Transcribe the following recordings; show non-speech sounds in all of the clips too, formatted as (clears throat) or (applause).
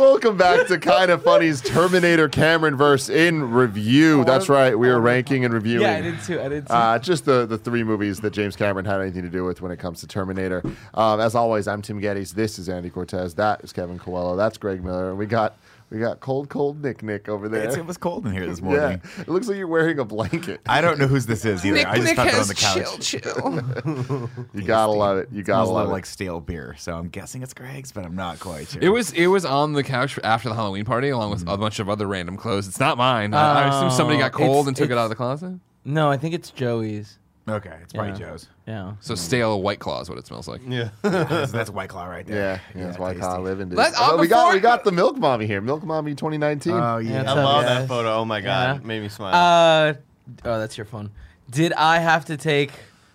Welcome back to Kind of Funny's Terminator Cameron verse in review. That's right, we are ranking and reviewing. Yeah, I did too. I did too. Uh, just the, the three movies that James Cameron had anything to do with when it comes to Terminator. Um, as always, I'm Tim Gettys. This is Andy Cortez. That is Kevin Coelho. That's Greg Miller. And we got we got cold, cold Nick Nick over there. It's, it was cold in here this (laughs) morning. yeah, it looks like you're wearing a blanket. I don't know whose this is either. I just found it on the couch. chill. Chill. (laughs) you gotta love it. You gotta Smells a love lot it. like stale beer, so I'm guessing it's Greg's, but I'm not quite sure. It was it was on the couch after the Halloween party, along with hmm. a bunch of other random clothes. It's not mine. I, I assume somebody got Oh, cold and took it out of the closet. no, I think it's Joey's. Okay. It's probably Yeah. Joe's. Yeah. So stale White Claw is what it smells like. (laughs) Yeah. that's, that's White Claw right yeah, there. yeah, that's why I call living. Dude. Let's- Oh, uh, we got before- we got the Milk Mommy here. Milk Mommy 2019. Oh yeah. Yeah, I So, love yes. that photo. Oh my god, Yeah. made me smile. Uh, oh, that's your phone. Did I have to take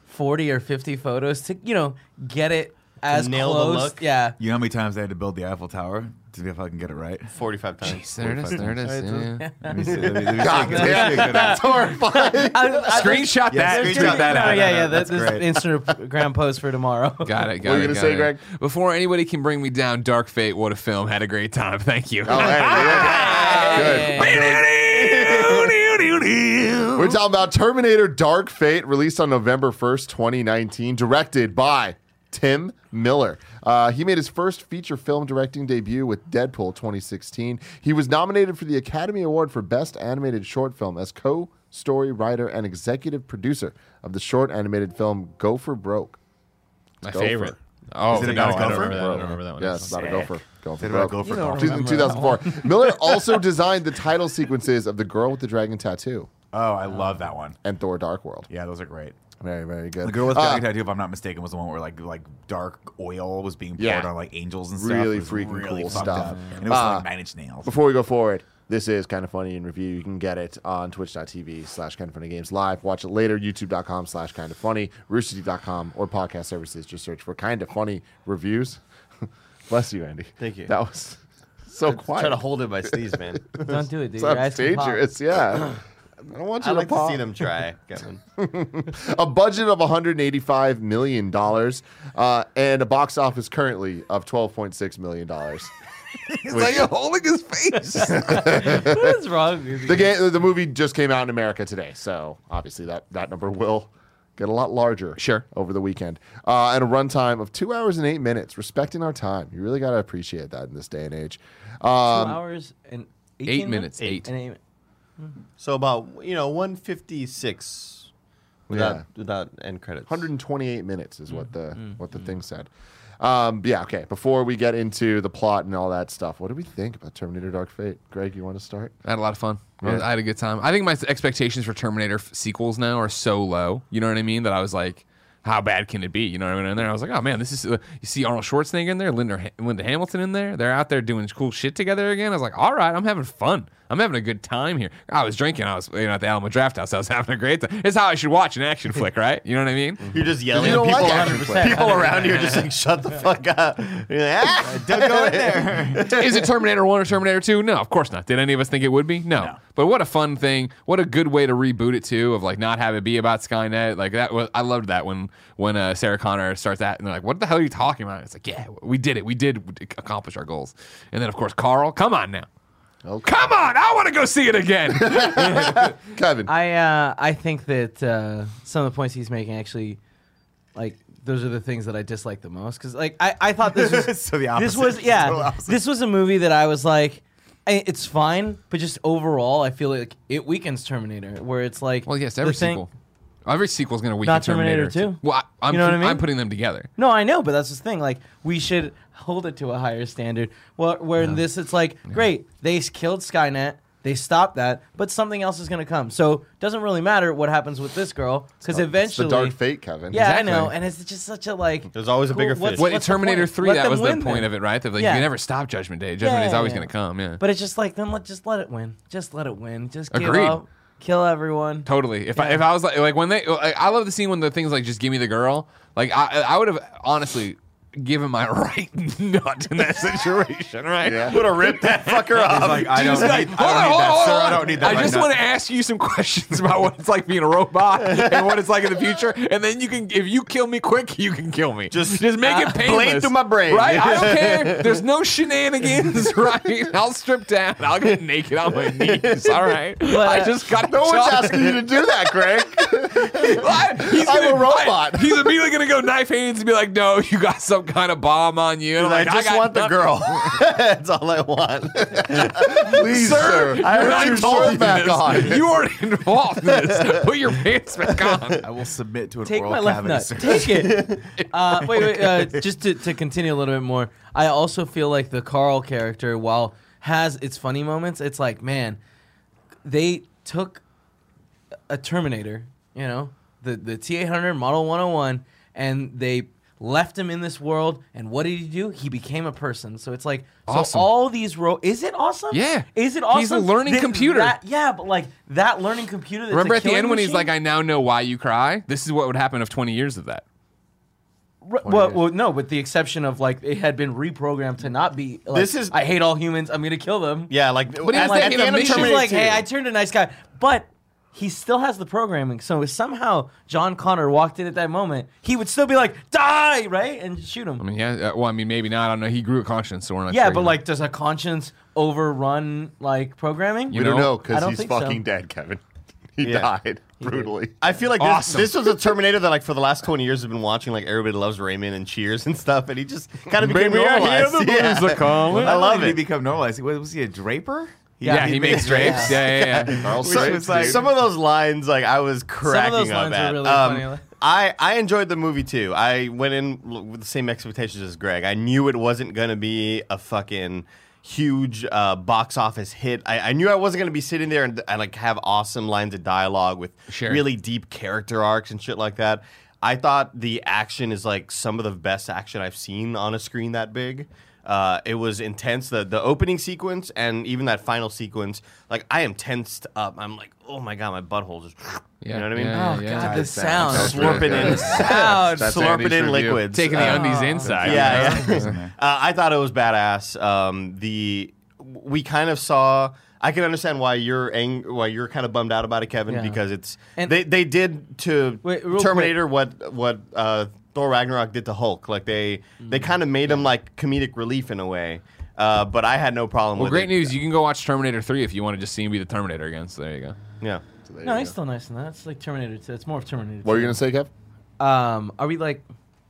forty or fifty photos to you know get it as nail the close? look? Yeah. You know how many times I had to build the Eiffel Tower to see if I can get it right? Forty-five times. Jeez, there it is. There it is. Yeah. Let me (laughs) see. Let me, let me God see. damn, that's horrifying. I, I, Screenshot Yeah, that. screenshot Screenshot that out. Yeah, yeah. That's That's great. Instagram post for tomorrow. (laughs) Got it. Got What were it. you gonna say, it. Greg? Before anybody can bring me down, Dark Fate. What a film! Had a great time. Thank you. Oh, hey, (laughs) Good. We're talking about Terminator Dark Fate, released on November 1st, 2019, directed by Tim Miller. Uh, he made his first feature film directing debut with Deadpool 2016. He was nominated for the Academy Award for Best Animated Short Film as co story writer and executive producer of the short animated film Gopher Broke. My Gopher. favorite. Oh, Is it no, about a I don't gopher? remember that. I don't remember that one. Yeah, it's about a gopher. Gopher about Broke. Gopher You don't Gopher? Two- remember 2004. (laughs) Miller also designed the title sequences of The Girl with the Dragon Tattoo Oh, I love that one. and Thor Dark World. Yeah, those are great. Very, very good. The girl with Uh, the dragon tattoo, if I'm not mistaken, was the one where like like dark oil was being poured Yeah. on like angels and stuff. Really freaking really cool stuff. up. And it was Uh, like Nine Inch Nails. Before we go forward, this is kind of funny in review. You can get it on twitch.tv slash kind of funny games live. Watch it later, youtube.com slash kind of funny, roosterteeth.com, or podcast services. Just search for kind of funny reviews. (laughs) Bless you, Andy. Thank you. That was so quiet. Try to hold it by sneeze, man. Don't do it, dude. Your eyes Sounds can pop. dangerous. Yeah. (clears throat) I don't want you I to like to see them try, Kevin. (laughs) a budget of 185 million dollars uh, and a box office currently of 12.6 million dollars. (laughs) He's like holding his face. (laughs) What is wrong with you? The game, the movie just came out in America today, so obviously that that number will get a lot larger. Sure. over the weekend, uh, and a runtime of two hours and eight minutes, respecting our time. You really got to appreciate that in this day and age. Two Um, hours and 18 Eight minutes. Eight. And eight. So about you know 156 without Yeah. without end credits. 128 minutes is Mm. what the what the thing said. Um, yeah, okay. Before we get into the plot and all that stuff, what do we think about Terminator: Dark Fate? Greg, you want to start? I had a lot of fun. Yeah. I had a good time. I think my expectations for Terminator f- sequels now are so low. You know what I mean? That I was like, how bad can it be? You know what I mean? In there, I was like, oh man, this is. Uh, you see Arnold Schwarzenegger in there, Linda Linda Hamilton in there. They're out there doing cool shit together again. I was like, all right, I'm having fun. I'm having a good time here. I was drinking. I was you know at the Alamo Draft House. I was (laughs) having a great time. It's how I should watch an action flick, right? You know what I mean? You're just yelling You at people. like around, people around you are just like, shut the fuck up. You're like, ah, Don't go in there. (laughs) Is it Terminator 1 or Terminator 2? No, of course not. Did any of us think it would be? No. No. But what a fun thing. What a good way to reboot it too of like not have it be about Skynet. Like that was I loved that when when uh, Sarah Connor starts that and they're like, "What the hell are you talking about?" It's like, "Yeah, we did it. We did accomplish our goals." And then of course, Carl, come on now. Okay. Come on. I want to go see it again. (laughs) (laughs) Kevin, I uh, I think that uh, some of the points he's making actually, like, those are the things that I dislike the most. Because like I, I thought this was (laughs) So the this was yeah Total opposite. this was a movie that I was like. I- It's fine, but just overall, I feel like it weakens Terminator. Where it's like, well, yes, the every thing- sequel. Every sequel is going to weaken Not Terminator 2. Well, I, I'm, You know what I mean? I'm putting them together. No, I know, but that's the thing. Like, we should hold it to a higher standard. Well, where in this, it's like, great, they killed Skynet, they stopped that, but something else is going to come. So, doesn't really matter what happens with this girl because it's eventually, the Dark Fate, Kevin. yeah, Exactly. I know, and it's just such a like. There's always a bigger what's- fish. What in Terminator 3, Let that was the point then. of it, right? That like, Yeah. you never stop Judgment Day. Judgment Day is always yeah. going to come. Yeah. But it's just like then let just let it win. Just let it win. Just give Agreed. up, kill everyone. Totally. If I if I was like like when they like I love the scene when the things like just give me the girl. Like I I would have honestly give him my (laughs) right nut in that situation, right? Yeah. Would have ripped that (laughs) fucker off. like, I don't need, like, I don't on, need hold that, on, sir. hold I don't need that. I right just want to ask you some (laughs) questions about what it's like being a robot and what it's like in the future, and then you can, if you kill me quick, you can kill me. Just, just make uh, it painless. blade through my brain. right? I don't care. There's no shenanigans, right? I'll strip down. I'll get naked on my knees. All right. I uh, just got No one's asking you to do that, Greg. What? He's I'm gonna, a robot. He's immediately gonna go knife hands and be like, "No, you got some kind of bomb on you." And I'm I just got want the nothing." girl. (laughs) That's all I want. Please, sir. I You're heard not you involved shirt in back on. You are involved in this. (laughs) Put your pants back on. I will submit to an Take oral my left cavity nut. surgery. Take it. (laughs) Uh, wait, wait. Uh, just to, to continue a little bit more, I also feel like the Carl character, while has its funny moments, it's like, man, they took a Terminator, you know, the the T eight hundred Model one hundred one, and they left him in this world. And what did he do? He became a person. So it's like, so all these ro- is it awesome? Yeah. Is it awesome? He's a learning Th- computer. that- yeah, but like that learning computer. That's a Remember at the killing end when he's like, "I now know why you cry." This is what would happen if 20 years of that. Well, well, no, with the exception of like it had been reprogrammed to not be. Like, This is- I hate all humans. I'm gonna kill them. Yeah, like But he at, was at the end of. He's Terminator like, hey, I turned a nice guy, but he still has the programming. So if somehow John Connor walked in at that moment, he would still be like, die, right, and shoot him. I mean, yeah. Uh, well, I mean, maybe not. I don't know. He grew a conscience, so we're not yeah, sure, but you like, does a conscience overrun like programming? We don't know? know I because don't he's think so. fucking dead, Kevin. (laughs) He Yeah. died brutally. I feel like this, Awesome. this was a (laughs) Terminator that, like, for the last 20 years, has been watching, like, Everybody Loves Raymond and Cheers and stuff, and he just kind of became Maybe (laughs) I hear normalized. the birds Yeah. are calling. I love it. He become normalized. Was, was he a draper? Yeah, he, makes drapes. Yeah, yeah, yeah. (laughs) Carl So, Straight, it's like, some of those lines, like I was cracking those up lines were at. really Um, funny. I I enjoyed the movie too. I went in with the same expectations as Greg. I knew it wasn't gonna be a fucking huge uh, box office hit. I, I knew I wasn't gonna be sitting there and, and like have awesome lines of dialogue with Sure. really deep character arcs and shit like that. I thought the action is like some of the best action I've seen on a screen that big. Uh, it was intense. The the opening sequence and even that final sequence, like I am tensed up. I'm like, oh my god, my butthole just. Yeah, you know what I mean? yeah, Oh yeah. god, That the sound- sound. That's really Slurping in, Sound. (laughs) That's slurping in review. liquids. Taking the Uh, undies inside. yeah, you know? yeah. uh, I thought it was badass. Um, the we kind of saw. I can understand why you're ang- why you're kind of bummed out about it, Kevin, Yeah. because it's And- they they did to Wait, real Terminator what what uh, Thor Ragnarok did to Hulk. Like they they kind of made him like comedic relief in a way. Uh, but I had no problem Well, with great it. news. You can go watch Terminator 3 if you want to just see him be the Terminator again. So there you go. Yeah. So No, you he's go. still nice in that. It's like Terminator 2. It's more of Terminator 2. What were you gonna say, Kev? Um, are we like?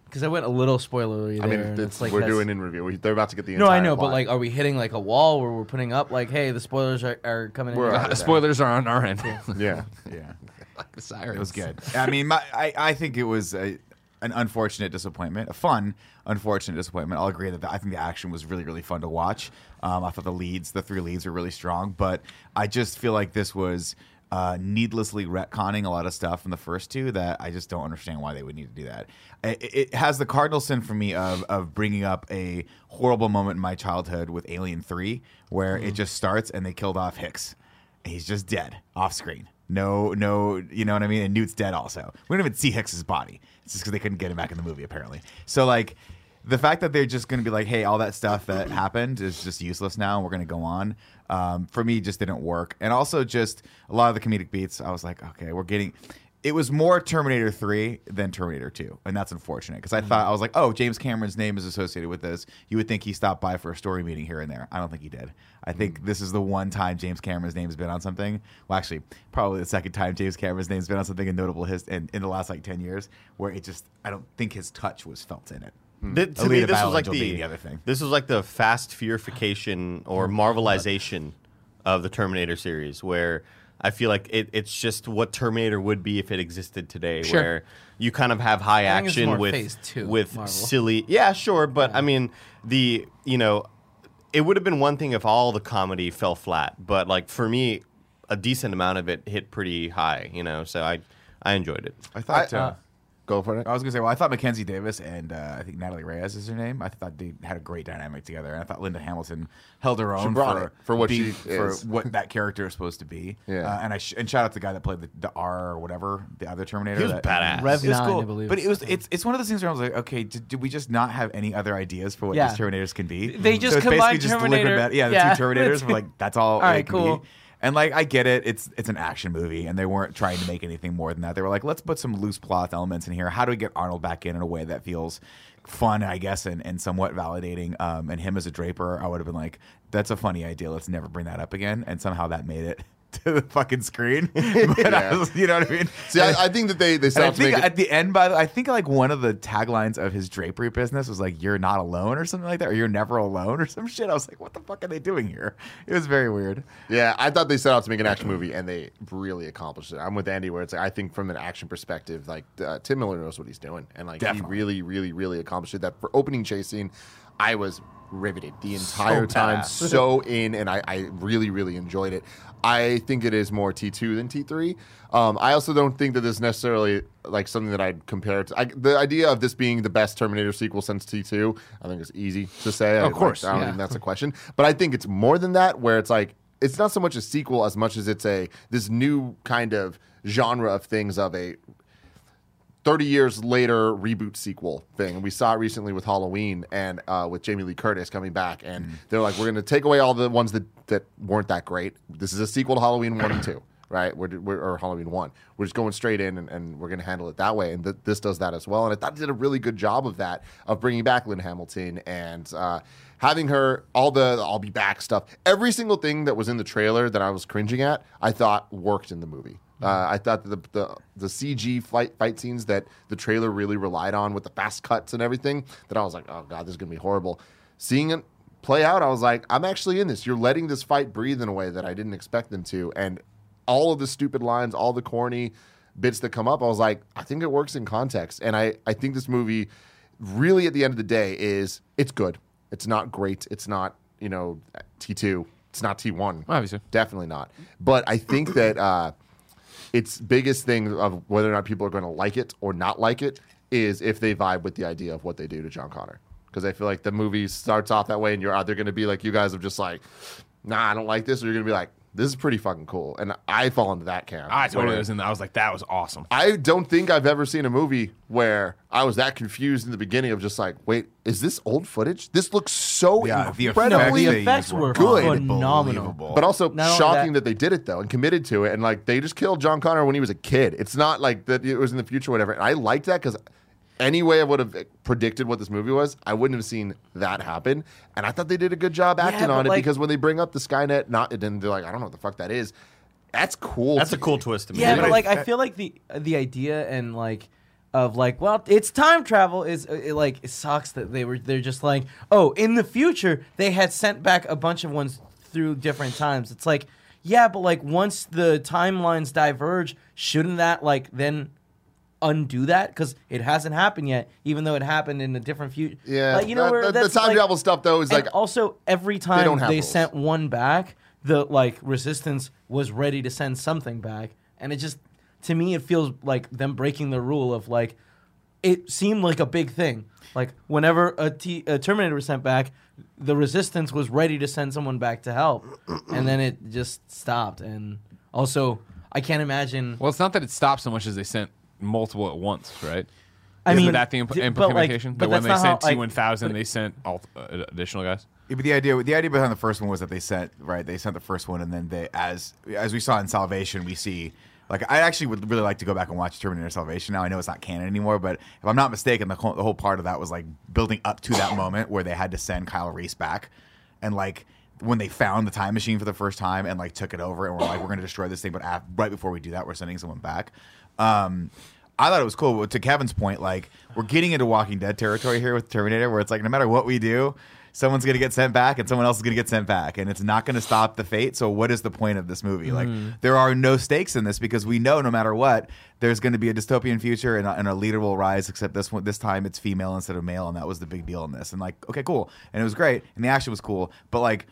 Because I went a little spoilery I mean, it's, it's like we're that's- doing in review. We, they're about to get the. No, I entire know, but plot. like, are we hitting like a wall where we're putting up like, hey, the spoilers are, are coming We're in? out. Uh, spoilers are on our end. yeah, (laughs) Yeah. like the sirens. It was good. I mean, my, I, I think it was a, an unfortunate disappointment, a fun, unfortunate disappointment. I'll agree that the, I think the action was really, really fun to watch. Um, I thought the leads, the three leads, were really strong, but I just feel like this was uh, needlessly retconning a lot of stuff from the first two that I just don't understand why they would need to do that. It, it has the cardinal sin for me of of bringing up a horrible moment in my childhood with Alien Three, where it just starts and they killed off Hicks. He's just dead off screen. No, no, you know what I mean? And Newt's dead also. We don't even see Hicks's body. It's just because they couldn't get him back in the movie, apparently. So, like, the fact that they're just going to be like, hey, all that stuff that happened is just useless now, and we're going to go on, um, for me, just didn't work. And also, just a lot of the comedic beats, I was like, okay, we're getting. It was more Terminator 3 than Terminator 2. And that's unfortunate because I thought, I was like, oh, James Cameron's name is associated with this. You would think he stopped by for a story meeting here and there. I don't think he did. I think mm. this is the one time James Cameron's name has been on something. Well, actually, probably the second time James Cameron's name's been on something in notable his in, in the last like 10 years where it just, I don't think his touch was felt in it. Hmm. Th- to Alita me, this was like the, the other thing. This was like the fast fearification or marvelization of the Terminator series, where I feel like it, it's just what Terminator would be if it existed today, Sure. where you kind of have high I action with two, with Marvel. silly. Yeah, sure, but I mean the you know, it would have been one thing if all the comedy fell flat, but like for me, a decent amount of it hit pretty high, you know. So I I enjoyed it. I thought, I- uh, uh, Go for it. I was gonna say, well, I thought Mackenzie Davis and uh, I think Natalie Reyes is her name. I thought they had a great dynamic together, and I thought Linda Hamilton held her own for, for what being- she for is. (laughs) what that character is supposed to be. Yeah. uh, and I sh- and shout out to the guy that played the, the R or whatever the other Terminator. He was that- badass. Rev It was 9, cool, I believe. but it was it's it's one of those things where I was like, okay, did, did we just not have any other ideas for what Yeah. these Terminators can be? They just so it's combined basically just Terminator- yeah, the yeah. two Terminators were like that's all. All right, they can cool. Be. And like I get it, it's it's an action movie, and they weren't trying to make anything more than that. They were like, let's put some loose plot elements in here. How do we get Arnold back in in a way that feels fun, I guess, and, and somewhat validating? Um, and him as a Draper, I would have been like, that's a funny idea. Let's never bring that up again. And somehow that made it (laughs) to the fucking screen. (laughs) (laughs) but I was, you know what I mean? See, I, I think that they they And I think at the end, by the, I think like one of the taglines of his drapery business was like "You're not alone" or something like that, or "You're never alone" or some shit. I was like, "What the fuck are they doing here?" It was very weird. Yeah, I thought they set out to make an action movie, and they really accomplished it. I'm with Andy, where it's like I think from an action perspective, like uh, Tim Miller knows what he's doing, and like Definitely. he really, really, really accomplished it. That for opening chase scene, I was riveted the entire time, so in, and I, I really, really enjoyed it. I think it is more T2 than T3. Um, I also don't think that this is necessarily like something that I'd compare it to. I, the idea of this being the best Terminator sequel since T2, I think it's easy to say. I- Of course, I don't yeah. think that's a question. But I think it's more than that, where it's like it's not so much a sequel as much as it's a this new kind of genre of things of a 30 years later reboot sequel thing. And we saw it recently with Halloween and uh, with Jamie Lee Curtis coming back. And they're like, we're going to take away all the ones that, that weren't that great. This is a sequel to Halloween 1 and 2, (clears throat) right? We're, we're, or Halloween 1. We're just going straight in and, and we're going to handle it that way. And th- this does that as well. And I thought it did a really good job of that, of bringing back Lynn Hamilton and uh, having her, all the I'll be back stuff. Every single thing that was in the trailer that I was cringing at, I thought worked in the movie. Uh, I thought that the, the the CG fight fight scenes that the trailer really relied on with the fast cuts and everything that I was like, oh god, this is gonna be horrible. Seeing it play out, I was like, I'm actually in this. You're letting this fight breathe in a way that I didn't expect them to, and all of the stupid lines, all the corny bits that come up, I was like, I think it works in context, and I I think this movie really at the end of the day is it's good. It's not great. It's not you know T two. It's not T one. Obviously. Definitely not. But I think that uh, its biggest thing of whether or not people are going to like it or not like it is if they vibe with the idea of what they do to John Connor. Because I feel like the movie starts off that way, and you're either going to be like you guys have just like, nah, I don't like this, or you're going to be like, this is pretty fucking cool. And I fall into that camp. I totally was in. That. I was like, that was awesome. I don't think I've ever seen a movie where I was that confused in the beginning of just like, wait, is this old footage? This looks so Yeah, the incredibly the they effects were good. phenomenal. unbelievable. but also Not shocking that- that, they did it though and committed to it and like they just killed John Connor when he was a kid. It's not like that it was in the future or whatever. And I liked that because any way I would have predicted what this movie was, I wouldn't have seen that happen. And I thought they did a good job acting but, on it like- because when they bring up the Skynet, not and then they're like, I don't know what the fuck that is. That's cool. That's a cool twist to me. Yeah, but but I- like I feel like the the idea and like of like well it's time travel is uh, it, like it sucks that they were they're just like oh in the future they had sent back a bunch of ones through different times. It's like yeah, but like once the timelines diverge, shouldn't that like then undo that because it hasn't happened yet, even though it happened in a different future. Yeah, like, you know that- where that- the time like- travel stuff though is and like also every time don't they, sent one back, the like resistance was ready to send something back, and it just to me it feels like them breaking the rule of like it seemed like a big thing. Like whenever a, T- a Terminator was sent back, the resistance was ready to send someone back to help, and then it just stopped. And also, I can't imagine. Well, it's not that it stopped so much as they sent multiple at once, right? I Isn't mean, that the imp- d- but, like, implication? but that when that's they not sent how, like- T one thousand, they sent all, uh, additional guys. Yeah, but the idea the idea behind the first one was that they sent right they sent the first one and then they as as we saw in Salvation we see like I actually would really like to go back and watch Terminator Salvation now I know it's not canon anymore but if I'm not mistaken the whole, the whole part of that was like building up to that moment where they had to send Kyle Reese back and like when they found the time machine for the first time and like took it over and we're like we're going to destroy this thing but af- right before we do that we're sending someone back um I thought it was cool. But to Kevin's point, like we're getting into Walking Dead territory here with Terminator, where it's like no matter what we do, someone's gonna get sent back and someone else is gonna get sent back, and it's not gonna stop the fate. So what is the point of this movie? Like there are no stakes in this because we know no matter what, there's going to be a dystopian future and a, and a leader will rise. Except this one, this time it's female instead of male, and that was the big deal in this. And like, okay, cool, and it was great, and the action was cool, but like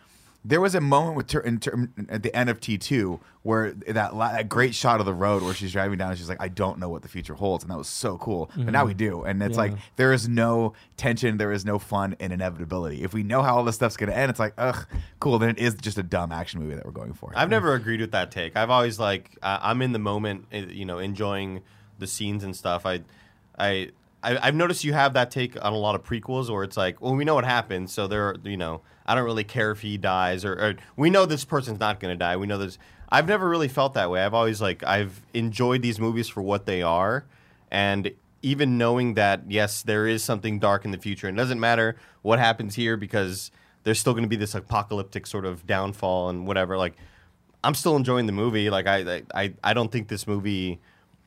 There was a moment with ter- in ter- at the end of T two where that, la- that great shot of the road where she's driving down and she's like, "I don't know what the future holds," and that was so cool. But now we do, and it's Yeah. like there is no tension, there is no fun in inevitability. If we know how all this stuff's gonna end, it's like, ugh, cool. Then it is just a dumb action movie that we're going for. I've never agreed with that take. I've always like uh, I'm in the moment, uh, you know, enjoying the scenes and stuff. I, I, I, I've noticed you have that take on a lot of prequels, where it's like, well, we know what happens, so there, you know, I don't really care if he dies, or, or we know this person's not going to die. We know this. I've never really felt that way. I've always like I've enjoyed these movies for what they are, and even knowing that yes, there is something dark in the future, and it doesn't matter what happens here because there's still going to be this apocalyptic sort of downfall and whatever. Like, I'm still enjoying the movie. Like, I, I, I don't think this movie.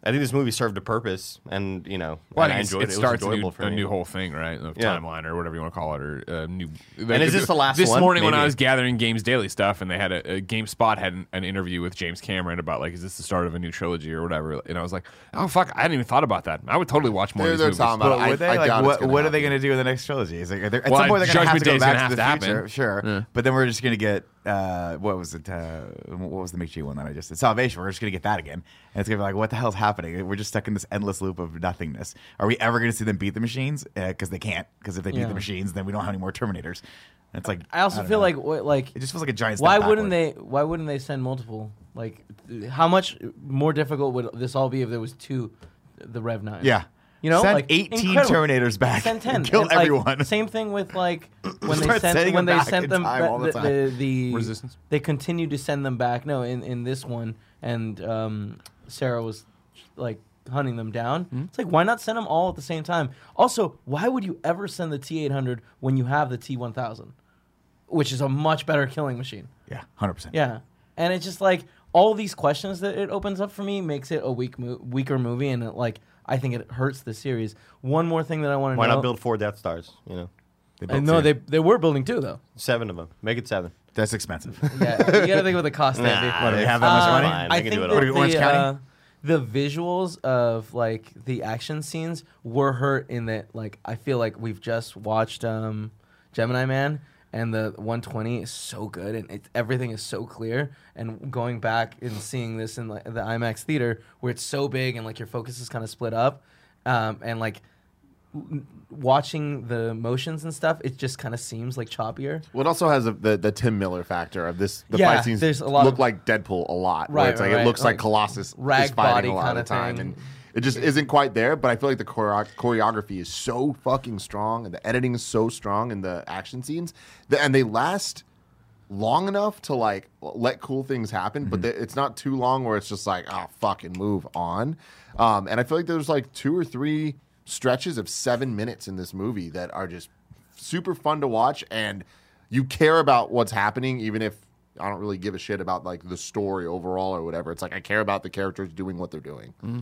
I think this movie served a purpose, and you know, Well, and I I enjoyed it, it. It was starts a, new, for a new whole thing, right? A Yeah. timeline or whatever you want to call it. Or uh, new. And is this the last one? This one? morning when I was gathering Games Daily stuff, and they had a, a GameSpot had an, an interview with James Cameron about like, is this the start of a new trilogy or whatever? And I was like, oh fuck, I hadn't even thought about that. I would totally watch more They're- of they're movies. talking about But I- they? I like, what, what are they going to do in the next trilogy? Is like, at Well, some point they're going to have to go back gonna the to future, sure. But then we're just going to get uh, what was it? Uh, what was the McG one that I just did? Salvation. We're just going to get that again, and it's to be like, what the hell's happening? We're just stuck in this endless loop of nothingness. Are we ever going to see them beat the machines? Because they can't. Because if they beat Yeah. the machines, then we don't have any more Terminators. And it's like I also don't feel know. like what like it just feels like a giant. why wouldn't they why wouldn't they send multiple like how much more difficult would this all be if there was two the rev 9 Yeah. You know Send like 18 incredible. Terminators back send 10 and kill And, like, everyone. same thing with like (laughs) when they sent when them they back sent them ba- all the the, time. the, the Resistance? they continued to send them back no in in this one and um Sarah was like hunting them down Hmm? it's like why not send them all at the same time also why would you ever send the T800 when you have the T1000 which is a much better killing machine Yeah, hundred percent. yeah, and it's just like all these questions that it opens up for me makes it a weak, mo- weaker movie, and it, like I think it hurts the series. One more thing that I want to know. Why not build four Death Stars? You know, They built know two. they they were building two though. seven of them. Make it seven. That's expensive. (laughs) Yeah, you got to think about the cost. Nah, Andy. What, do we have that much fine. money? Fine, I they can think do it that all. What are we, Orange the, County? uh, the visuals of like the action scenes were hurt in that like I feel like we've just watched um, Gemini Man and the 120 is so good and it, everything is so clear and going back and seeing this in like, the IMAX theater where it's so big and like your focus is kind of split up um, and like watching the motions and stuff it just kind of seems like choppier Well, it also has a, the the Tim Miller factor of this. The Yeah, fight scenes there's a lot look of- like Deadpool a lot. Right, where it's like right, it looks like, like Colossus rag is fighting body a lot of time, thing. and it just isn't quite there. But I feel like the choreo- choreography is so fucking strong, and the editing is so strong in the action scenes, that, and they last long enough to like let cool things happen, but mm-hmm. they, it's not too long where it's just like oh fucking move on. Um, and I feel like there's like two or three stretches of seven minutes in this movie that are just super fun to watch, and you care about what's happening, even if I don't really give a shit about like the story overall or whatever. It's like I care about the characters doing what they're doing. Mm-hmm.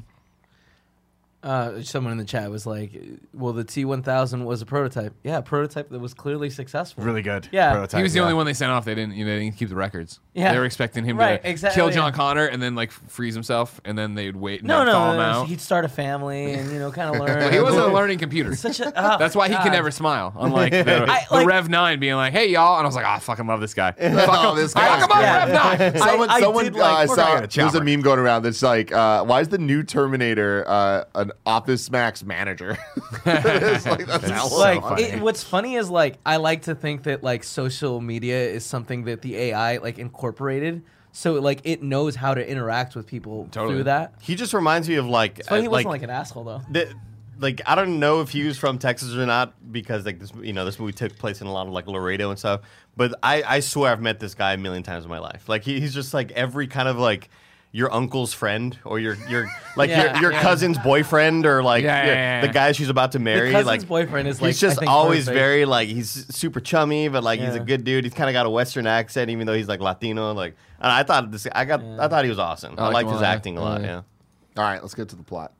Uh, someone in the chat was like, "Well, the T1000 was a prototype. Yeah, a prototype that was clearly successful. Really good. Yeah. prototype, He was the yeah. only one they sent off. They didn't, you know, they didn't keep the records. Yeah. they were expecting him Right, to exactly, kill yeah. John Connor and then like freeze himself, and then they'd wait and No, then no, him no, out. he'd start a family and you know, kind of learn. (laughs) Well, he wasn't a learning computer. Such a. oh, That's why he God. can never smile. Unlike (laughs) the, I, the Rev Nine being like, "Hey y'all," and I was like, "Oh, I fucking love this guy. (laughs) Fuck Oh, him. this Fuck guy's him up, Yeah. Rev Nine. Someone, I someone did uh, like- I saw gonna there's a meme going around that's like, uh, why is the new Terminator uh, an Office Max manager? (laughs) it's like, that's hella like funny. it, what's funny is like I like to think that like social media is something that the AI like incorporated, so like it knows how to interact with people Totally. through that. He just reminds me of like, It's funny he uh, wasn't like, an asshole though. the, like I don't know if he was from Texas or not because like this you know this movie took place in a lot of like Laredo and stuff. But I I swear I've met this guy a million times in my life. Like he, he's just like every kind of like your uncle's friend or your your (laughs) like Yeah, your, your yeah. cousin's boyfriend or like Yeah, yeah, your- yeah, the guy she's about to marry. cousin's like boyfriend is, like, he's I just think, always perfect. very like he's super chummy, but like he's a good dude. He's kind of got a Western accent, even though he's like Latino. Like and I thought this I got I thought he was awesome. I, like liked his lot. acting a lot. Yeah. Yeah. All right, let's get to the plot.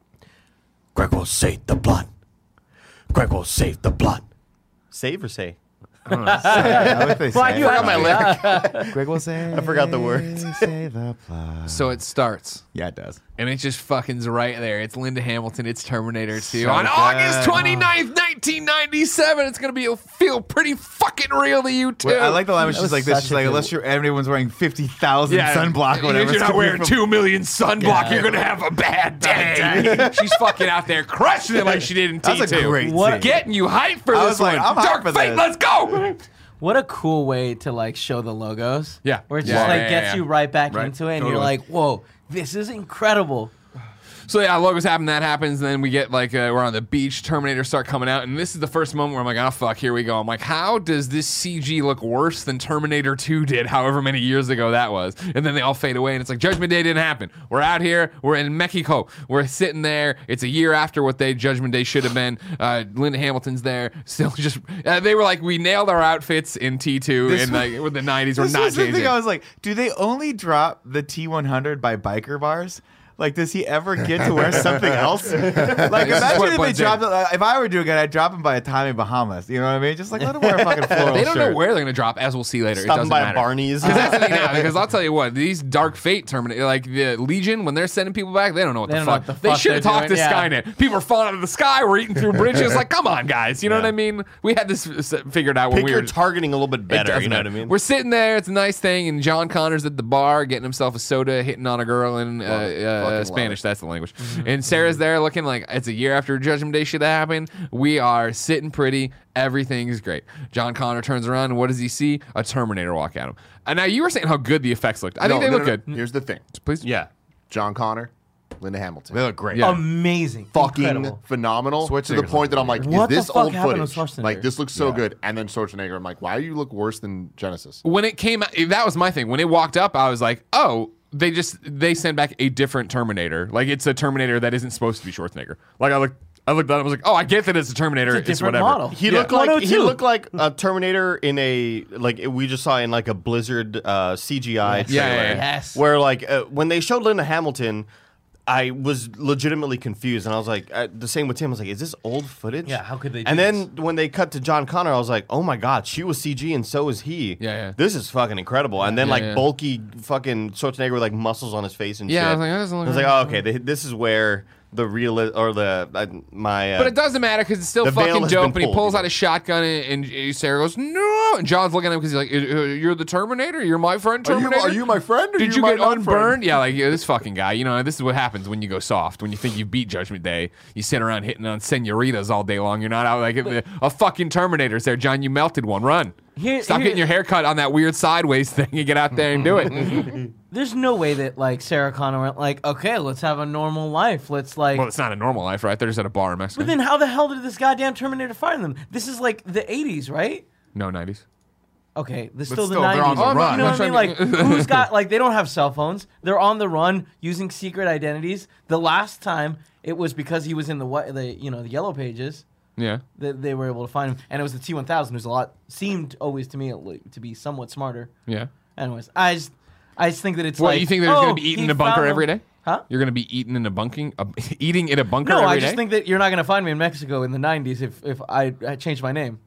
Greg will save the blood. Greg will save the blood. Save or say? Yeah, what they (laughs) Why say. you forgot my lyric. (laughs) Greg will say. I forgot the words. Say the plot. So it starts. Yeah, it does. And it just fucking's right there. It's Linda Hamilton. It's Terminator 2. So On good. August 29th, 1997, it's going to be feel pretty fucking fucking real to you too. Wait, I like the line where she's was like this. such She's a like, good- unless you're everyone's wearing fifty thousand sunblock or whatever. If it's you're not gonna be wearing from- two million sunblock, Yeah. you're gonna have a bad (laughs) day. She's fucking out there crushing it like she did in T2. That's a great What- scene. Getting you hyped for I this was like, one. I'm hyped Dark for Fate, this. let's go. What a cool way to like show the logos. Yeah. Where it Yeah, just like yeah, gets yeah, you right back Right. into it and Totally. you're like, whoa, this is incredible. So yeah, logos happen. That happens. Then we get like uh, we're on the beach. Terminators start coming out, and this is the first moment where I'm like, oh fuck, here we go. I'm like, how does this CG look worse than Terminator 2 did, however many years ago that was? And then they all fade away, and it's like Judgment Day didn't happen. We're out here. We're in Mexico. We're sitting there. It's a year after what they Judgment Day should have been. Uh, Linda Hamilton's there. (laughs) Still just uh, they were like, we nailed our outfits in T2 This in was- like with the 90s. We're not was the changing. thing I was like, do they only drop the T100 by biker bars? Like, does he ever get to wear something (laughs) else? like, imagine if they blends in. dropped it. like, if I were doing it, I'd drop him by a Tommy Bahamas. You know what I mean? Just like let him wear a fucking floral they don't shirt. know where they're going to drop, as we'll see later. it doesn't by matter. a Barney's. Because that's the thing now. Because I'll tell you what, these Dark Fate Terminator, like the Legion, when they're sending people back, they don't know what They the don't know fuck. what the they fuck should have they're talked to doing, yeah. Skynet. People are falling out of the sky. We're eating through bridges. like, come on, guys. You know what I mean? We had this s- figured out when Pick we your were. targeting a little bit It better. doesn't You know what I matter. mean? We're sitting there. It's a nice thing, and John Connor's at the bar getting himself a soda, hitting on a girl and uh, Love it. Fucking uh, love Spanish. it. That's the language. And Sarah's there looking like it's a year after Judgment Day should have happened. We are sitting pretty. Everything is great. John Connor turns around, and what does he see? A Terminator walk at him. And now you were saying how good the effects looked. I think they no, look no, good. Here's the thing: Please. yeah. John Connor, Linda Hamilton. They look great. Yeah. Amazing. fucking Incredible. phenomenal to the point that I'm like, What the this fuck old happened with footage? Schwarzenegger? Like this looks so Yeah. good, and then Schwarzenegger, I'm like, why do you look worse than Genisys? when it came out, that was my thing. When it walked up, I was like, oh, they just they send back a different Terminator. Like it's a Terminator that isn't supposed to be Schwarzenegger. Like I looked, I looked at it, I was like, oh, I get that it's a Terminator. It's a different whatever. model. He Yeah. looked like he looked like a Terminator in a like we just saw in like a Blizzard uh, CGI Yes. trailer. Yeah, yeah, yeah. Yes. Where like uh, when they showed Linda Hamilton, I was legitimately confused, and I was like, uh, the same with Tim. I was like, is this old footage? Yeah, how could they do And then when they cut to John Connor, I was like, oh my god, she was CG and so is he. Yeah, yeah. This is fucking incredible. And then Yeah, like yeah. bulky fucking Schwarzenegger with like muscles on his face and Yeah, I shit. was like, that doesn't look I was like, right. oh okay, they, this is where the real or the uh, my. Uh, But it doesn't matter because it's still fucking dope. And he pulled, pulls you out know? a shotgun, and, and Sarah goes, "No!" And John's looking at him because he's like, "Uh, "You're the Terminator. You're my friend, Are you, Terminator. are you my friend? Or Did you you get not friend? unburned? Yeah, like yeah, this fucking guy. You know, this is what happens when you go soft. When you think you beat Judgment Day, you sit around hitting on senoritas all day long. You're not out like a fucking Terminator's there, John. You melted one. Run. Here- Stop here- getting your hair cut on that weird sideways thing and get out there and do it. (laughs) There's no way that like Sarah Connor went like, okay, let's have a normal life. Let's like. well, it's not a normal life, right? They're just at a bar in Mexico. but then how the hell did this goddamn Terminator find them? This is like the 80s, right? no, 90s. Okay, there's still still, the they're 90s. on the You know what I I'm mean? Like, (laughs) who's got like they don't have cell phones. They're on the run using secret identities. The last time it was because he was in the what the you know the yellow pages Yeah. that they were able to find him, and it was the T1000 who's a lot seemed always to me to be somewhat smarter. Yeah. Anyways, I just I just think that it's What, like you think they're oh, going to be eating in a bunker every day? Huh? You're going to be eating in a bunking, uh, (laughs) eating in a bunker No, I just day? think that you're not going to find me in Mexico in the 90s if if I, I changed my name.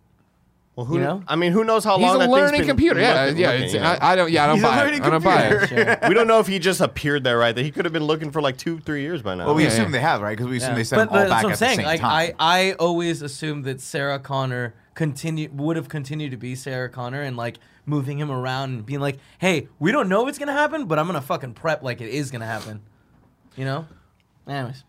Well, who, you know? I mean, who knows how He's long a that thing's learning been computer. Yeah, looking- yeah. looking, it's, you know? I, I don't. Yeah, I don't He's a buy it. learning I don't buy it. Sure. we don't know if he just appeared there, right? That he could have been looking for like two, three years by now. Well, we Yeah, assume yeah. they have, right? Because we assume Yeah. they sent but, them all but back that's what I'm at saying. the same Like time. I, I always assumed that Sarah Connor continue would have continued to be Sarah Connor and like moving him around and being like, hey, we don't know what's gonna happen, but I'm gonna fucking prep like it is gonna happen. You know? Anyways.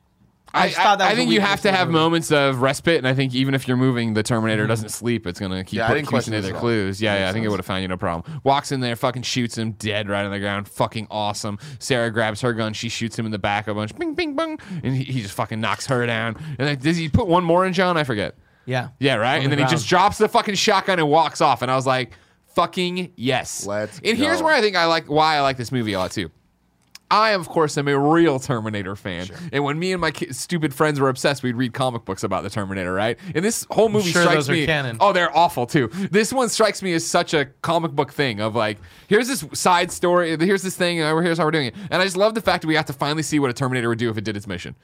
I, just thought that I, I think you have to have movie. moments of respite, and I think even if you're moving, the Terminator mm-hmm. doesn't sleep. It's gonna keep Yeah, I put- didn't keep question you this their clues. Yeah, yeah, I Makes think it would have found you no problem. Walks in there, fucking shoots him dead right on the ground. Fucking awesome. Sarah grabs her gun, she shoots him in the back a bunch, bing, bing, bing, and he, he just fucking knocks her down. And then, does he put one more in John? I forget. Yeah. Yeah, right. On And the then he just drops the fucking shotgun and walks off. And I was like, fucking yes. Let's And here's go. where I think I like why I like this movie a lot too. I, of course, am a real Terminator fan. And when me and my ki- stupid friends were obsessed, we'd read comic books about the Terminator, right? And this whole movie sure strikes me. canon. Oh, they're awful too. This one strikes me as such a comic book thing of like, here's this side story, here's this thing, uh, here's how we're doing it. And I just love the fact that we got to finally see what a Terminator would do if it did its mission.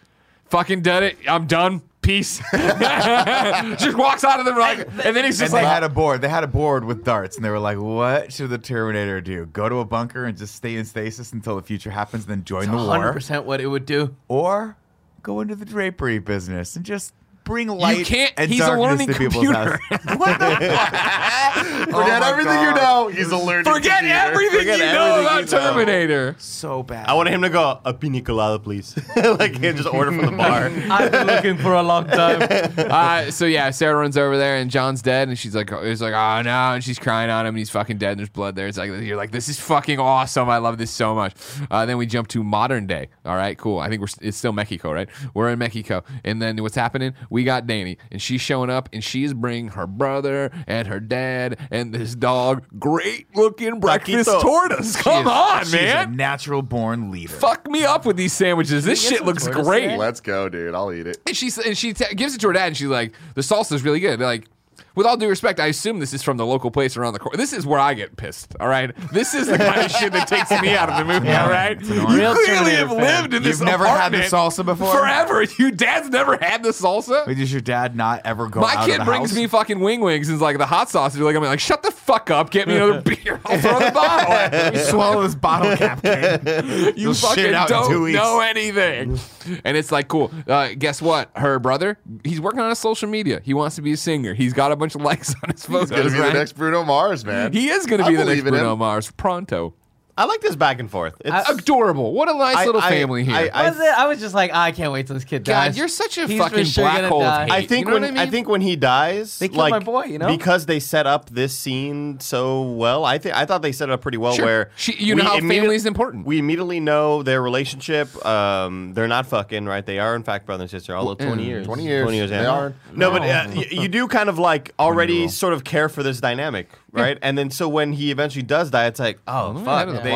Fucking did it. I'm done. Peace. (laughs) just walks out of the like, and then he's and like, they had a board. They had a board with darts, and they were like, "What should the Terminator do? Go to a bunker and just stay in stasis until the future happens, then join the war, 100% what it would do. or go into the drapery business and just bring light can't- and he's a learning to people's computer. houses." (laughs) What the fuck? Forget (laughs) everything you know. He's allergic. Forget to Jeter. everything Forget you know everything about you know. Terminator. So bad. I wanted him to go a pina colada, please. (laughs) like he just order from the bar. I've been looking for a long time. uh, so yeah, Sarah runs over there and John's dead, and she's like, "It's like, oh no," and she's crying on him, and he's fucking dead. And there's blood there. It's like you're like, this is fucking awesome. I love this so much. Uh, then we jump to modern day. All right, cool. I think we're it's still Mexico, right? We're in Mexico, and then what's happening? We got Dani, and she's showing up, and she's bringing her brother and her dad and this dog. Great looking breakfast Taquito. tortas. Come on, She's man. a natural born leader. Fuck me up with these sandwiches. This Can we get shit looks tortas great. today? Let's go, dude. I'll eat it. And she and she t- gives it to her dad, and she's like, "The salsa's really good." They're like, with all due respect, I assume this is from the local place around the corner. This is where I get pissed. All right, this is the kind of shit that takes me out of the movie. all right, you clearly have fan. lived in this. You've never had the salsa before? Forever. (laughs) your dad's never had the salsa. Wait, does your dad not ever go My kid brings house? me fucking wing wings and is like the hot sauce. You're like, I'm like, shut the fuck up, get me another (laughs) beer. I'll throw the bottle. at you. Swallow this bottle cap, kid. (laughs) You You'll fucking don't know anything. And it's like, cool. Uh, guess what? Her brother, he's working on his social media. He wants to be a singer. He's got a bunch of likes on his He's gonna photos. be the next Bruno Mars, man. He is going to I be the next. Bruno Mars. Pronto. I like this back and forth. It's, Adorable. What a nice I- little I- family here. I- I- was it? I was just like, I can't wait till this kid God, dies. you're such a He's fucking sure black hole of hate. I think You know when I mean? think when he dies, They killed like my boy, you know? because they set up this scene so well. I think I thought they set it up pretty well. Sure. Where She- you know how immediate- family is important. We immediately know their relationship. Um, they're not fucking right. They are in fact brother and sister. Although twenty Mm, years, 20 years. twenty years. They are. No, but uh, y- you do kind of like already sort of care for this dynamic, right? And then so when he eventually does die, it's like, oh Well, fuck, the they-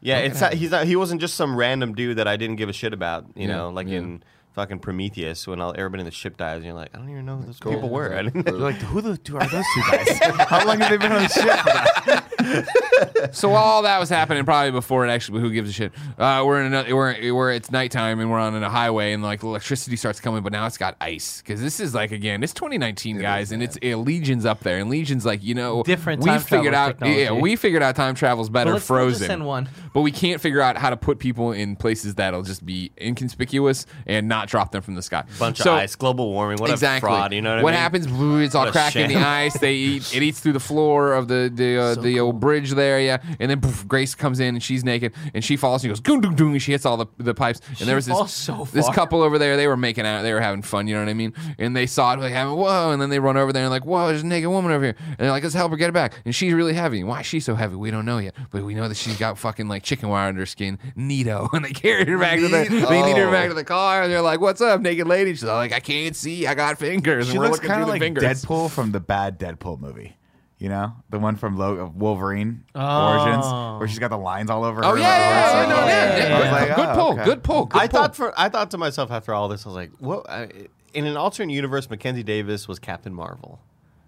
yeah, it's not, he's not. He wasn't just some random dude that I didn't give a shit about. You Yeah, know, like yeah. in fucking Prometheus when all, everybody in the ship dies, and you're like, I don't even know who those people were. I (laughs) didn't You're like, who the two are those two guys? (laughs) How long have they been on the ship? (laughs) So while all that was happening, probably before it actually, who gives a shit? Uh, we're in another, we're, we're it's nighttime and we're on a highway and like electricity starts coming, but now it's got ice because this is like again, it's 2019, guys, and it's uh, Legion's up there, and Legion's like you know Different We time figured travel out, yeah, we figured out time travel's better Well, let's still just frozen, send one. but we can't figure out how to put people in places that'll just be inconspicuous and not drop them from the sky. bunch So- of ice, global warming, what exactly. a fraud. You know what, I mean? happens? It's all What cracking the ice. They (laughs) eat. It eats through the floor of the the uh, the old bridge there. Yeah, and then poof, Grace comes in and she's naked and she falls and she goes goon doon doon and she hits all the, the pipes. And She there was this so this couple over there. They were making out. They were having fun. You know what I mean? And they saw it like having whoa, and then they run over there and like whoa, there's a naked woman over here. And they're like, let's help her get it back. And she's really heavy. Why is she so heavy? We don't know yet, but we know that she's got fucking like chicken wire under her skin. Neato. (laughs) And they carry her back to the Neat- they lead her back to the car and they're like, what's up, naked lady? She's like, I can't see. I got fingers. She and we're looks looking kind through of the like fingers. Deadpool from the bad Deadpool movie. You know, the one from Lo- uh, Wolverine Oh. Origins, where she's got the lines all over. Oh her. yeah, yeah, yeah, yeah, no, yeah, yeah, I was like, good oh, pull, okay. good pull, good I thought for I thought to myself after all this, I was like, what? I, in an alternate universe, Mackenzie Davis was Captain Marvel.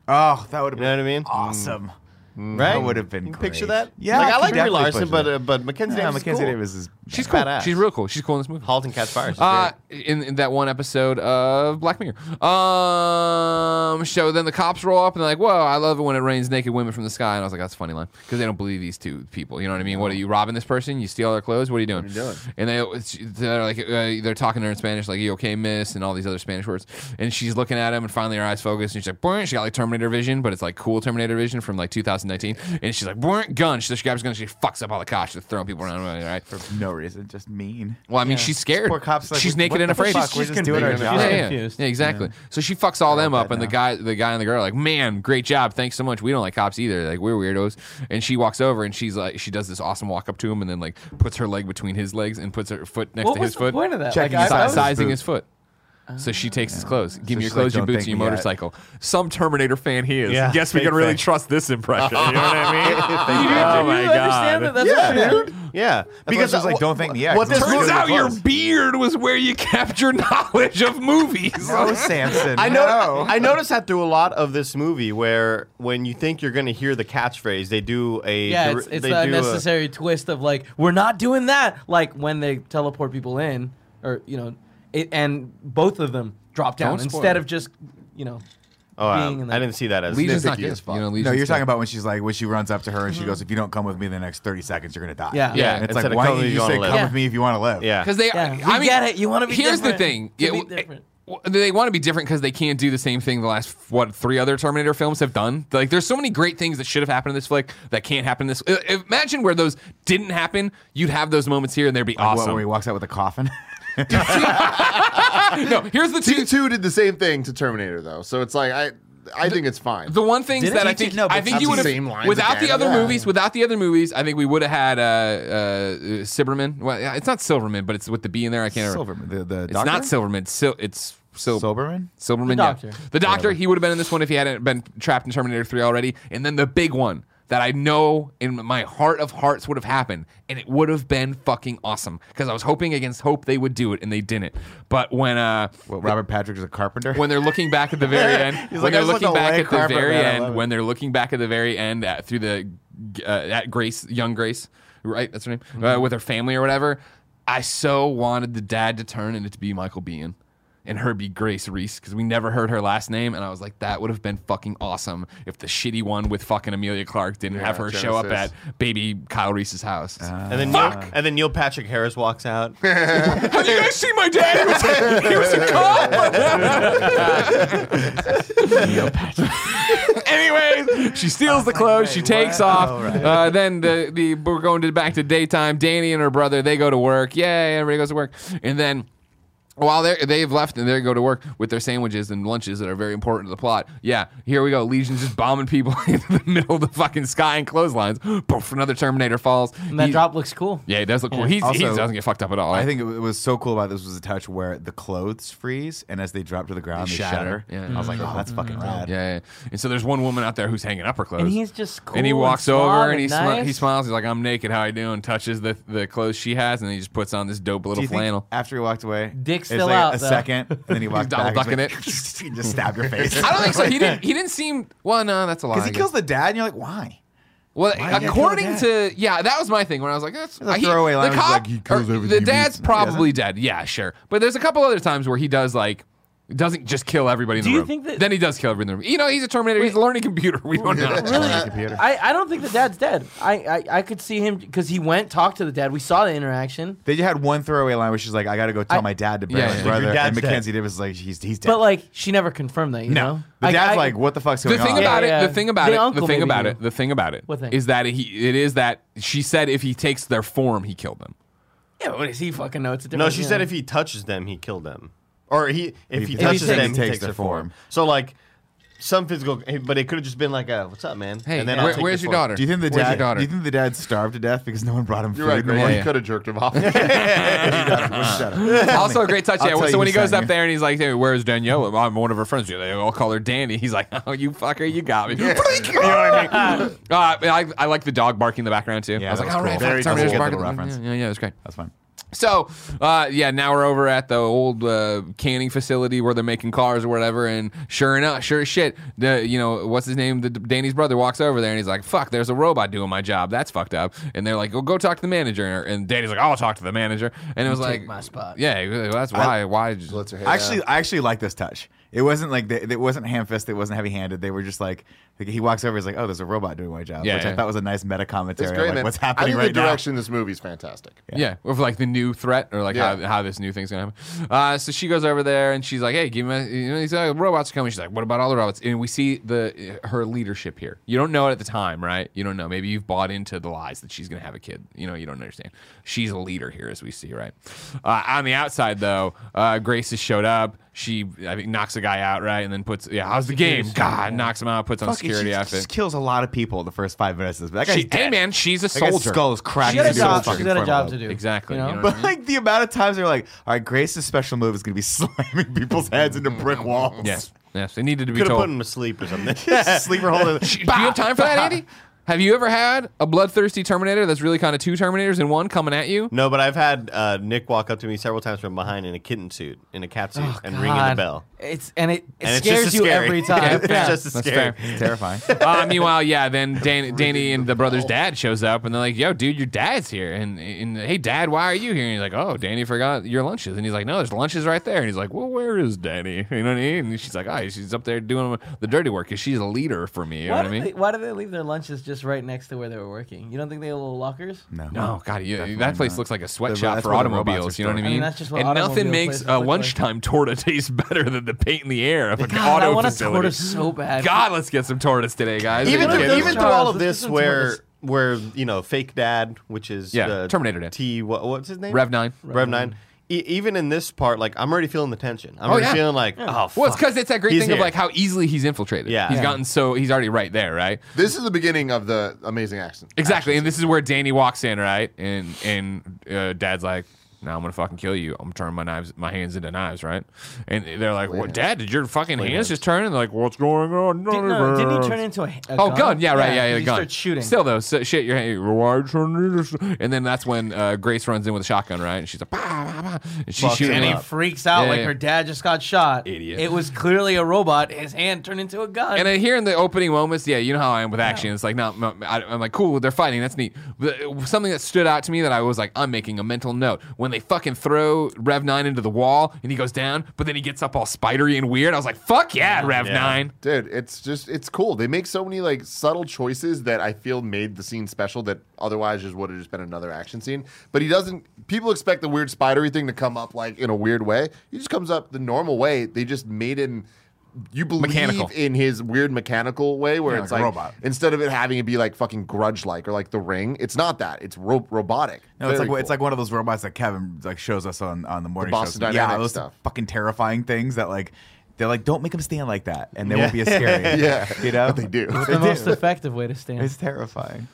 Oh, that would have You know been what I mean? Mm. awesome. Mm. Right? That would have been You can picture that? Yeah, like, I I could like Brie definitely Larson, picture but that. uh, but Mackenzie Yeah, Davis. Mackenzie cool. Davis is she's cool. badass. She's real cool. She's cool in this movie. Halt and Catch Fire. She's Uh, great. in, in that one episode of Black Mirror. Um, so then the cops roll up and they're like, "Whoa, I love it when it rains naked women from the sky." And I was like, "That's a funny line," because they don't believe these two people. You know what I mean? What are you robbing this person? You steal their clothes? What are you doing? What are you doing? And they they're like uh, they're talking to her in Spanish, like "You okay, miss?" and all these other Spanish words. And she's looking at him, and finally her eyes focus, and she's like, "Boing." She got like Terminator vision, but it's like cool Terminator vision from like 2019. And she's like, "Boing, gun." She, so she grabs a gun, she fucks up all the cops, she's throwing people around. Right? no reason, just mean. Well, I mean, Yeah. she's scared. Poor cops like, she's naked what and the afraid. fuck? We're She's just doing our confused. job. She's yeah, yeah. confused. Yeah, exactly. So she fucks all them up, that and the guy, the guy and the girl, are like, man, great job, thanks so much. We don't like cops either. Like we're weirdos. And she walks over and she's like, she does this awesome walk up to him, and then like puts her leg between his legs and puts her foot next What to was his the foot, point of that? Checking Like, his I- I was- sizing his foot. So she takes his clothes. Give me your she's like, clothes, your boots, and your me yet." motorcycle. Some Terminator fan he is. Yeah, Guess we can really fan. trust this impression. (laughs) You know what I mean? (laughs) You- oh you my understand god. that? That's Yeah, dude. Yeah, Because uh, it's like, wh- don't thank me yet. What this Turns Turns out your beard was where you (laughs) capture knowledge of movies. No, Samson. I know. no. I noticed that through a lot of this movie, where when you think you're going to hear the catchphrase, they do a Yeah, it's, it's they the do a- necessary twist of like we're not doing that. Like when they teleport people in, or you know, it, and both of them drop down Don't spoil instead it. of just you know. Oh, wow. being in I the- didn't see that as Legion's not nitpicky good. as fuck. You know, No, Legion's you're talking good. about when she's like, when she runs up to her and she mm-hmm. goes, "If you don't come with me in the next 30 seconds, you're gonna die." Yeah. Yeah, And it's instead like, of why come don't you you say, wanna "Come live." with me if you want to live"? Yeah, Because they, Yeah, we I mean, get it. You want to be Here's different. the thing. To Yeah, be w- different. Well, They want to be different because they can't do the same thing the last what three other Terminator films have done. Like, there's so many great things that should have happened in this flick that can't happen in this. Imagine where those didn't happen. You'd have those moments here, and they'd be What, awesome. where he walks out with a coffin. (laughs) (laughs) no, here's the two. T2 did the same thing to Terminator, though. So it's like, I I think it's fine. The one thing Did that I T2 think no, but I think it's you the would have same lines without the other Yeah. movies without the other movies I think we would have had uh, uh, Silverman. Well, yeah, it's not Silverman, but it's with the B in there. I can't remember. Silverman. The, the It's doctor? not Silverman. It's Sil- it's Sil- Silverman? Silverman. The yeah. Doctor. The Doctor. He would have been in this one if he hadn't been trapped in Terminator 3 already. And then the big one that I know in my heart of hearts would have happened, and it would have been fucking awesome because I was hoping against hope they would do it, and they didn't. But when uh, What, Robert Patrick is a carpenter? when they're looking back at the very (laughs) end, when like, they're looking back at the very man, end, when they're looking back at the very end at, through the uh, at Grace, young Grace, right? That's her name, Mm-hmm. uh, with her family or whatever. I so wanted the dad to turn and it to be Michael Biehn. And her be Grace Reese because we never heard her last name, and I was like, that would have been fucking awesome if the shitty one with fucking Emilia Clarke didn't Yeah, have her show up at Genisys. baby Kyle Reese's house. Uh, And then Neil, and then Neil Patrick Harris walks out. (laughs) Have you guys seen my dad? He was, he was a cop. Anyways, she steals the clothes. She takes off. Uh, then the, the we're going to back to daytime. Dani and her brother they go to work. Yay! Everybody goes to work. And then while they they've left and they go to work with their sandwiches and lunches that are very important to the plot. Yeah, here we go. Legion's just bombing people (laughs) in the middle of the fucking sky and clotheslines. Poof! Another Terminator falls. And that He- drop looks cool. Yeah, it does look cool. He's, he doesn't get fucked up at all. I think it was so cool about this was a touch where the clothes freeze, and as they drop to the ground, They they, shatter. shatter. Yeah. I was like, oh, that's mm-hmm. fucking rad. Yeah, yeah. And so there's one woman out there who's hanging up her clothes. And he's just cool. and he walks suave over and he, nice. smi- he smiles. He's like, "I'm naked. How you doing?" Touches the the clothes she has, and he just puts on this dope Do little you think flannel. after he walked away, Dick's it's still like out, a though. second, and then he walked double back, ducking like, it. just stab your (laughs) face. I don't think so. He didn't. He didn't seem. Well, no, that's a lie. because he kills the dad, and you're like, why? Well, Why according to yeah, that was my thing when I was like, that's a throwaway line. The He's cop, like, he kills or everything the dad's meets. probably dead. Yeah, sure. But there's a couple other times where he does like. Doesn't just kill everybody in Do the you room. think that- then he does kill everybody in the room. You know, he's a Terminator. He's a learning computer. We don't know. Really? computer. I, I don't think the dad's dead. I, I, I could see him because he went talked to the dad. We saw the interaction. They just had one throwaway line where she's like, I got to go tell I- my dad to bury Yeah, my yeah. brother. Your dad's And dead. Mackenzie Davis is like, he's, he's dead. But like she never confirmed that. You no. know, The dad's I- like, what the fuck's going the thing on? about Yeah, it, yeah. the thing about The it, uncle the thing maybe about knew. it, the thing about it What thing? is that he it is that she said if he takes their form, he killed them. yeah, what does he fucking know? It's a No, different. she said if he touches them, he killed them. Or he if, If he he touches takes- them, he he takes takes their their form. form. So like some physical, but it could have just been like, a, "What's up, man?" Hey, and then I'll where- where's your your form. daughter? Do you think the Where's dad? daughter? Do you think the dad starved to death because no one brought him You're food? right, in the Grant. morning? You could have jerked him off. (laughs) (laughs) (laughs) Also a great touch. Yeah, so when he goes up saying there and he's like, hey, "Where's Danielle?" I'm one of her friends. They all call her Dani. He's like, "Oh, you fucker, you got me." you know what I mean? Uh, I, I like the dog barking in the background too. Yeah, I was like, was "All right, cool. fuck, Very Terminator's barking." Good little reference. Yeah, yeah, yeah, it was great. That's fine. So, uh, yeah, now we're over at the old uh, canning facility where they're making cars or whatever, and sure enough, sure as shit, the you know what's his name, the Dani's brother walks over there and he's like, "Fuck, there's a robot doing my job. That's fucked up." And they're like, "Well, go talk to the manager." And Dani's like, "I'll talk to the manager." And it was Take like, my spot. Yeah, well, that's why. why? Just, Lets her hair Actually. I actually like this touch. It wasn't like they, it wasn't ham fisted. It wasn't heavy handed. They were just like, like he walks over. He's like, "Oh, there's a robot doing my job," Yeah, which yeah. I thought was a nice meta commentary. It's on, great, like, man. What's I happening think right the now? direction in this movie is fantastic. Yeah, with like the new threat or like Yeah. how, how this new thing's gonna happen. Uh, so she goes over there and she's like, "Hey, give me." You know, these uh, robots are coming. She's like, "What about all the robots?" And we see the her leadership here. You don't know it at the time, right? You don't know. Maybe you've bought into the lies that she's gonna have a kid. You know, you don't understand. She's a leader here, as we see, right? Uh, on the outside, though, uh, Grace has showed up. She, I think, knocks a guy out, right, and then puts, yeah, how's the game? God, knocks him out, puts on a Fuck, security she outfit. just kills a lot of people the first five minutes of this. That guy's She, dead. hey man, she's a That guy's soldier. skull is She cracking got a into job. his She's fucking got a front job lobe. to do. Exactly, You know? you know what I But mean? like the amount of times they're like, "All right, Grace's special move is going to be (laughs) slamming people's heads into brick mm-hmm. walls." Yes, yes, they needed to be Could have told. put him to sleep or something. (laughs) sleeper holder. (laughs) Do you have time for that, Andy? Have you ever had a bloodthirsty Terminator that's really kind of two Terminators in one coming at you? no, but I've had uh, Nick walk up to me several times from behind in a kitten suit, in a cat suit, and ringing the God. bell. It's and it, it And it's scares as you scary. every (laughs) time. it's Yeah. just as That's scary. fair. It's (laughs) terrifying. Uh, meanwhile, yeah, then Dan, Dani and the brother's dad shows up, and they're like, "Yo, dude, your dad's here." And, and hey, dad, why are you here? And he's like, "Oh, Dani forgot your lunches." And he's like, "No, there's lunches right there." And he's like, "Well, where is Dani?" (laughs) You know what I mean? And she's like, "Oh, she's up there doing the dirty work because she's a leader for me." You know Why what I do, mean? they, why do they leave their lunches just just right next to where they were working. You don't think they have little lockers? No, No, God, you, Definitely that place not. looks like a sweatshop that's for where the robots automobiles. are You know what I stored. I mean, mean? that's just what and nothing automobile makes places a look like. lunchtime torta (laughs) taste better than the paint in the air of (laughs) a God, auto I want a facility. torta so bad. God, let's get some tortas today, guys. even Are you Look through, kidding? those even through all of let's this get where tortas. where you know fake dad which is Yeah, the Terminator Dad. t what, what's his name Rev nine. rev 9 E- even in this part like i'm already feeling the tension i'm Oh, already yeah. feeling like oh Well, it's because it's that great He's thing of like how easily he's infiltrated. Yeah. he's Yeah. gotten so he's already right there, right? This is the beginning of the amazing action. Exactly, and this is where Dani walks in, right? And and uh, Dad's like, "Now I'm gonna fucking kill you. I'm turning my knives, my hands into knives, right?" And they're like, "What, Dad? Did your fucking hands just turn?" And they're like, "What's going on?" Didn't, no, didn't he turn into a, a Oh, gun. Yeah, right. Yeah, yeah, he gun. starts shooting. Still though, so, shit. Your hand. Why turn? And then that's when uh, Grace runs in with a shotgun, right? And she's like, bah, bah, bah, and she's Fucks shooting. and he him. freaks out Yeah, like yeah. her dad just got shot. Idiot. It was clearly a robot. His hand turned into a gun. And then here in the opening moments, yeah, you know how I am with action. It's like, no, no, I, I'm like, cool, they're fighting. That's neat. But something that stood out to me that I was like, I'm making a mental note when they fucking throw Rev Nine into the wall and he goes down, but then he gets up all spidery and weird. I was like, fuck yeah, Rev Yeah. Nine. Dude, it's just it's cool. They make so many like subtle choices that I feel made the scene special that otherwise just would have just been another action scene. But he doesn't people expect the weird spidery thing to come up like in a weird way. He just comes up the normal way. They just made him you believe Mechanical. in his weird mechanical way where Yeah, it's like like robot. instead of it having it be like fucking grudge like or like the ring, it's not that. It's ro- robotic. No, it's Very like it's like one of those robots that Kevin like shows us on on the morning Boston shows. Yeah, those stuff. fucking terrifying things that like they're like don't make them stand like that, and they won't be as scary. (laughs) Yeah. you know, But they do. it's the most effective way to stand. It's terrifying.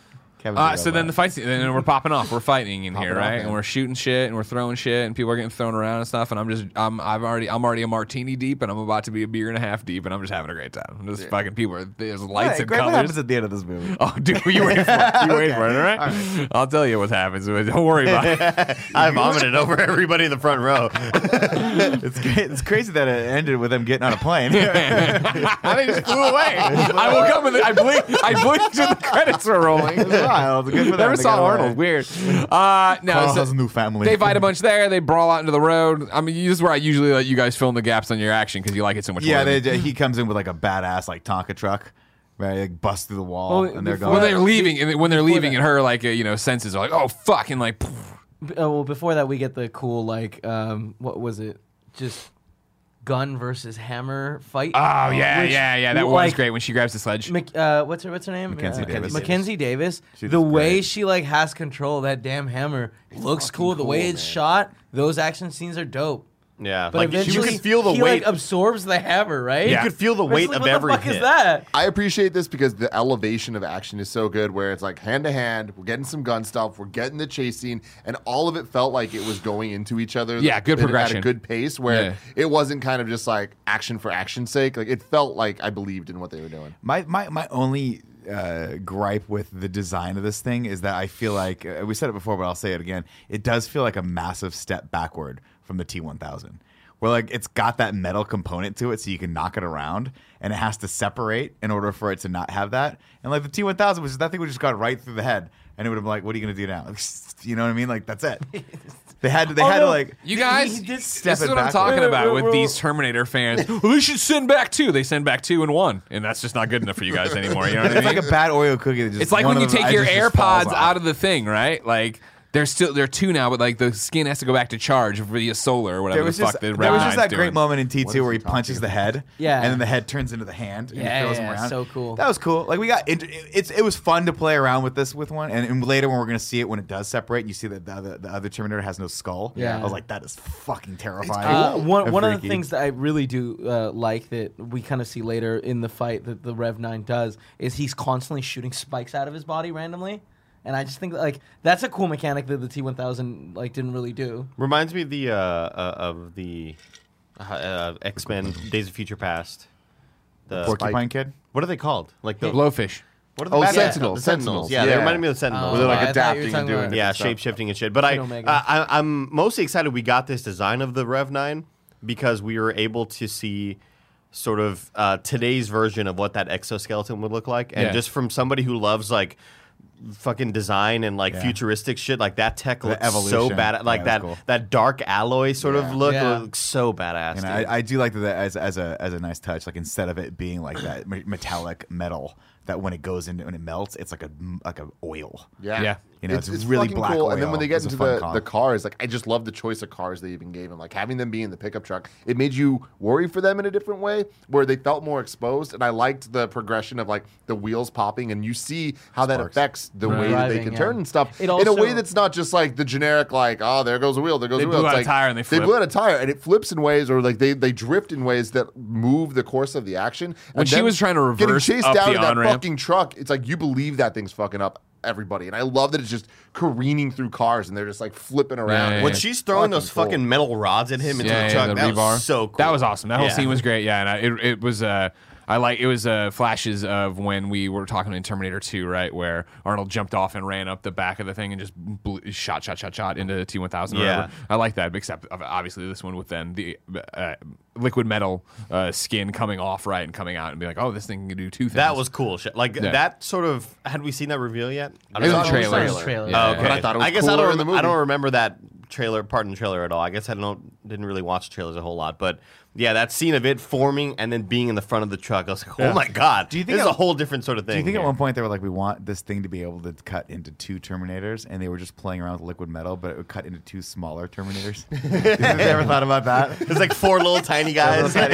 Uh, so then the fight scene, then we're popping off. We're fighting in here, Popping off, right? man. and we're shooting shit and we're throwing shit and people are getting thrown around and stuff. And I'm just, I'm, I've already, I'm already a martini deep and I'm about to be a beer and a half deep and I'm just having a great time. I'm just fucking people. Are, there's lights Hey, and Greg, what happens at the end of this movie? (laughs) Oh, dude, you wait for it. You wait (laughs) for it, all right? I'll tell you what happens. Don't worry about it. (laughs) i vomited over everybody in the front row it's. It's crazy that it ended with them getting on a plane. I think just flew away. I woke up and I blinked. I blinked and the credits were rolling. It's wild. Good for them. Never They saw got away. Arnold. Weird. Uh, no, Carl so has a new family. they fight a bunch there. They brawl out into the road. I mean, this is where I usually let you guys fill in the gaps on your action because you like it so much. Yeah, more than they, me. he comes in with like a badass like Tonka truck, right? Like bust through the wall, Well, and they're before going. when they're leaving, and when they're leaving, that- and her like uh, you know senses are like, oh fuck, and like. poof. Uh, well, before that, we get the cool like, um, what was it? Just gun versus hammer fight. Oh yeah, Which, yeah, yeah. That was great when she grabs the sledge. Mc, uh, what's her What's her name? Mackenzie uh, Davis. Mackenzie Davis. She the way great. she like has control of that damn hammer looks cool. The way cool, it's shot, those action scenes are dope. Yeah But like you eventually, could feel the he, weight Like, absorbs the hammer, right? Yeah. you could feel the But it's weight like, of what every the fuck hit is that? I appreciate this because the elevation of action is so good where it's like hand to hand, we're getting some gun stuff, we're getting the chase scene, and all of it felt like it was going into each other. Yeah, good progression. At a good pace where Yeah. it wasn't kind of just like action for action's sake. Like it felt like I believed in what they were doing. My my my only uh, gripe with the design of this thing is that I feel like uh, we said it before, but I'll say it again. It does feel like a massive step backward from the T1000, where like it's got that metal component to it, so you can knock it around, and it has to separate in order for it to not have that. And like the T1000 was that thing would just got right through the head, and it would have been like, "What are you gonna do now?" (laughs) You know what I mean? Like that's it. They had to. They Oh, had to like. You guys, he did this step is it what I'm talking about Wait, with wait, these Terminator fans. (laughs) well, they should send back two. They send back two and one, and that's just not good enough for you guys anymore. You know what I It's like a bad Oreo cookie. That just It's like when you of the take your just falls AirPods off. out of the thing, right? Like they're still they're two now, but like the skin has to go back to charge via solar or whatever There was the just fuck the there was just 9's that great moment in T2 where he he punches talking the head, Yeah. and then the head turns into the hand, and Yeah, he throws yeah, him around. so cool. That was cool. Like we got it, it's it was fun to play around with this with one, and, and later when we're gonna see it when it does separate, and you see that the other, the other Terminator has no skull. Yeah. I was like, that is fucking terrifying. Uh, one and one of the things that I really do uh, like that we kind of see later in the fight that the Rev Nine does is he's constantly shooting spikes out of his body randomly, and I just think like that's a cool mechanic that the T one thousand like didn't really do. reminds me of the uh, uh, of the uh, uh, x-men days of future past the Porcupine Kid. what are they called like the blowfish. what are the Oh, bad Sentinels, called? the sentinels Sentinels, yeah, they reminded me of the sentinels Oh, Where they're like I thought you were adapting and doing yeah, shape shifting and shit. But I, Kid Omega. I, I'm mostly excited we got this design of the Rev Nine because we were able to see sort of uh, today's version of what that exoskeleton would look like, and Yeah. just from somebody who loves like fucking design and like Yeah. futuristic shit, like that tech The looks so bad. Like Yeah, that cool. that dark alloy sort Yeah. of look Yeah. looks so badass. And. I, I do like that as, as a as a nice touch. Like instead of it being like that metallic metal, that when it goes into when it melts, it's like a like a oil. Yeah. Yeah. You know, it's really black cool. And then when they get into the, comp. the cars, like I just love the choice of cars they even gave him. Like having them be in the pickup truck, it made you worry for them in a different way, where they felt more exposed. And I liked the progression of like the wheels popping, and you see how that affects the way that they can yeah. turn and stuff It in a way that's not just like the generic like oh there goes a wheel, there goes They a wheel. blew It's out a tire and they they blew out a tire, and it flips in ways, or like they they drift in ways that move the course of the action. When And she was trying to reverse, getting chased up down the in that on-ramp. fucking truck, it's like you believe that thing's fucking up everybody. And I love that it's just careening through cars and they're just like flipping around. Yeah, yeah, When yeah. she's throwing those cool. fucking metal rods at him into yeah, the yeah, truck, the that rebar. was so cool. That was awesome. That whole Yeah. scene was great. Yeah, and I, it it was uh I like it was uh flashes of when we were talking in Terminator 2, right, where Arnold jumped off and ran up the back of the thing and just blew, shot, shot, shot, shot into the T1000. or Yeah. whatever. I like that. Except obviously this one with then the uh, liquid metal uh, skin coming off right and coming out and be like, oh, this thing can do two things. That was cool shit. Like Yeah. that sort of. Had we seen that reveal yet? I It was know. a trailer. Was trailer. Yeah, Oh, okay. But I thought it was guess I don't. in the rem- I don't remember that trailer part in the trailer at all. I guess I don't didn't really watch trailers a whole lot, but yeah, that scene of it forming and then being in the front of the truck, I was like, oh my god, Do you think this is a whole different sort of thing? Do you think here. at one point they were like, we want this thing to be able to cut into two Terminators, and they were just playing around with liquid metal, but it would cut into two smaller Terminators? (laughs) Have you ever thought about that? It's like four little tiny guys. (laughs) By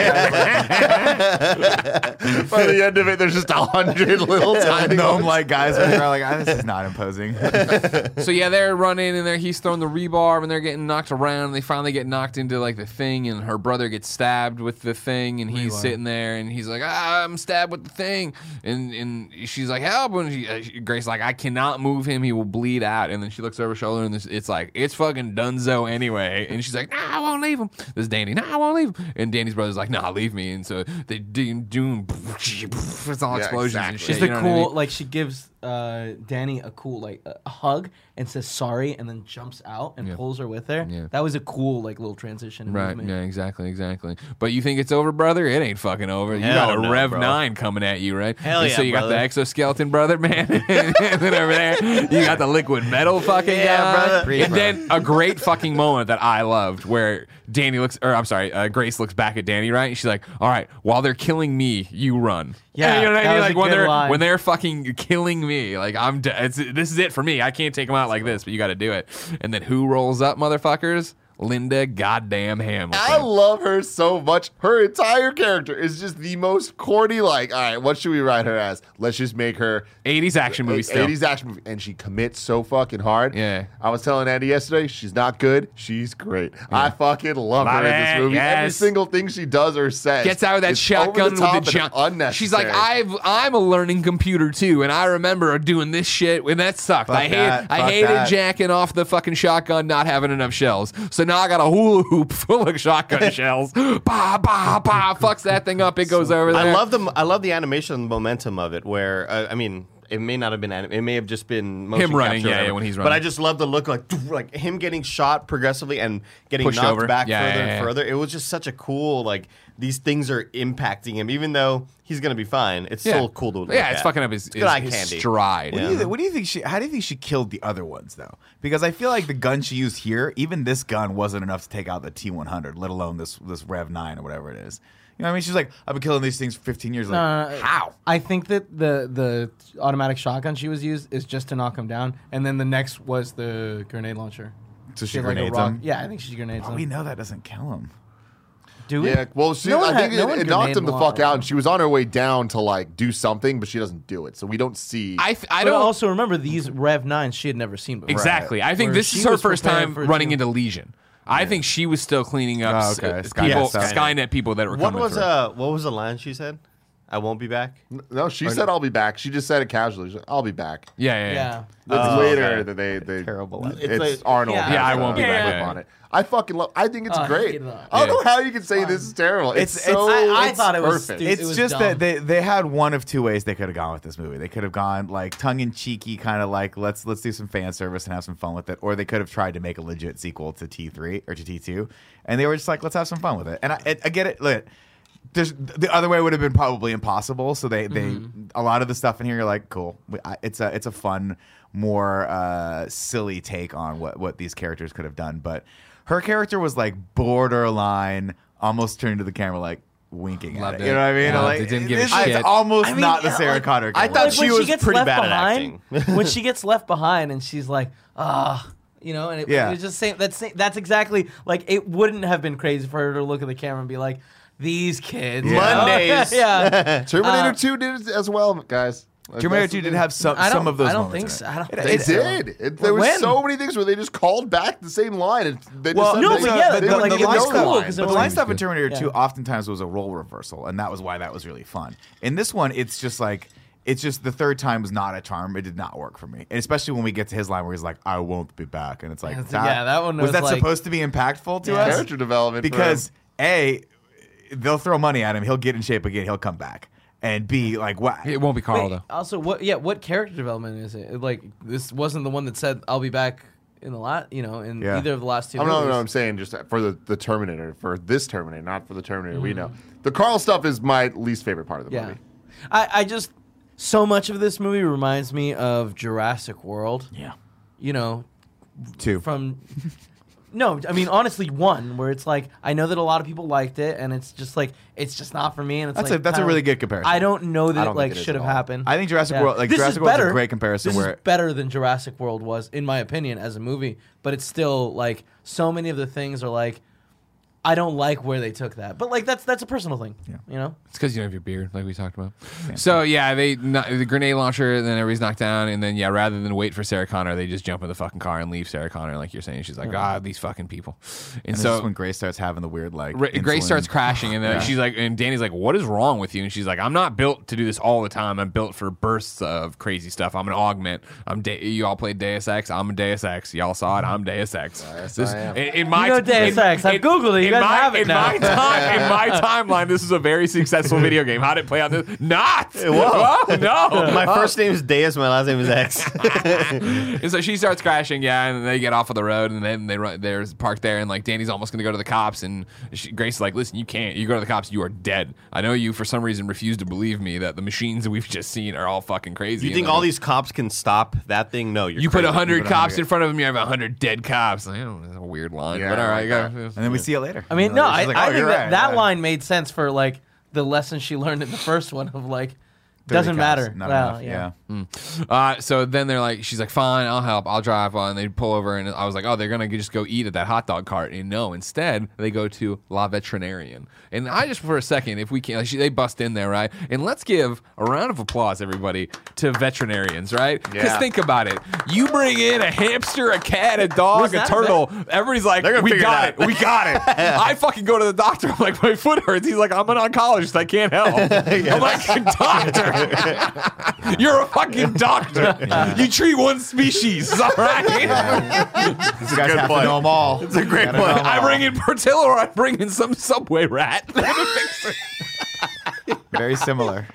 the end of it, there's just a hundred little tiny gnome-like guys running around like, ah, this is not imposing. (laughs) so yeah, they're running and they're he's throwing the rebar and they're getting knocked around. And they finally get knocked into like the thing, and her brother gets stabbed with the thing, and he's Rebar. sitting there and he's like, ah, "I'm stabbed with the thing," and and she's like, "Help!" And she, uh, she- Grace like, "I cannot move him; he will bleed out." And then she looks over her shoulder and it's, it's like, "It's fucking Dunzo anyway." And she's like, "Nah, I won't leave him." This is Dani. Nah, I won't leave him. And Dani's brother's like, "Nah, leave me." And so they do doom. It's all Yeah, explosions and exactly. shit. Just you a know what I cool, mean? like she gives uh, Dani a cool like a hug and says sorry, and then jumps out and Yeah. pulls her with her. Yeah. That was a cool like little transition. Right. movement. Yeah. Exactly. Exactly. But you think it's over, brother? It ain't fucking over. You Hell got a no, Rev bro. Nine coming at you, right? Hell And So yeah, you got the exoskeleton brother, man, (laughs) and then over there you got the liquid metal fucking Yeah, guy. brother. And then a great fucking moment that I loved where Dani looks, or I'm sorry, uh, Grace looks back at Dani, right? And she's like, "All right, while they're killing me, you run." Yeah, you know what I mean. Like when they're line. when they're fucking killing me, like I'm. De- it's, this is it for me. I can't take them out like this, but you got to do it. And then who rolls up, motherfuckers? Linda goddamn Hamilton. I love her so much. Her entire character is just the most corny. Like, all right, what should we write her as? Let's just make her 80s action movie still. 80s action movie, and she commits so fucking hard. Yeah. I was telling Andy yesterday, she's not good. She's great. I fucking love, Love her in this movie. Every single thing she does or says Gets out of that shotgun the with the jump. unnecessary. She's like, I've I'm a learning computer too, and I remember doing this shit, and that sucked. Fuck I hate I hated that. jacking off the fucking shotgun, not having enough shells. So now I got a hula hoop (laughs) full of shotgun (laughs) shells. Bah bah bah. Fucks that thing up. It goes over there. I love the I love the animation and the momentum of it. Where uh, I mean, it may not have been anim- it may have just been motion Him running, capture yeah, yeah, when he's running But I just love the look like like him getting shot progressively and getting Pushed knocked over. back Yeah, further yeah. and further. It was just such a cool like these things are impacting him, even though he's gonna be fine. It's yeah. still cool to look Yeah, it's at. fucking up his, good his, eye his candy. stride. What, do you, th- what do you think she? How do you think she killed the other ones though? Because I feel like the gun she used here, even this gun wasn't enough to take out the T100, let alone this this Rev Nine or whatever it is. You know what I mean? She's like, I've been killing these things for 15 years. Like, No, no, no. how? I think that the the automatic shotgun she was used is just to knock him down, and then the next was the grenade launcher. So she had, grenades rock- him. Yeah, I think she grenades Well, them. we know that doesn't kill him. Do we? Yeah, well, she, No I think had- no it, one it knocked him the fuck out, and she was on her way down to like do something, but she doesn't do it, so we don't see. I th- I but don't also remember these Rev nines she had never seen before. Exactly. I think Where this is her first time running two. into Legion. I think she was still cleaning up Oh, okay. uh, Skynet people, stuff. Skynet people that were What coming was through. uh what was the line she said? I won't be back. no, she said I'll be back. She just said it casually. She's like, I'll be back. yeah, yeah, yeah. Yeah. It's Oh, later okay. that they they Terrible. It's, It's like- Arnold. Yeah. has Yeah, I a won't be back. Yeah. on it. I fucking love. I think it's Oh, I great. hate that. I don't know how you can say this is terrible. It's, It's- so. it's- I- I it's thought it was perfect. stu- It's it was just dumb. that they, they had one of two ways they could have gone with this movie. They could have gone like tongue in cheeky, kind of like let's let's do some fan service and have some fun with it, or they could have tried to make a legit sequel to T three or to T two, and they were just like let's have some fun with it. And I, I, I get it. Look, there's the other way would have been probably impossible. So they they a lot of the stuff in here, you're like cool. It's a it's a fun, more uh, silly take on what what these characters could have done. But her character was like borderline, almost turning to the camera like winking Loved at it. it. You know what I mean? Loved like, it. Didn't give a this is shit. almost I mean, not the Sarah like, Connor. I thought Like, she when was gets pretty left bad at acting. when she (laughs) gets left behind and she's like, ah, you know, and it, Yeah. it was just saying that's that's exactly like it wouldn't have been crazy for her to look at the camera and be like, these kids, you know? Mondays. (laughs) yeah. (laughs) Terminator Uh, 2 did it as well, guys. Like, Terminator 2 did have some some of those I don't think so. I don't It- They think so. did. It, there was When? so many things where they just called back the same line. And they just Well, said no, they- but yeah, they but didn't like, even it was know the cool line. 'cause But the line like- stuff in Terminator Yeah. 2 oftentimes was a role reversal, and that was why that was really fun. In this one, it's just like it's just the third time was not a charm. It did not work for me, and especially when we get to his line where he's like, "I won't be back," and it's like, That's- yeah, that one was that like- supposed to be impactful to Yeah. us? Character development because a they'll throw money at him, he'll get in shape again, he'll come back, and b like what? It won't be Carl Wait, though. also, what? Yeah, what character development is it? Like, this wasn't the one that said, "I'll be back." In the last, you know, in Yeah. either of the last two. Oh, no, movies. no, I'm saying just for the, the Terminator, for this Terminator, not for the Terminator we Mm-hmm. know. The Carl stuff is my least favorite part of the Yeah. movie. I, I just so much of this movie reminds me of Jurassic World. Yeah, You know, two. from (laughs) no, I mean honestly, one where it's like I know that a lot of people liked it, and it's just like it's just not for me. And it's That's like a- that's a really good comparison. I don't know that I don't think like it is should have happened. I think Jurassic Yeah. World, like This Jurassic is World's better. a great comparison. This where is better than Jurassic World was, in my opinion, as a movie. But it's still like so many of the things are like I don't like where they took that. But like that's that's a personal thing. Yeah. You know. It's because you don't have your beard, like we talked about. So yeah, they kno- the grenade launcher, and then everybody's knocked down, and then yeah, rather than wait for Sarah Connor, they just jump in the fucking car and leave Sarah Connor, like you're saying. She's like, ah, these fucking people. And, and so so when Grace starts having the weird like Ra- Grace insulin- starts crashing, and then Yeah. she's like, and Dani's like, "What is wrong with you?" And she's like, "I'm not built to do this all the time. I'm built for bursts of crazy stuff. I'm an augment. I'm De- you all played Deus Ex. I'm a Deus Ex. Y'all saw it. I'm Deus Ex. Yes, This- I am. in, in my You know Deus Ex. I've Googled it. You in guys my, have it in now. My time, in (laughs) my timeline, this is a very successful video game. How did it play out? This not. Whoa, no. (laughs) My first uh, name is Deus. My last name is X. (laughs) and so she starts crashing, yeah, and they get off of the road, and then they run. There's parked there, and like Dani's almost going to go to the cops, and she, Grace is like, "Listen, you can't. You go to the cops, you are dead. I know you for some reason refuse to believe me that the machines that we've just seen are all fucking crazy. you think all these cops can stop that thing? No, you're You put a hundred cops hundred- in front of them, you have a hundred dead cops. Like, oh, that's a weird line, Yeah, but all I right, like go. that. and then we see it later. I mean, You no, I, she's like, oh, I "Oh, think you're that right, that yeah." line made sense for like the lesson she learned in the first one of like 30 doesn't cops, matter. Not Well, enough. Yeah. Uh, so then they're like, she's like, fine, I'll help, I'll drive. And they pull over, and I was like, oh, they're gonna just go eat at that hot dog cart. And no, instead they go to La Veterinarian. And I just for a second, if we can, like, she, they bust in there, right? And let's give a round of applause, everybody, to veterinarians, right? Because Yeah. think about it, you bring in a hamster, a cat, a dog, Was a that turtle. Everybody's like, we figure it got it, we got it. (laughs) I fucking go to the doctor. I'm like, my foot hurts. He's like, I'm an oncologist. I can't help. (laughs) I'm like, doctor. (laughs) You're a fucking doctor. You treat one species, all right? These guys have point. to know them all. It's a great point. I bring in Portillo or I bring in some subway rat. (laughs) Very similar.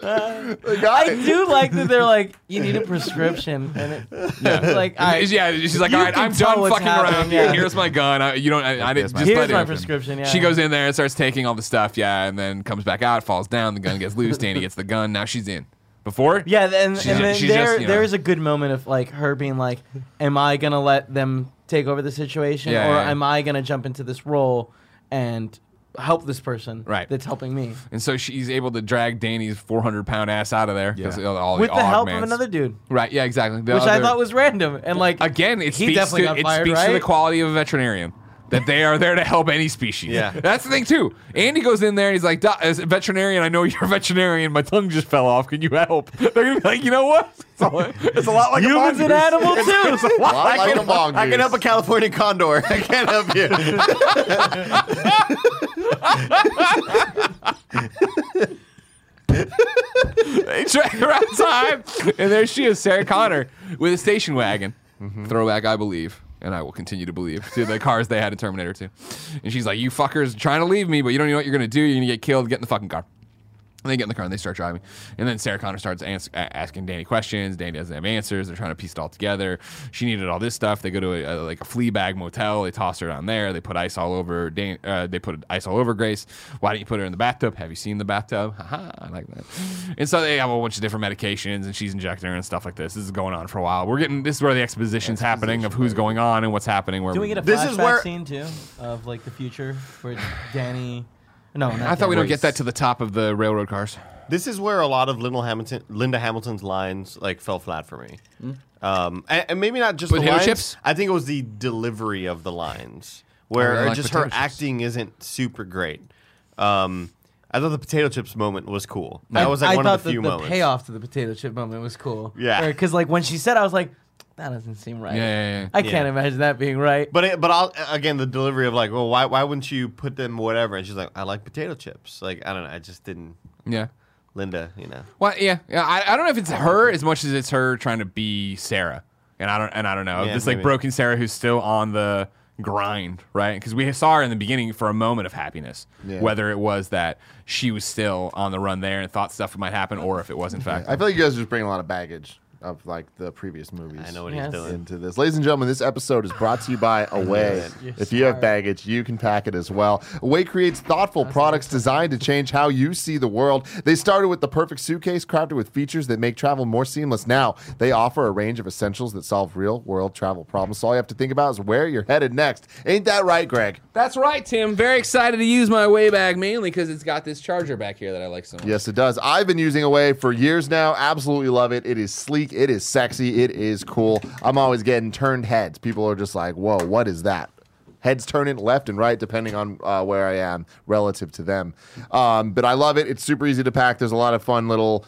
They got I it. do like that they're like, you need a prescription, and it, yeah. like, I, yeah, she's like, all right, I'm done what's fucking around. yeah. Here's my gun. I, you don't. I, I didn't Here's my- just here's my prescription. Yeah, She goes in there and starts taking all the stuff, yeah, and then comes back out, falls down, the gun gets loose, (laughs) Dani gets the gun, now she's in. Before? Yeah, and, She's- and then there just, you know- there is a good moment of like her being like, "Am I gonna let them take over the situation, Yeah, or yeah, yeah. am I gonna jump into this role and help this person Right. that's helping me And so she's able to drag Dani's 400 pound ass out of there Yeah. all with the, the help of another dude?" Right, yeah, exactly. The Which I thought was random and like Again, it speaks, definitely to, got it fired, speaks to the quality of a veterinarian. That they are there to help any species. Yeah. That's the thing, too. Andy goes in there and he's like, as a veterinarian, I know you're a veterinarian. My tongue just fell off. Can you help? They're going to be like, you know what? It's a, it's a lot like humans a and mongoose. animal too. It's a lot Lot like a mongoose. I can help a California condor. I can't help you. They drag her outside, and there she is, Sarah Connor, with a station wagon. Mm-hmm. Throwback, I believe. And I will continue to believe to the cars they had in Terminator 2. And she's like, You fuckers trying to leave me, but you don't know what you're to do. You're to get killed. Get in the fucking car. And they get in the car and they start driving. And then Sarah Connor starts ans- asking Dani questions. Dani doesn't have answers. They're trying to piece it all together. She needed all this stuff. They go to a, a, like a flea bag motel. They toss her down there. They put ice all over. Dan- uh, they put ice all over Grace. Why didn't you put her in the bathtub? Have you seen the bathtub? Haha, I like that. And so they have a bunch of different medications, and she's injecting her and stuff like this. This is going on for a while. We're getting this is where the exposition's happening of who's going on and what's happening. Where Do we get a This flashback is where- scene too of like the future where Dani No, not I thought we don't get that to the top of the railroad cars. This is where a lot of Linda Hamilton, Linda Hamilton's lines like fell flat for me. Um, and, and maybe not just the Potato lines. chips? I think it was the delivery of the lines, where really like just her potato chips. acting isn't super great. Um, I thought the potato chips moment was cool. That I- was like I one thought of the few the, moments. payoff to the potato chip moment was cool. Yeah. because like when she said, I was like, that doesn't seem right. Yeah, yeah, yeah. I can't imagine that being right. But it, but I'll, again, the delivery of like, well, why why wouldn't you put them whatever? And she's like, I like potato chips. Like I don't know, I just didn't. Yeah. Linda, you know. Well, yeah, yeah. I, I don't know if it's her as much as it's her trying to be Sarah, and I don't and I don't know Yeah, this like maybe. broken Sarah who's still on the grind, right? Because we saw her in the beginning for a moment of happiness, Yeah. whether it was that she was still on the run there and thought stuff might happen, or if it was in (laughs) fact. I feel like you guys are just bringing a lot of baggage of like the previous movies. I know what Yes. he's doing. into this. Ladies and gentlemen, this episode is brought to you by (laughs) Away. You're If you have smart. baggage, you can pack it as well. Away creates thoughtful products designed to change how you see the world. They started with the perfect suitcase crafted with features that make travel more seamless. Now, they offer a range of essentials that solve real world travel problems. So all you have to think about is where you're headed next. Ain't that right, Greg? That's right, Tim. Very excited to use my way bag mainly because it's got this charger back here that I like so much. Yes, it does. I've been using Away for years now. Absolutely love it. It is sleek. It is sexy. It is cool. I'm always getting turned heads. People are just like, "Whoa, what is that?" Heads turning left and right depending on uh, where I am relative to them. Um, but I love it. It's super easy to pack. There's a lot of fun little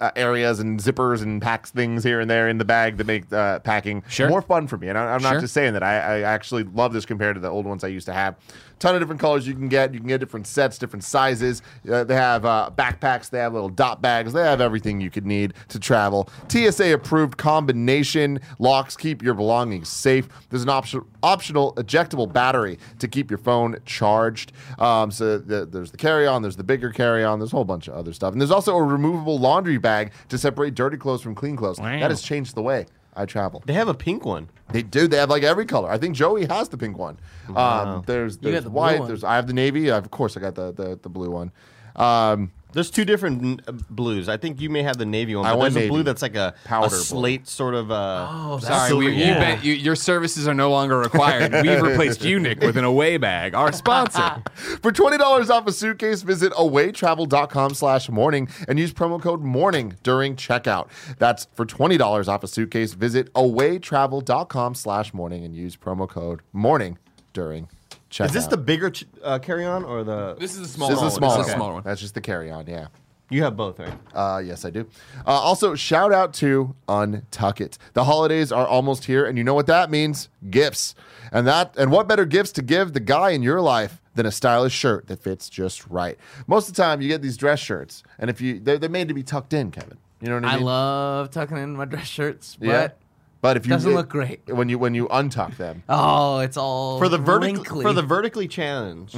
uh, areas and zippers and packs things here and there in the bag that make uh, packing Sure. more fun for me. And I, I'm Sure. not just saying that. I, I actually love this compared to the old ones I used to have. Ton of different colors you can get. You can get different sets, different sizes. Uh, they have uh, backpacks. They have little dot bags. They have everything you could need to travel. TSA approved combination locks keep your belongings safe. There's an option, optional ejectable battery to keep your phone charged. Um, so the, there's the carry on. There's the bigger carry on. There's a whole bunch of other stuff. And there's also a removable laundry bag to separate dirty clothes from clean clothes. Wow. That has changed the way I travel. They have a pink one. They do. They have like every color. I think Joey has the pink one. Um, there's there's the white. There's I have the navy. Of course, I got the the, the blue one. Um, There's two different uh, blues. I think you may have the navy one. I but want there's a blue that's like a, Powder a blue. slate sort of. Uh, Oh, Sorry, silver- we, you yeah. bet you, your services are no longer required. We've (laughs) replaced you, Nick, with an away bag, our sponsor. (laughs) for twenty dollars off a suitcase, visit awaytravel.com/slash morning and use promo code morning during checkout. That's for twenty dollars off a suitcase. Visit awaytravel.com/slash morning and use promo code morning during checkout. Is this the bigger ch- uh, carry on or the? This is the small This is one. the smaller This is the one. smaller one. That's just the carry on. Yeah. You have both, right? Uh, yes, I do. Uh, also, shout out to Untuck It. The holidays are almost here, and you know what that means? Gifts. And that, and what better gifts to give the guy in your life than a stylish shirt that fits just right? Most of the time, you get these dress shirts, and if you, they're, they're made to be tucked in, Kevin. You know what I mean? I love tucking in my dress shirts, but Yeah. But if you Doesn't look great. when you when you untuck them, (laughs) oh, it's all For the vertically wrinkly. for the vertically challenge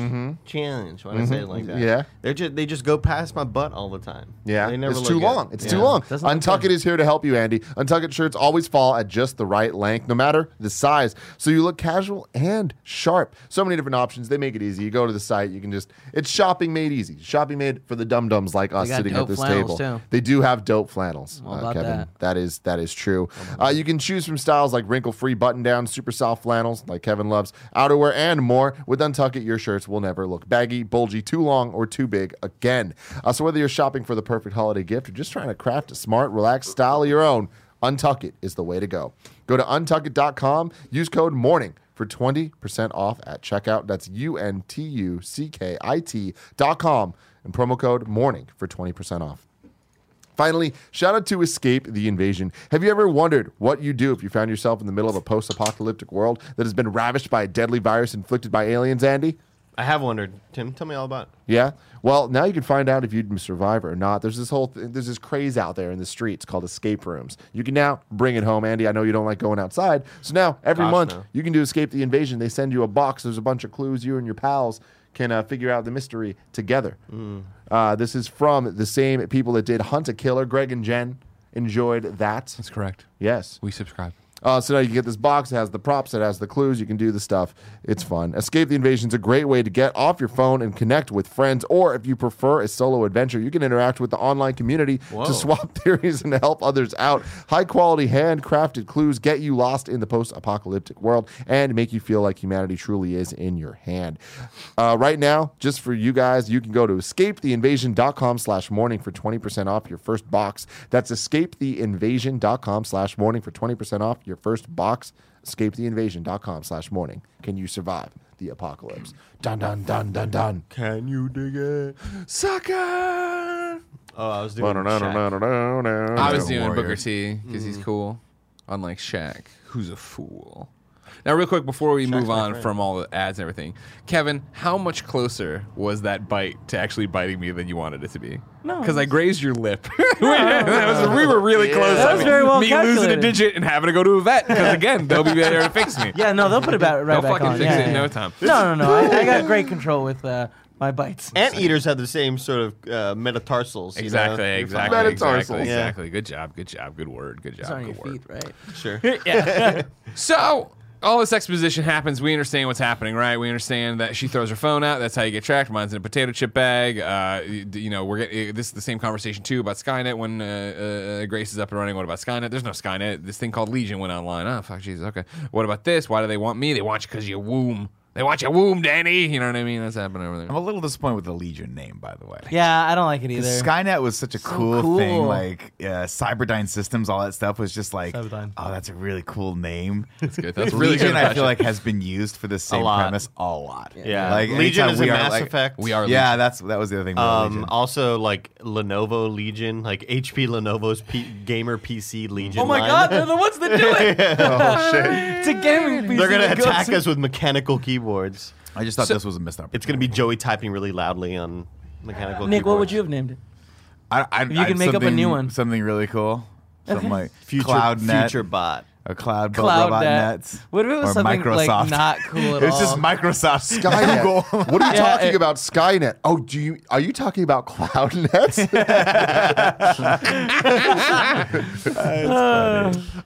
challenge. Why did I say it like that? Mm-hmm. Yeah. they just they just go past my butt all the time. Yeah, they never it's look too good. long. It's too long. Doesn't look Untuck. It is here to help you, Andy. Untuck It shirts always fall at just the right length, no matter the size. So you look casual and sharp. So many different options. They make it easy. You go to the site, you can just, it's shopping made easy. Shopping made for the dum dums like us got sitting at this flannels, table. too. They do have dope flannels, All uh, about Kevin. that. That is that is true. Uh, you can choose from styles like wrinkle free button down, super soft flannels like Kevin loves, outerwear, and more. With Untuck It, your shirts will never look baggy, bulgy, too long, or too big again. Uh, so whether you're shopping for the perfect holiday gift or just trying to craft a smart, relaxed style of your own, Untuck It is the way to go. Go to untuckit.com, use code MORNING for 20% off at checkout. That's U N T U C K I T dot com and promo code MORNING for 20% off. Finally, shout out to Escape the Invasion. Have you ever wondered what you'd do if you found yourself in the middle of a post apocalyptic world that has been ravished by a deadly virus inflicted by aliens, Andy? I have wondered. Tim, tell me all about. it. Yeah. Well, now you can find out if you'd survive or not. There's this whole th- there's this craze out there in the streets called escape rooms. You can now bring it home, Andy. I know you don't like going outside, so now every Gosh, month no. you can do Escape the Invasion. They send you a box. There's a bunch of clues. You and your pals can uh, figure out the mystery together. Mm. Uh, this is from the same people that did Hunt a Killer. Greg and Jen enjoyed that. That's correct. Yes. We subscribe. Uh, so now you get this box. It has the props. It has the clues. You can do the stuff. It's fun. Escape the Invasion is a great way to get off your phone and connect with friends. Or if you prefer a solo adventure, you can interact with the online community to swap (laughs) theories and to help others out. High quality, handcrafted clues get you lost in the post apocalyptic world and make you feel like humanity truly is in your hand. Uh, right now, just for you guys, you can go to escapetheinvasion.com slash morning for 20% off your first box. That's escapetheinvasion.com slash morning for 20% off your first box. Escapetheinvasion.com slash morning. Can you survive the apocalypse? Dun dun dun dun dun. Can you dig it? Sucker. Oh, I was doing. Shaq. I was doing. Booker T because he's mm-hmm. cool, unlike Shaq, who's a fool. Now, real quick before we move on from all the ads and everything, Kevin, how much closer was that bite to actually biting me than you wanted it to be? No, because I grazed your lip. (laughs) that was, we were really close. That I mean, very well me losing a digit and having to go to a vet because again they'll be there to fix me. Yeah, no, they'll put it back right They'll back fucking on. fix yeah, it in no time. No, no, no. I, I got great (laughs) control with uh, my bites. Anteaters have the same sort of uh, metatarsals. you know? Exactly, You're exactly, fine. Metatarsals. exactly, Yeah. exactly. Good job, good job, good word, good It's job, on your good word. feet, right? Sure. (laughs) Yeah. so all this exposition happens. We understand what's happening, right? We understand that she throws her phone out. That's how you get tracked. Mine's in a potato chip bag. Uh, you, you know, we're getting this is the same conversation too about Skynet. When uh, uh, Grace is up and running, what about Skynet? There's no Skynet. This thing called Legion went online. Oh fuck, Jesus. Okay. What about this? Why do they want me? They want you because you womb. They want your womb, Dani. You know what I mean? That's happening over there. I'm a little disappointed with the Legion name, by the way. Yeah, I don't like it either. Skynet was such a cool, cool. thing. Like uh, Cyberdyne Systems, all that stuff was just like, Cyberdyne. oh, that's a really cool name. That's good. That's really Legion, good. I feel impression. like has been used for the same lot. premise a lot. Yeah. like Legion anytime is a we are, Mass like- Effect. we are. Yeah, that's that was the other thing. about Um, Legion. also, like Lenovo Legion, like HP Lenovo's P- gamer PC Legion. oh my line. god, they're the ones that do it. Oh, shit. it's a gaming PC. They're gonna that goes attack us with mechanical keyboards. I just thought So- this was a missed opportunity. It's gonna be Joey typing really loudly on mechanical. Nick, what would you have named it? I, I, you could make up a new something- one. Something really cool. Something like Future CloudNet, Future Bot. A cloud, Cloud robot Net. nets. What if it was or something Microsoft. like not cool at It's all? just Microsoft (laughs) Skynet. Google. What are you Yeah, talking it- about? Skynet. Oh, do you are you talking about cloud (laughs) nets? (laughs)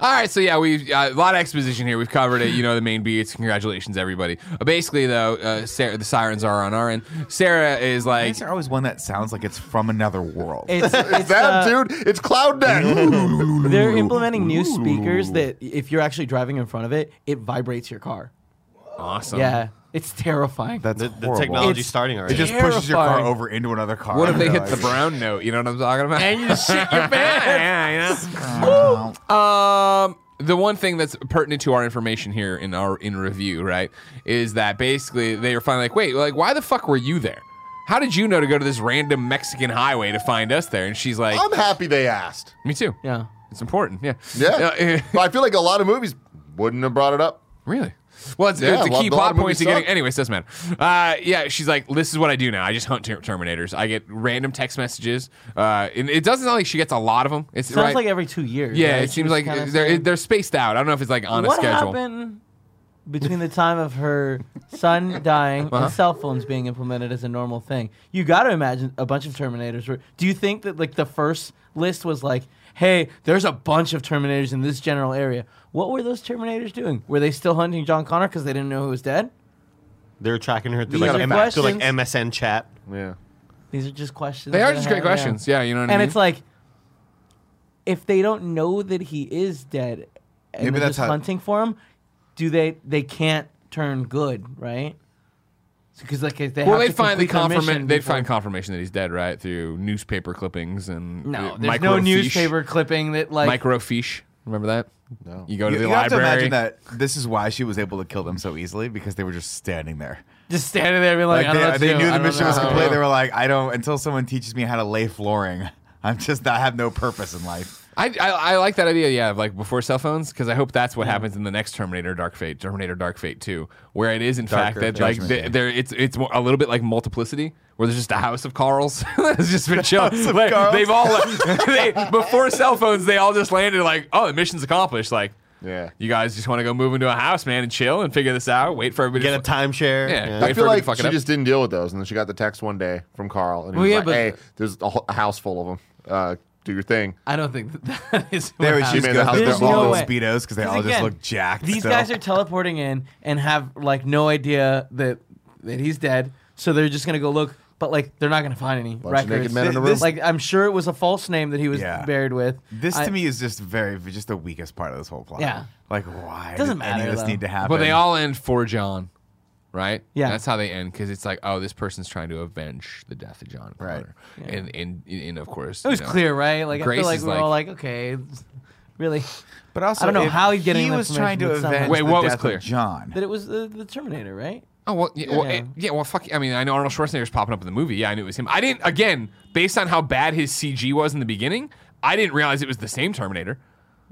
All right, so yeah, we uh, a lot of exposition here. We've covered it. You know the main beats. Congratulations, everybody. Uh, basically, though, uh, Sarah, the sirens are on our end. Sarah is like, Is there always one that sounds like it's from another world? It's, it's that uh, dude, it's cloud net. They're implementing new speakers that if you're actually driving in front of it, it vibrates your car. awesome. Yeah, it's terrifying. That's The, the horrible. technology's It's- starting already. It already. just pushes your car Terrifying. over into another car. What if they You're hit the brown note? You know what I'm talking about? and you just shit your (laughs) pants. yeah, you know? Um, the one thing that's pertinent to our information here in our in review, right, is that basically they were finally like, wait, like, why the fuck were you there? How did you know to go to this random Mexican highway to find us there? And she's like, I'm happy they asked. me too. Yeah. It's important. Yeah. Yeah, Uh, but I feel like a lot of movies wouldn't have brought it up. Really? Well, it's, Yeah, it's a a lot- key lot plot of point movies to getting. suck. Anyways, doesn't matter. Uh, yeah, she's like, this is what I do now. I just hunt ter- Terminators. I get random text messages. Uh, and it doesn't sound like she gets a lot of them. It's Sounds right. like every two years. yeah, right? it She seems like they're saying- they're spaced out. I don't know if it's like on what a schedule. What happened between the time of her son dying Uh-huh. and cell phones being implemented as a normal thing? You got to imagine a bunch of Terminators. Were, do you think that like the first list was like, "Hey, there's a bunch of Terminators in this general area"? What were those Terminators doing? Were they still hunting John Connor because they didn't know who was dead? They're tracking her through These like, are M- through like questions. MSN chat. Yeah. These are just questions. They are that just great have, yeah. questions. Yeah, you know what I mean? And it's like, if they don't know that he is dead, and Maybe they're that's just how- hunting for him, do they? They can't turn good, right? Because like they well, have they'd to find the confirmation. They'd find confirmation that he's dead, right, through newspaper clippings and No, uh, there's no newspaper clipping that like microfiche. Remember that? No. You go to You, the you have to imagine that this is why she was able to kill them so easily because they were just standing there. just standing there, being like, Like I don't know they, to they knew the mission was complete. They were like, I don't until someone teaches me how to lay flooring. (laughs) I'm just I have no purpose in life. I, I I like that idea. Yeah, of like before cell phones, because I hope that's what happens in the next Terminator Dark Fate, Terminator Dark Fate Two, where it is in fact Darker that like Judgment the, Day. there it's it's more, a little bit like multiplicity, where there's just a house of Carls (laughs) that's just been (laughs) chill. Like, Carls. they've all (laughs) they, before cell phones, they all just landed like, oh, the mission's accomplished. Like, Yeah. you guys just want to go move into a house, man, and chill and figure this out. Wait for everybody. To get a to fu- timeshare. Yeah. I Wait feel for it to like fuck it she up. just didn't deal with those, and then she got the text one day from Carl, and he Well, was yeah, like, but- "Hey, there's a, whole- a house full of them. Uh, do your thing. I don't think that, (laughs) that is. They what would happened. just made go the house through There's all no those way. speedos because they all just again, look jacked. These still. guys are teleporting in and have like no idea that that he's dead, so they're just gonna go look. But like, they're not gonna find any Bunch of records. naked men in a This- Like, I'm sure it was a false name that he was Yeah. buried with. This I- to me is just very, just the weakest part of this whole plot. Yeah. Like, why Doesn't did any of this though. need to happen? But they all end for John, right? Yeah. that's how they end because it's like, oh, this person's trying to avenge the death of John Right. Connor, and and and of course It was you know, clear, right? Like, I Grace feel like is we're like- all like, okay, really, But also, I don't know how he's getting He was trying to information, avenge Wait, the what was clear? John. that it was the, the Terminator, right? Oh well, yeah, well, Yeah. eh, yeah, well, fuck. I mean, I know Arnold Schwarzenegger's popping up in the movie. Yeah, I knew it was him. I didn't. Again, based on how bad his CG was in the beginning, I didn't realize it was the same Terminator.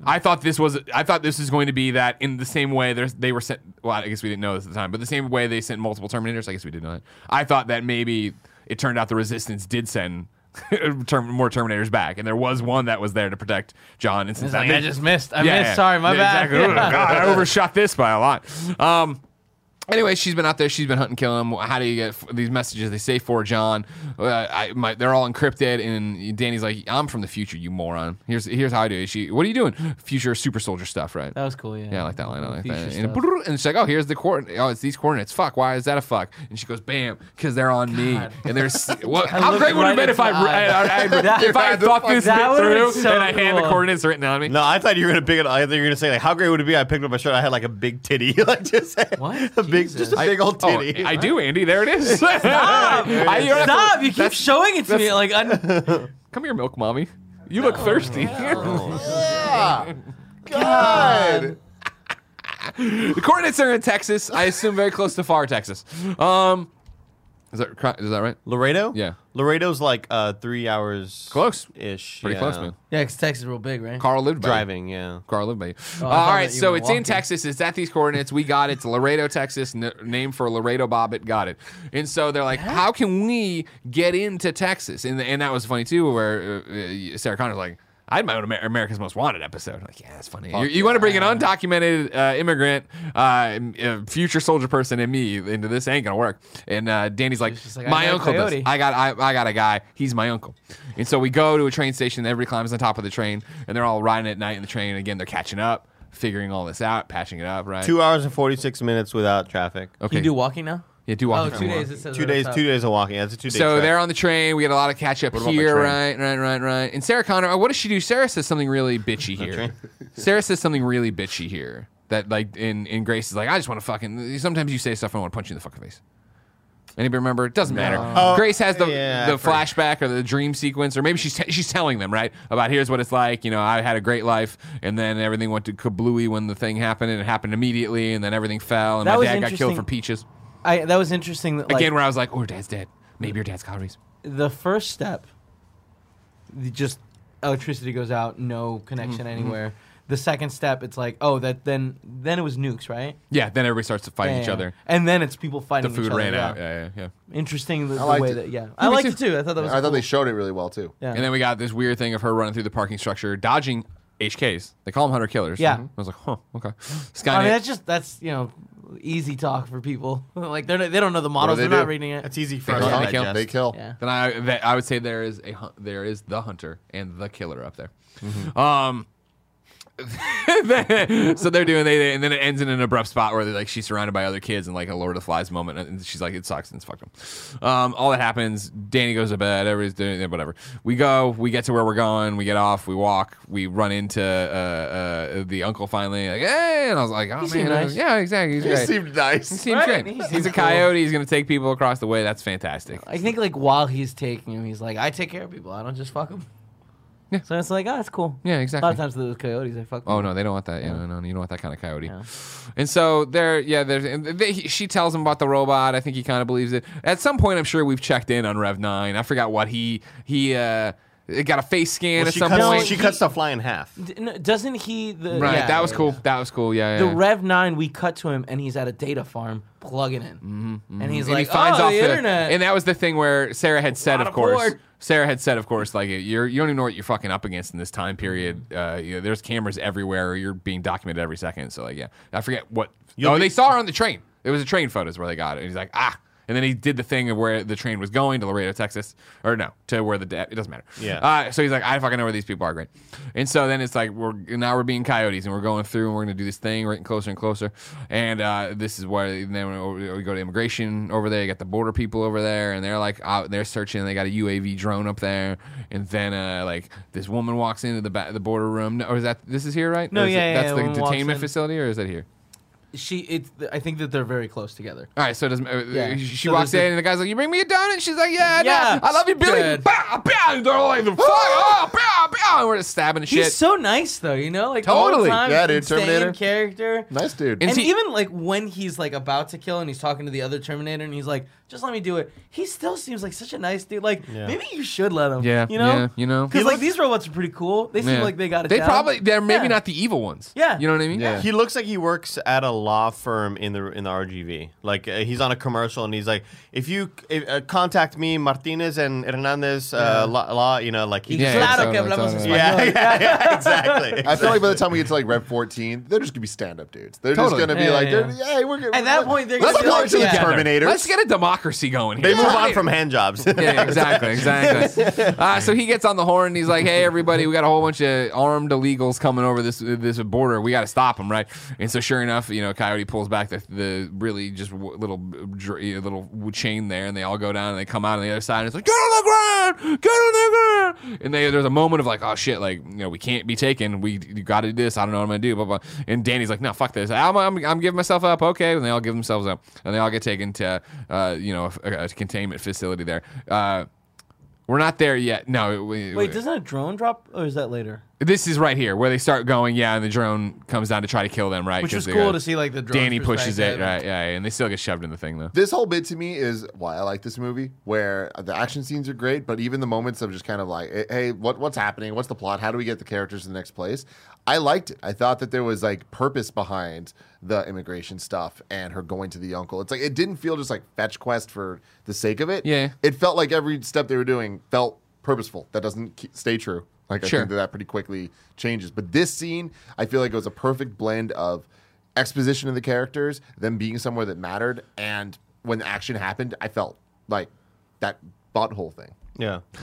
I thought this was. I thought this was going to be that in the same way they were sent. Well, I guess we didn't know this at the time, but the same way they sent multiple Terminators. I guess we did know that. I thought that maybe it turned out the Resistance did send. (laughs) term, more Terminators back, and there was one that was there to protect John. And since like, did- I just missed. I Yeah, missed. yeah. Sorry, my Yeah, bad. Exactly. God, I (laughs) overshot this by a lot. Um, Anyway, she's been out there. She's been hunting, killing him. How do you get f- these messages? They say for John. Uh, I, my, they're all encrypted, and Dani's like, "I'm from the future, you moron." Here's here's how I do it. She, what are you doing? Future super soldier stuff, right? That was cool. Yeah. Yeah, I like that line. I like Future that. stuff. And, and she's like, "Oh, here's the coordinate. Oh, it's these coordinates. Fuck. Why is that a fuck?" And she goes, "Bam, because they're on me." God. And there's (laughs) what, I how looked great would it have been if I, into I, I, I, (laughs) That- if I had thought this bit through so and I had the coordinates written on me? No, I thought you were gonna pick it. I thought you were gonna say like, how great would it be? I picked up my shirt. I had like a big titty, (laughs) like just What? A big, just a big old Oh, titty. I do, Andy. There it is. Stop! (laughs) Stop! You keep showing it to me like un- (laughs) Come here, milk mommy. You look thirsty. Yeah. (laughs) God. the coordinates are in Texas. I assume very close to far Texas. Um, is that cor- is that right? Laredo? Yeah. Laredo's like uh, three hours Close. ish. Pretty yeah. close, man. yeah, because Texas is real big, right? Carl lived by you. Driving, yeah. Carl lived by you. Oh, I Uh, thought right, that you so were it's in walking. Texas. It's at these coordinates. We got it. It's Laredo, Texas. N- name for Laredo Bobbitt. Got it. And so they're like, how can we get into Texas? And and that was funny too, where uh, uh, Sarah Connor's like. I had my own Amer- America's Most Wanted episode. I'm like, yeah, that's funny. You, you want to bring an undocumented uh, immigrant, uh, uh, future soldier person, and me into this ain't gonna work. And uh, Dani's like, like, my got uncle does. I got I, I got a guy. He's my uncle. And so we go to a train station. And everybody climbs on top of the train, and they're all riding at night in the train. And again, they're catching up, figuring all this out, patching it up. Right? Two hours and forty six minutes without traffic. Okay. Can you do walking now? Yeah, do Oh, walk. two days. It says Two right days, up two days of walking. That's a two day. So they're on the train. We get a lot of catch up What about the here, train? right, right, right, right. And Sarah Connor, oh, what does she do? Sarah says something really (laughs) bitchy here. Sarah says something really bitchy here. That like in in Grace is like, I just want to fucking. Sometimes you say stuff I want to punch you in the fucking face. Anybody remember? It doesn't matter. Oh, Grace has the yeah, the I forgot. flashback or the dream sequence, or maybe she's t- she's telling them right about here's what it's like. You know, I had a great life, and then everything went to kablooey when the thing happened, and it happened immediately, and then everything fell, and That my was dad got killed interesting. for peaches. I that was interesting. That, like, Again, where I was like, oh, your dad's dead. Maybe your dad's calories. the first step, the just electricity goes out, no connection Mm-hmm. anywhere. The second step, it's like, oh, that then then it was nukes, right? Yeah, then everybody starts fighting Yeah, each yeah. other. and then it's people The fighting. each food other, ran yeah. out. Yeah, yeah, yeah. Interesting the, the liked way it. that yeah, I liked it too. I thought that was. I thought they showed it really well too. Yeah. And then we got this weird thing of her running through the parking structure, dodging HKs. They call them hunter killers. Yeah. I was like, huh, okay. Skynet. I mean, that's just that's you know easy talk for people. (laughs) like they're not- they don't know the models. they They're not do? reading it. That's easy for They us to kill. They kill. digest. They kill. Yeah. then I that, I would say there is a hun- there is the hunter and the killer up there. Mm-hmm. Um. (laughs) so they're doing they, and then it ends in an abrupt spot where they're like she's surrounded by other kids and like a Lord of the Flies moment and she's like it sucks and it's fucked them. Um, all that happens. Dani goes to bed. Everybody's doing it, whatever. We go. We get to where we're going. We get off. We walk. We run into uh, uh, the uncle finally. Like hey, and I was like, oh He man, nice. yeah, exactly. He's He great. seemed nice. He seems Right? great. He He's seems a cool. coyote. He's gonna take people across the way. That's fantastic. I think like while he's taking him, he's like, I take care of people. I don't just fuck them. Yeah. So it's like, oh, that's cool. Yeah, exactly. A lot of times those coyotes, I fuck. Oh no, they don't want that. Yeah, no, no, you don't want that kind of coyote. And so they're yeah, there's and they, he- she tells him about the robot. I think he kind of believes it. At some point, I'm sure we've checked in on Rev Nine. I forgot what he he uh got a face scan Well, at she some cuts, point. she cuts the fly in half. D- no, doesn't he? The, right, yeah, that was yeah, cool. yeah. That was cool. Yeah, yeah. The yeah. Rev Nine, we cut to him, and he's at a data farm plugging in, mm-hmm, and he's and like, he finds "Oh, off the, internet." and that was the thing where Sarah had said, Lot of of course. cord. Sarah had said, of course, like you're you don't even know what you're fucking up against in this time period. Uh, you know, there's cameras everywhere. You're being documented every second. So like, yeah, I forget what. You'll oh, be- they saw her on the train. It was a train photos where they got it. And he's like, ah, And then he did the thing of where the train was going to Laredo, Texas, or no, to where the dad. It doesn't matter. Yeah. Uh, so he's like, I fucking know where these people are, great. And so then it's like we're now we're being coyotes and we're going through and we're gonna do this thing, we're getting closer and closer. And uh, this is where and then we go to immigration over there. You got the border people over there, and they're like out, they're searching. They got a UAV drone up there, and then uh, like this woman walks into the ba- the border room. No, or is that this is here, right? No, yeah, it- yeah, that's yeah, the woman detainment facility, or is that here? She, it's. I think that they're very close together. All right, so it doesn't. Uh, Yeah. She So walks there's in, the- and the guy's like, "You bring me a donut." She's like, "Yeah, Yeah. yeah, I love you, Billy." Good. Bah, bah, and they're all like, "Fuck, oh, bah, bah," and we're just stabbing and shit. He's so nice though, you know, like Totally. The whole time, Yeah, dude, he's staying Terminator. in character. Nice dude. And And see- even like when he's like about to kill and he's talking to the other Terminator and he's like, "Just let me do it." He still seems like such a nice dude. Like Yeah. maybe you should let him. yeah, you know, yeah, you know. because like these robots are pretty cool. They seem Yeah. like they got it. They down. probably they're maybe Yeah. not the evil ones. Yeah. you know what I mean. Yeah. He looks like he works at a law firm in the in the RGV. Like uh, he's on a commercial and he's like, "If you if, uh, contact me, Martinez and Hernandez, uh, law, law, you know, like he Y Yeah, claro totally, que hablamos totally. español. yeah, yeah, yeah, (laughs) exactly. I feel like by the time we get to like Rev 14, they're just gonna be stand-up dudes. They're Totally. just gonna be Yeah, like, yeah. hey, we're gonna. At that point, they're let's gonna be go like, to the yeah. Terminators. Let's get a democracy going here. they move on from hand jobs. (laughs) yeah, exactly, exactly. (laughs) Uh, so he gets on the horn. and He's like, "Hey, everybody, we got a whole bunch of armed illegals coming over this this border. We got to stop them, right?" And so, sure enough, you know, Coyote pulls back the, the really just w- little dr- little chain there, and they all go down and they come out on the other side. And it's like, "Get on the ground! Get on the ground!" And they, there's a moment of like, "Oh shit!" Like, you know, we can't be taken. We got to do this. I don't know what I'm gonna do. Blah blah. And Dani's like, "No, fuck this. I'm, I'm, I'm giving myself up." Okay, and they all give themselves up, and they all get taken to uh, you know a, a containment facility there. Uh, we're not there yet. No. We, Wait, we- doesn't a drone drop, or is that later? This is right here where they start going. Yeah, and the drone comes down to try to kill them. Right, Which 'cause was they cool got- to see, like the drone's Dani pushes it. perspective. Right. Yeah, and they still get shoved in the thing though. This whole bit to me is why I like this movie, where the action scenes are great, but even the moments of just kind of like, eh, hey, what what's happening? What's the plot? How do we get the characters to the next place? I liked it. I thought that there was like purpose behind the immigration stuff and her going to the uncle. It's like it didn't feel just like fetch quest for the sake of it. Yeah. it felt like every step they were doing felt purposeful. That doesn't ke- stay true. Like I Sure. think that that pretty quickly changes. But this scene, I feel like it was a perfect blend of exposition of the characters, them being somewhere that mattered, and when the action happened, I felt like that butthole thing. Yeah. (laughs)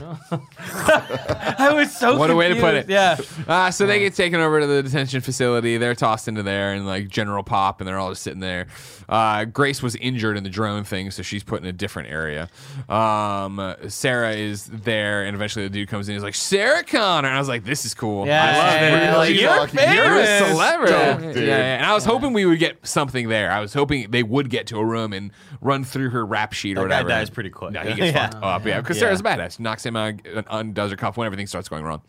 I was so. What a way to put confused. it. Yeah. Uh, so they get taken over to the detention facility. They're tossed into there and like general pop, and they're all just sitting there. Uh, Grace was injured in the drone thing, so she's put in a different area. Um, Sarah is there, and eventually the dude comes in. He's like, Sarah Connor. And I was like, this is cool. Yeah, I love it. yeah, like, She's you're like, famous. You're a celebrity. Dope, yeah, dude. yeah. And I was hoping we would get something there. I was hoping they would get to a room and run through her rap sheet or That guy whatever. dies pretty quick. No, he gets (laughs) Yeah. fucked up. Yeah, because Yeah. Sarah's a badass. Knocks him out, undoes her cuff when everything starts going wrong.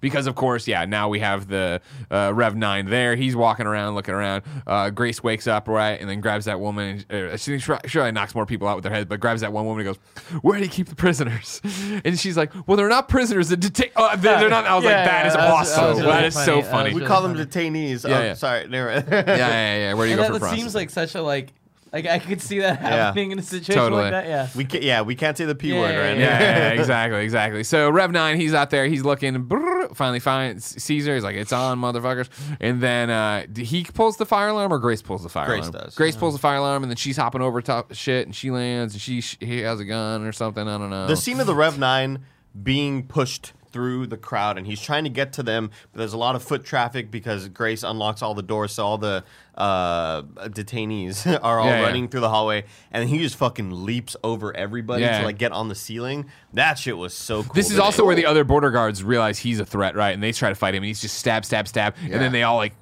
Because of course, yeah. Now we have the uh, Rev Nine there. He's walking around, looking around. Uh, Grace wakes up right, and then grabs that woman. And, uh, she sure, sure knocks more people out with their head, but grabs that one woman and goes, "Where do you keep the prisoners?" (laughs) And she's like, "Well, they're not prisoners. They're, deta- uh, they're, they're not." I was Yeah, like, "That yeah, is that was- awesome. that was really is so funny. That funny." was We really call them detainees. Yeah, oh, yeah. sorry. Yeah, yeah, yeah. Where do you And go that, for that seems like such a like. Like I could see that Yeah. happening in a situation Totally. like that. Yeah. we can, yeah, we can't say the p Yeah, word yeah, right yeah, now. yeah, yeah, exactly, exactly. So Rev Nine, he's out there, he's looking, brrr, finally finds Caesar. He's like, "It's on, motherfuckers!" And then uh, d- he pulls the fire alarm, or Grace pulls the fire alarm? Grace alarm. does. Grace pulls the fire alarm, and then she's hopping over top of shit, and she lands, and she he has a gun or something. I don't know. The scene of the Rev 9 being pushed through the crowd and he's trying to get to them, but there's a lot of foot traffic because Grace unlocks all the doors, so all the uh, detainees (laughs) are all Yeah, yeah. running through the hallway, and he just fucking leaps over everybody Yeah. to like get on the ceiling. That shit was so cool. This is to also where the other border guards realize he's a threat, right? And they try to fight him, and he's just stab, stab, stab, and then they all like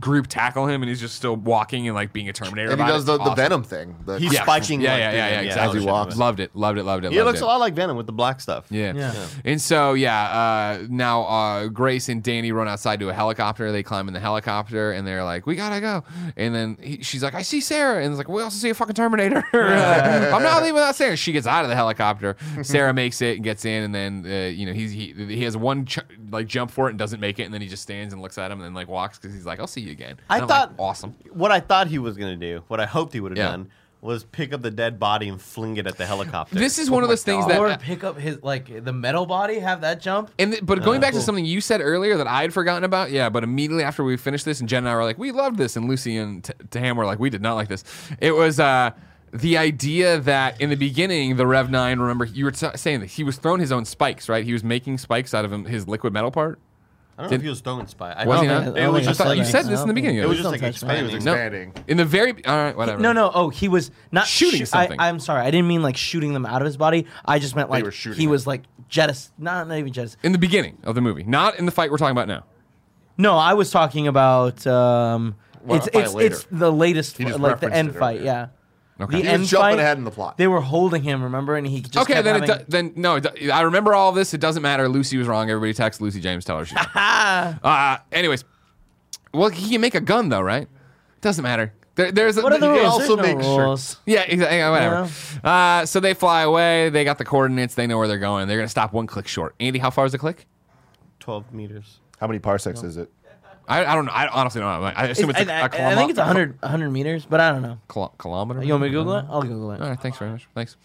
group tackle him, and he's just still walking and like being a Terminator. And he does the, It's the. Venom thing. The He's Yeah. spiking. Yeah, like, yeah, yeah, the- yeah, exactly. As he walks. Loved it, loved it, loved it. He loved looks it. a lot like Venom with the black stuff. Yeah. Yeah. And so, yeah, uh, now uh, Grace and Dani run outside to a helicopter. They climb in the helicopter and they're like, we gotta go. And then he, she's like, I see Sarah. And it's like, we also see a fucking Terminator. (laughs) I'm not leaving without Sarah. She gets out of the helicopter. Sarah makes it and gets in. And then, uh, you know, he's, he, he has one ch- like jump for it and doesn't make it. And then he just stands and looks at him and then like walks because he's like, I'll see you again. I And I'm like, thought awesome. What I thought he was gonna do, what I hoped he would have Yeah. done, was pick up the dead body and fling it at the helicopter. This is one of my those things God. that- Or pick up his like the metal body, have that jump. And th- but going back to something you said earlier that I had forgotten about, yeah. But immediately after we finished this, and Jen and I were like, we loved this, and Lucy and T- Tam were like, we did not like this. It was uh, the idea that in the beginning the Rev Nine, remember you were t- saying that he was throwing his own spikes, right? He was making spikes out of him, his liquid metal part. I don't know if he was throwing spy. I Was he not? It was just like you said this in the beginning It was just like touch me. It was expanding. expanding. In the very all right, whatever. No, no. Oh, he was not Shooting shoo- something. I, I'm sorry. I didn't mean like shooting them out of his body. I just meant like he was like jettison. Not not even jettison. In the beginning of the movie, not in the fight we're talking about now. No, I was talking about. Um, Well, it's it's later. it's the latest, He like the end fight. Yeah. Okay. The He was end jumping fight, ahead in the plot. They were holding him, remember, and he just Okay, kept then having, it do, then no, it do- I remember all of this. It doesn't matter. Lucy was wrong. Everybody text Lucy James. Tell her she's wrong. (laughs) uh, anyways, well, he can make a gun though, right? Doesn't matter. There, there's a, What are the rules? also There's no make sure- rules. Yeah, exactly. yeah, Whatever. Uh, so they fly away. They got the coordinates. They know where they're going. They're gonna stop one click short. Andy, how far is the click? Twelve meters. How many parsecs is it? I, I don't know. I honestly don't know. I assume it's, It's- a, I, a I- kilometer. I think it's 100, 100 meters, but I don't know. Kilo- kilometer. You want me to Google it? I'll Google it. All right, thanks very much. Thanks.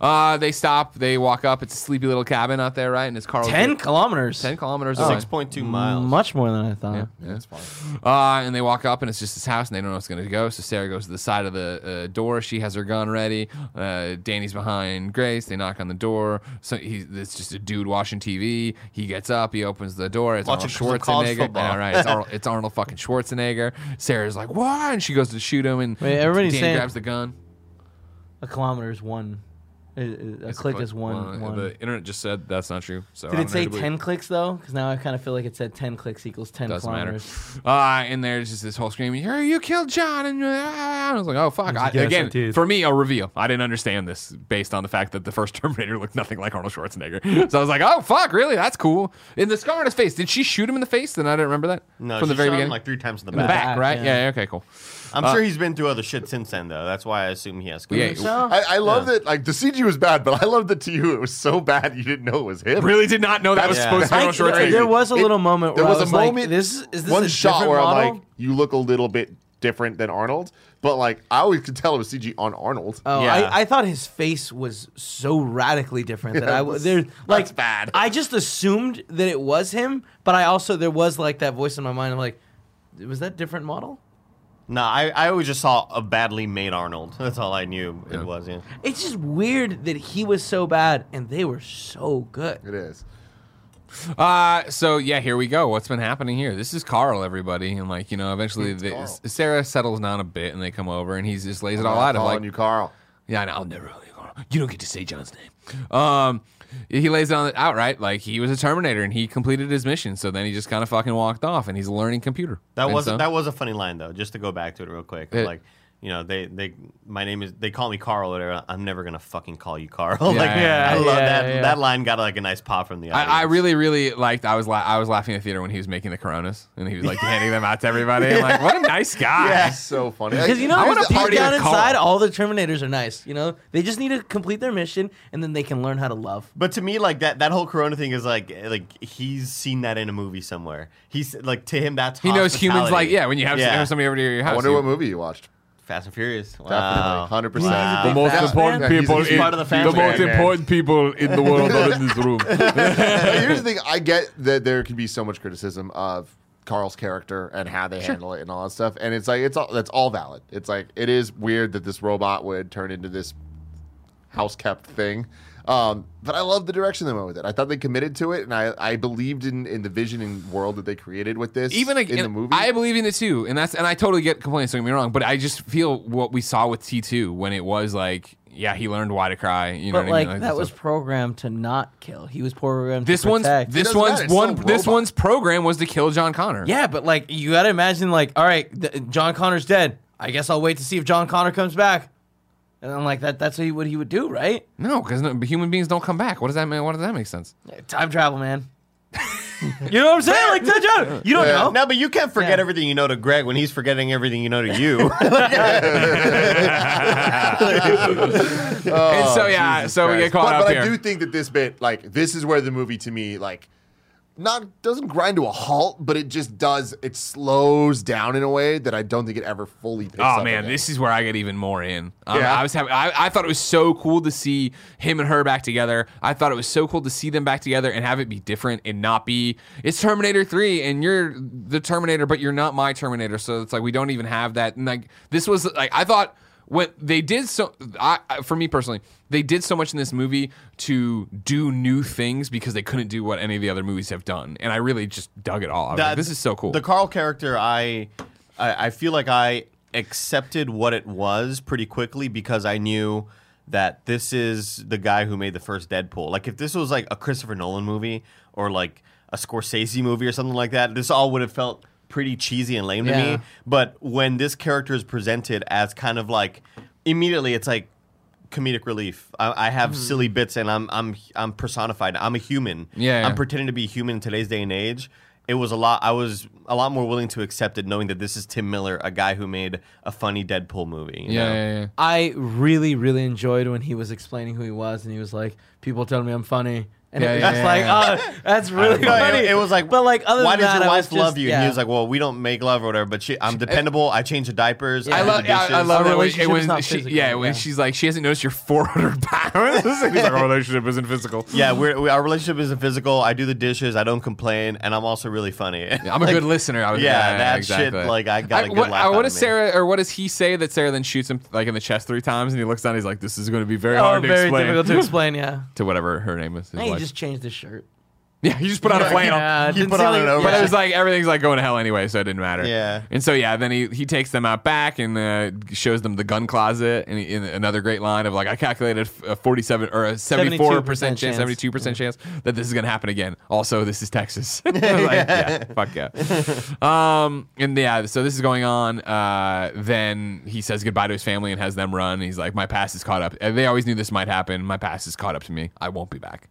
Uh, they stop. They walk up. It's a sleepy little cabin out there, right? And it's Carl. 10 kilometers. Ten kilometers. Six away. point two miles. Much more than I thought. Yeah. That's fine. Uh, and they walk up, and it's just his house, and they don't know what's going to go. So Sarah goes to the side of the uh, door. She has her gun ready. Uh, Dani's behind Grace. They knock on the door. So he, it's just a dude watching TV. He gets up. He opens the door. It's Watching some Arnold college Schwarzenegger. football. All right, it's Arnold, it's Arnold fucking Schwarzenegger. Sarah's like, "What?" And she goes to shoot him, and Wait, everybody's Dani saying- grabs the gun. A kilometer is one. A, a- a It's a click is one. Well, one. The internet just said that's not true. So Did I'm it say 10 clicks though? Because now I kind of feel like it said 10 clicks equals 10 Doesn't matter. kilometers. Uh, (laughs) and there's just this whole screaming, "Here, you killed John!" And uh, I was like, "Oh fuck!" I, again, did. for me, a reveal. I didn't understand this based on the fact that the first (laughs) Terminator looked nothing like Arnold Schwarzenegger. so I was like, "Oh fuck, really? That's cool." In the scar on his face, did she shoot him in the face? Then I didn't remember that No, from the she very shot him, beginning. like three times in the in back. back, back, right? yeah. Yeah. okay, cool. I'm Uh, sure he's been through other shit since then, though. That's why I assume he has. Yeah, scars. No. I, I love that. Like the CG was bad, but I love that to you. It was so bad you didn't know it was him. Really did not know that was Yeah. supposed to be I, Arnold That's there, was a It- little moment There was I a was like, moment. this is, is this one a shot different where model? I'm like, you look a little bit different than Arnold, but like I always could tell it was CG on Arnold. Oh, Yeah. I, I thought his face was so radically different that Yeah, I was- there like that's bad. I just assumed that it was him, but I also there was like that voice in my mind. I'm like, was that different model? No, I, I always just saw a badly made Arnold. (laughs) That's all I knew Yeah. it was. Yeah. It's just weird that he was so bad and they were so good. It is. Uh, so yeah, here we go. What's been happening here? This is Carl, everybody, and like you know, eventually the, Carl. Sarah settles down a bit, and they come over, and he just lays it all I'm out of calling like, you Carl. Yeah, I know. I'll never really go. You don't get to say John's name. Um, he lays it on outright like he was a Terminator and he completed his mission. So then he just kind of fucking walked off and he's a learning computer. That And was so- that was a funny line though. Just to go back to it real quick, It- like you know, they they my name is they call me Carl. Or whatever. I'm never gonna fucking call you Carl. (laughs) like yeah, I love yeah, that. yeah. That line got like a nice pop from the audience. I, I really, really liked. I was, la- I was laughing in the theater when he was making the Coronas and he was like (laughs) handing them out to everybody. I'm like, what a nice (laughs) guy. Yeah. It's so funny. Because you know, I wanna party down with Carl. inside, all the Terminators are nice. You know, they just need to complete their mission, and then they can learn how to love. But to me, like that that whole Corona thing is like like he's seen that in a movie somewhere. He's like to him that's He knows humans like yeah. When you have, Yeah. have somebody over to your house, I wonder you- what movie you watched. Fast and Furious. Definitely, Wow. hundred He's a percent. big most fat important man. People, he's- he's in, part of the family. most Man. important people in the world are in this room. (laughs) Here's the thing: I get that there can be so much criticism of Carl's character and how they handle it and all that stuff, and it's like it's all that's all valid. It's like it is weird that this robot would turn into this house kept thing. Um, but I love the direction they went with it. I thought they committed to it, and I, I believed in, in the vision and world that they created with this. even like, in the movie. I believe in it too, and that's and I totally get complaints. Don't get me wrong, but I just feel what we saw with T two when it was like, yeah, he learned why to cry. You know But what I like mean? that was stuff. programmed to not kill. He was programmed this to one's protect. this one's one this robot. one's program was to kill John Connor. Yeah, but like you got to imagine, like, all right, th- John Connor's dead. I guess I'll wait to see if John Connor comes back. And I'm like, that that's what he, what he would do, right? no, because no, human beings don't come back. What does that mean? What does that make sense? Time travel, man. (laughs) you know what I'm saying? Like time travel. You don't Yeah. know. No, but you can't forget Yeah. everything you know to Greg when he's forgetting everything you know to you. (laughs) (laughs) and so yeah, Oh, Jesus so we get Christ. caught but, up but here. I do think that this bit, like, this is where the movie to me, like, not doesn't grind to a halt, but it just does. It slows down in a way that I don't think it ever fully picks up. Oh man, again. this is where I get even more in. Um, Yeah. I was having, I, I thought it was so cool to see him and her back together. I thought it was so cool to see them back together and have it be different and not be it's Terminator Three and you're the Terminator, but you're not my Terminator. So it's like we don't even have that. And like this was like I thought what they did so I, for me personally they did so much in this movie to do new things because they couldn't do what any of the other movies have done. And i really just dug it all. Was like, this is so cool. The Carl character, I, I, I feel like I accepted what it was pretty quickly because I knew that this is the guy who made the first Deadpool. Like if this was like a Christopher Nolan movie or like a Scorsese movie or something like that, this all would have felt pretty cheesy and lame to me. But when this character is presented as kind of like immediately, it's like comedic relief. I, I have hmm. silly bits, and I'm I'm I'm personified. I'm a human. Yeah, yeah. I'm pretending to be human in today's day and age. It was a lot. I was a lot more willing to accept it, knowing that this is Tim Miller, a guy who made a funny Deadpool movie. you yeah, know? yeah, yeah. I really, really enjoyed when he was explaining who he was, and he was like, "People tell me I'm funny," and Yeah, it was yeah, just yeah, like, yeah. "Oh, that's really No, funny." it, it was like, but like, other why than does that, your I was wife love you? yeah. And he was like, well, we don't make love or whatever, but she, I'm dependable. I change the diapers. Yeah. I, I love, the I, I love Our that when, relationship not she, physical, yeah, when yeah. she's like, she hasn't noticed you're (laughs) 400 pounds. (laughs) He's like, our relationship isn't physical. Yeah, we're, we, our relationship isn't physical. I do the dishes. I don't complain, and I'm also really funny. (laughs) I'm a good listener. I was, yeah, that exactly. shit, like, I got a good what, laugh what does. Sarah, or what does he say that Sarah then shoots him like in the chest three times, and he looks down, he's like, "This is going to be very Oh, hard to very difficult to explain. Yeah, to whatever her name is." His and he just changed his shirt. (laughs) yeah, he just put on a flannel. Yeah, he didn't put on like- an over- But it was like everything's like going to hell anyway, so it didn't matter. Yeah. And so yeah, then he he takes them out back and uh, shows them the gun closet, and he, in another great line of like, I calculated a forty-seven or a seventy-four percent chance, chance. seventy-two percent chance that this is gonna happen again. Also, this is Texas. (laughs) (laughs) I was like, yeah, fuck yeah. Um, and yeah, so this is going on. Uh, then he says goodbye to his family and has them run. He's like, my past is caught up. And they always knew this might happen. My past is caught up to me. I won't be back.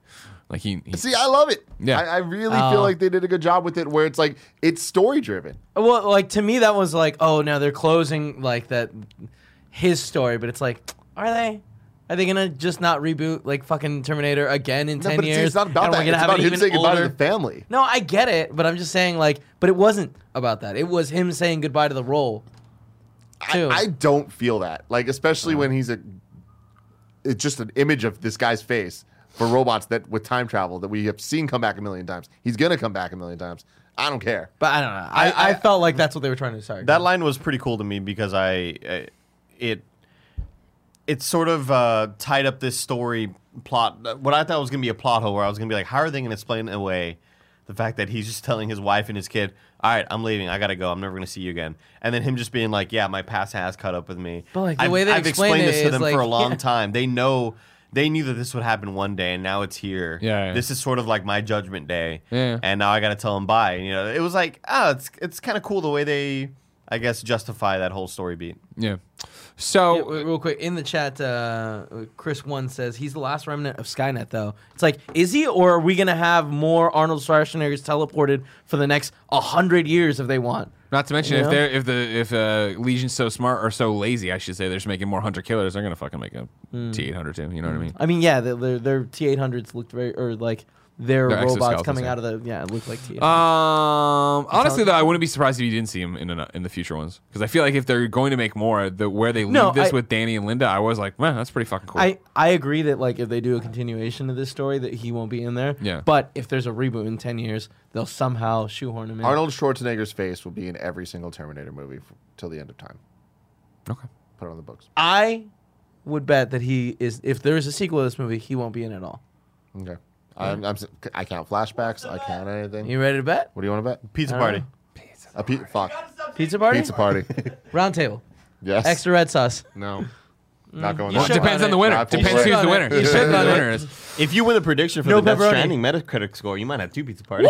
Like he, he See, I love it. Yeah. I, I really Oh. feel like they did a good job with it where it's like it's story driven. Well, like to me, that was like, oh, now they're closing like that his story, but it's like, are they? Are they gonna just not reboot like fucking Terminator again in No, ten but it's, years? it's not about and that. We're It's have about him even saying goodbye to the family. No, I get it, but I'm just saying like, but it wasn't about that. It was him saying goodbye to the role. I, Too. I don't feel that. Like, especially when he's a, it's just an image of this guy's face for robots that with time travel that we have seen come back a million times. He's gonna come back a million times. I don't care. But I don't know. I, I- I, felt like that's what they were trying to say. That line was pretty cool to me because I, I it, it sort of uh, tied up this story plot. What I thought was going to be a plot hole, where I was going to be like, how are they going to explain away the fact that he's just telling his wife and his kid, "All right, I'm leaving. I gotta go. I'm never going to see you again," and then him just being like, "Yeah, my past has caught up with me." But, like, the I've, way they I've explain explained it this to them like, for a long yeah. time. They know. They knew that this would happen one day, and now it's here. Yeah, yeah. This is sort of like my judgment day. Yeah. And now I got to tell them bye. You know, it was like, oh, it's it's kind of cool the way they, I guess, justify that whole story beat. yeah. So Yeah, real quick in the chat, uh, Chris One says he's the last remnant of Skynet. Though it's like, is he, or are we gonna have more Arnold Schwarzeneggers teleported for the next hundred years if they want? Not to mention You if know? they're if the if uh, Legion's so smart or so lazy, I should say, they're just making more hunter killers. They're gonna fucking make a Hmm. T eight hundred too. You know what I mean? I mean, yeah, their their, their T eight hundreds looked very, or like their Their robots coming yeah. out of the, yeah, it looked like T. Um, honestly though, I wouldn't be surprised if you didn't see him in the, in the future ones because I feel like if they're going to make more, the where they leave No, this I- with Dani and Linda, I was like, man, that's pretty fucking cool. I, I agree that like if they do a continuation of this story that he won't be in there. Yeah. But if there's a reboot in ten years, they'll somehow shoehorn him in. Arnold Schwarzenegger's face will be in every single Terminator movie f- till the end of time. okay. Put it on the books. I would bet that he is. If there is a sequel to this movie, he won't be in at all. Okay. I'm, I'm, s- I count flashbacks. I count anything. You ready to bet? What do you want to bet? Pizza I don't party. know. A pe- fuck. Pizza party. Pizza party. Round table. yes. Extra red sauce. No. Not going You Well, it that depends on on the winner. Not Depends who's the winner. You should Depends on who the winner is. If you win the prediction for No the Death pepperoni. Stranding Metacritic score, you might have two pizza parties.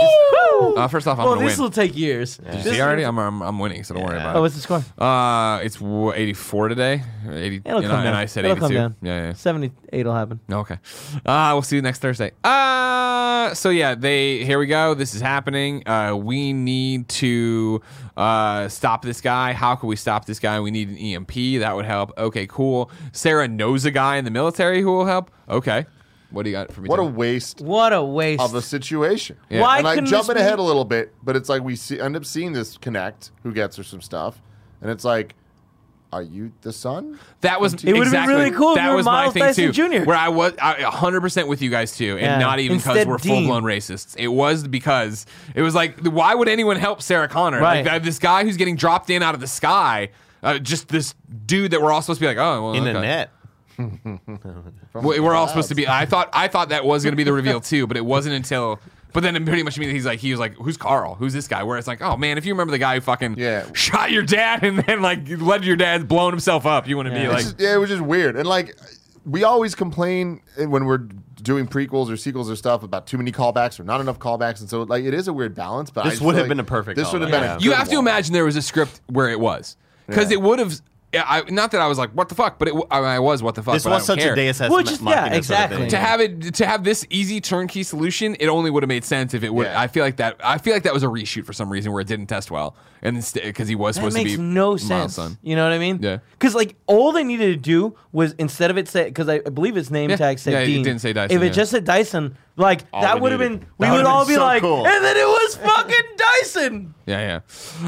Uh, first off, I'm well, gonna this win. will take years. Did you This- see already? I'm, I'm I'm winning, so don't worry Yeah. about Oh, it. what's the score? Uh, it's w- 84 today. 80. It'll and, come I, down. and I said It'll 82. come down. Yeah, yeah. Seventy-eight will happen. Okay. Uh, we'll see you next Thursday. Uh, so yeah, they here we go. This is happening. Uh, we need to uh, stop this guy. How can we stop this guy? We need an EMP. That would help. Okay, cool. Sarah knows a guy in the military who will help. Okay. What do you got for me? What a Tim? waste What a waste. of the situation. Yeah. Why and like couldn't jumping this be- ahead a little bit, but it's like we see, end up seeing this connect who gets her some stuff, and it's like, are you the son? That was It would've been exactly, really cool if That you were was my Miles thing Dyson too. Jr.. Where I was I, 100% with you guys too, and Yeah. not even because we're full blown racists. It was because it was like, why would anyone help Sarah Connor? Right. Like this guy who's getting dropped in out of the sky. Uh, just this dude that we're all supposed to be like, oh, well, in okay. a net. We- We're all supposed to be. I thought I thought that was going to be the reveal too, but it wasn't until. But then it pretty much immediately he's like, he was like, "Who's Carl? Who's this guy?" Where it's like, "Oh man, if you remember the guy who fucking Yeah. shot your dad and then like led your dad blowing himself up, you want to be Yeah. like, just- yeah, it was just weird. And like, we always complain when we're doing prequels or sequels or stuff about too many callbacks or not enough callbacks. And so, like, it is a weird balance. But This just would feel have been a perfect This would have been. Yeah. A you have to imagine there was a script where it was because Yeah. it would have. I, not that I was like, "What the fuck," but it, w- I, I was, "What the fuck." This but I was don't such care. a Deus Ex Well, just- Machina yeah, sort of exactly. thing. to have it to have this easy turnkey solution, it only would have made sense if it would. Yeah. I feel like that. I feel like that was a reshoot for some reason where it didn't test well, and because he was That supposed makes to be no Miles' sense. son. You know what I mean? Yeah. Because like all they needed to do was instead of it say because I, I believe its name Yeah. tag said Yeah, it Dean. didn't say Dyson, If it yeah. just said Dyson, like All that we would have needed. been. We That would would've all been be so like, cool. and then it was (laughs) fucking Dyson. Yeah,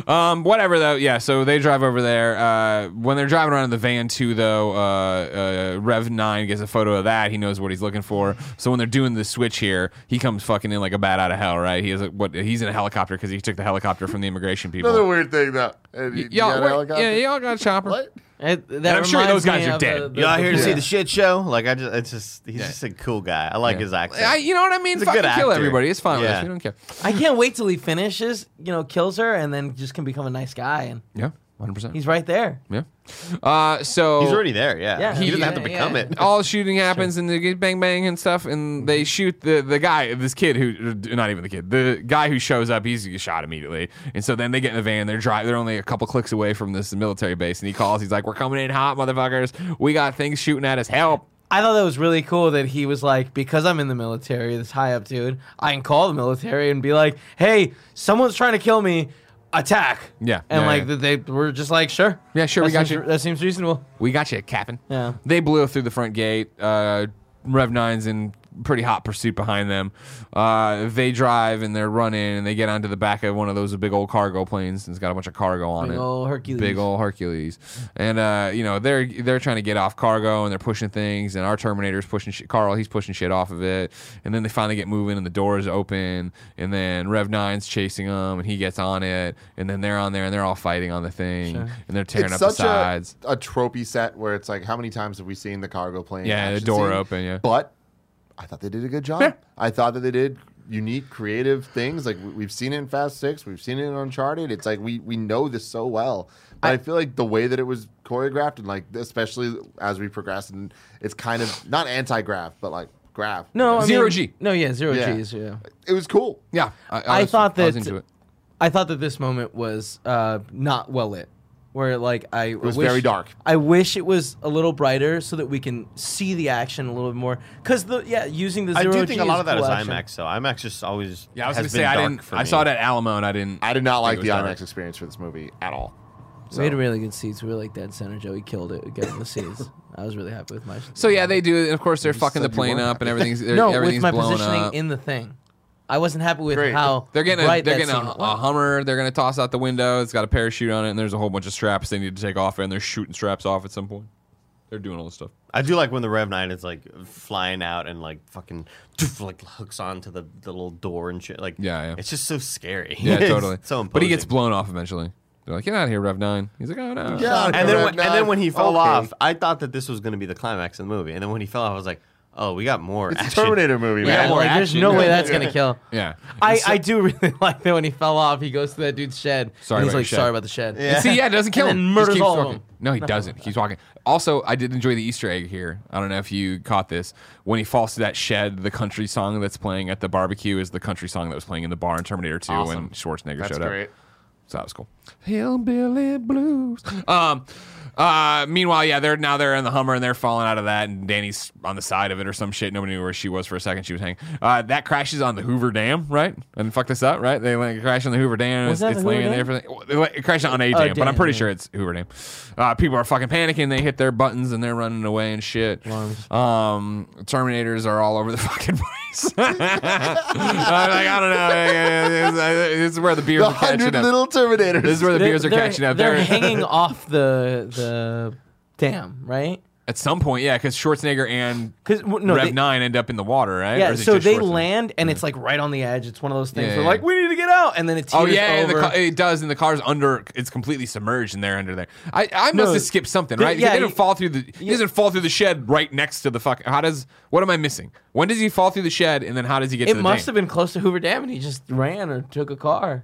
yeah. Um, whatever though. Yeah. So they drive over there. Uh, when they're driving around in the van too, though, uh, uh, Rev Nine gets a photo of that. He knows what he's looking for. So when they're doing the switch here, he comes fucking in like a bat out of hell, right? He is a, what? He's in a helicopter because he took the helicopter from the immigration people. Another weird thing, though. And you- you y'all, got wait, helicopter? yeah, y'all got a chopper. What? It, that I'm sure those guys are dead. the- the- Y'all here to the- see the shit show? Like I just, it's just he's Yeah. just a cool guy. I like Yeah. his accent. I, you know what I mean? He's a Fucking good kill actor. everybody. It's fine with Yeah. us. We don't care. (laughs) I can't wait till he finishes. You know, kills her, and then just can become a nice guy, and Yeah, hundred percent. he's right there. Yeah. Uh, so He's already there. Yeah, Yeah, he doesn't yeah, have to become yeah. it. all the shooting happens and they get bang bang and stuff and they shoot the the guy this kid who not even the kid the guy who shows up he's shot immediately and so then they get in the van they're driving they're only a couple clicks away from this military base and he calls he's like we're coming in hot motherfuckers we got things shooting at us help I thought that was really cool that he was like, because I'm in the military, this high up dude, I can call the military and be like, hey, someone's trying to kill me, attack. Yeah, And yeah, like yeah. they were just like, sure. Yeah, sure, we got you. That seems reasonable. we got you captain Yeah. they blew through the front gate uh rev 9's in pretty hot pursuit behind them uh they drive and they're running and they get onto the back of one of those big old cargo planes and it's got a bunch of cargo on Big it ol' Hercules. big old Hercules, and uh, you know they're they're trying to get off cargo and they're pushing things, and our Terminator's pushing shit. Carl, he's pushing shit off of it, and then they finally get moving, and the doors open, and then Rev 9's chasing them, and he gets on it, and then they're on there, and they're all fighting on the thing, Sure. and they're tearing It's up the sides. a, a tropey set where it's like, how many times have we seen the cargo plane? Yeah, the door scene? open, yeah. But I thought they did a good job. Yeah. I thought that they did unique, creative things. Like we- we've seen it in Fast Six, we've seen it in Uncharted. It's like we we know this so well. But I, feel like the way that it was choreographed, and like especially as we progress, and it's kind of not anti-graph, but like graph. No, I Zero mean- G. No, yeah, zero Yeah. G's. Yeah. it was cool. Yeah, I, I was- thought I was that- into it. I thought that this moment was uh, not well lit. Where like I it was very dark. I wish it was a little brighter so that we can see the action a little bit more. Because the yeah, using the zero I do think a lot of that cool is action. IMAX. So IMAX just always Yeah, I was has gonna say I didn't. I saw it at Alamo and I didn't. I did not like the dark. IMAX experience for this movie at all. So. We had really good seats. We were like dead center. Joey killed it getting the seats. (laughs) I was really happy with my. So yeah, they do. And of course, they're fucking the plane up and happy. everything's (laughs) they're- no, with everything's my blown positioning up. in the thing. I wasn't happy with Great. how They're getting a, they're getting a, a. Hummer. They're gonna toss out the window. It's got a parachute on it, and there's a whole bunch of straps they need to take off, and they're shooting straps off at some point. They're doing all this stuff. I do like when the Rev Nine is like flying out and like fucking like hooks onto the, the little door and shit. Like Yeah, yeah. it's just so scary. Yeah, (laughs) totally. so but he gets blown off eventually. They're like, "Get out of here, Rev Nine. He's like, "Oh no." Yeah, And then, when, and then when he fell okay. off, I thought that this was going to be the climax of the movie. And then when he fell off, I was like, "Oh, we got more It's a. Terminator movie, We man. more like, there's action. no way that's gonna kill. (laughs) Yeah. I, so- I do (laughs) really like that when he fell off. He goes to that dude's shed. Sorry and he's about like, your sorry about the shed. Yeah. See, yeah, it doesn't kill And him. murders keeps all of them. No, he doesn't. He keeps walking. Also, I did enjoy the Easter egg here. I don't know if you caught this. When he falls to that shed, the country song that's playing at the barbecue is the country song that was playing in the bar in Terminator 2 when Schwarzenegger That's showed up. So that was cool. Hillbilly blues. Um, uh, meanwhile, yeah, they're now they're in the Hummer and they're falling out of that, and Dani's on the side of it or some shit. Nobody knew where she was for a second. She was hanging. Uh, that crashes on the Hoover Dam, right? And fuck this up, right? They like crash on the Hoover Dam. Was it's it's laying there for. The, well, it crashed on a Oh, dam, but I'm pretty yeah. sure it's Hoover Dam. Uh, people are fucking panicking. They hit their buttons and they're running away and shit. Um, Terminators are all over the (laughs) fucking place. (laughs) I'm like, I don't know. This is where the beer. The hundred little Terminators. This is where the beers are catching up. They're hanging (laughs) off the the dam, right? At some point, yeah, because Schwarzenegger and 'Cause, no, Rev they- Nine end up in the water, right? Yeah, so they land and hmm. it's like right on the edge. It's one of those things Yeah, where yeah. like we need to get out, and then it teeters Oh yeah, over. car, it does, and the car's under. It's completely submerged, and they're under there. I, I must No, have skipped something, right? yeah, he you- fall through the. He doesn't fall through the shed right next to the fuck. How does? What am I missing? When does he fall through the shed, and then how does he get it to the must tank? have been close to Hoover Dam, and he just ran or took a car.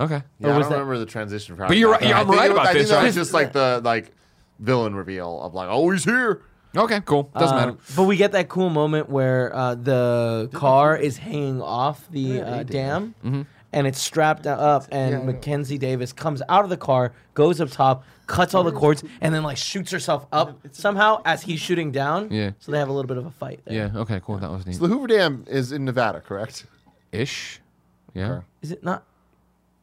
Okay. Yeah, Or I don't that- remember the transition. For how But you're right- yeah, I I'm think right it was- about I think this, that right? was just like the like villain reveal of like, oh, he's here. Okay. Cool. Doesn't Um, matter. But we get that cool moment where uh, the car is hanging off the uh, dam. Mm-hmm. And it's strapped up, and Mackenzie Davis comes out of the car, goes up top, cuts all the cords, and then like shoots herself up somehow as he's shooting down. Yeah. So they have a little bit of a fight there. Yeah. Okay. Cool. That was neat. So the Hoover Dam is in Nevada, correct? Ish. Yeah. Is it not?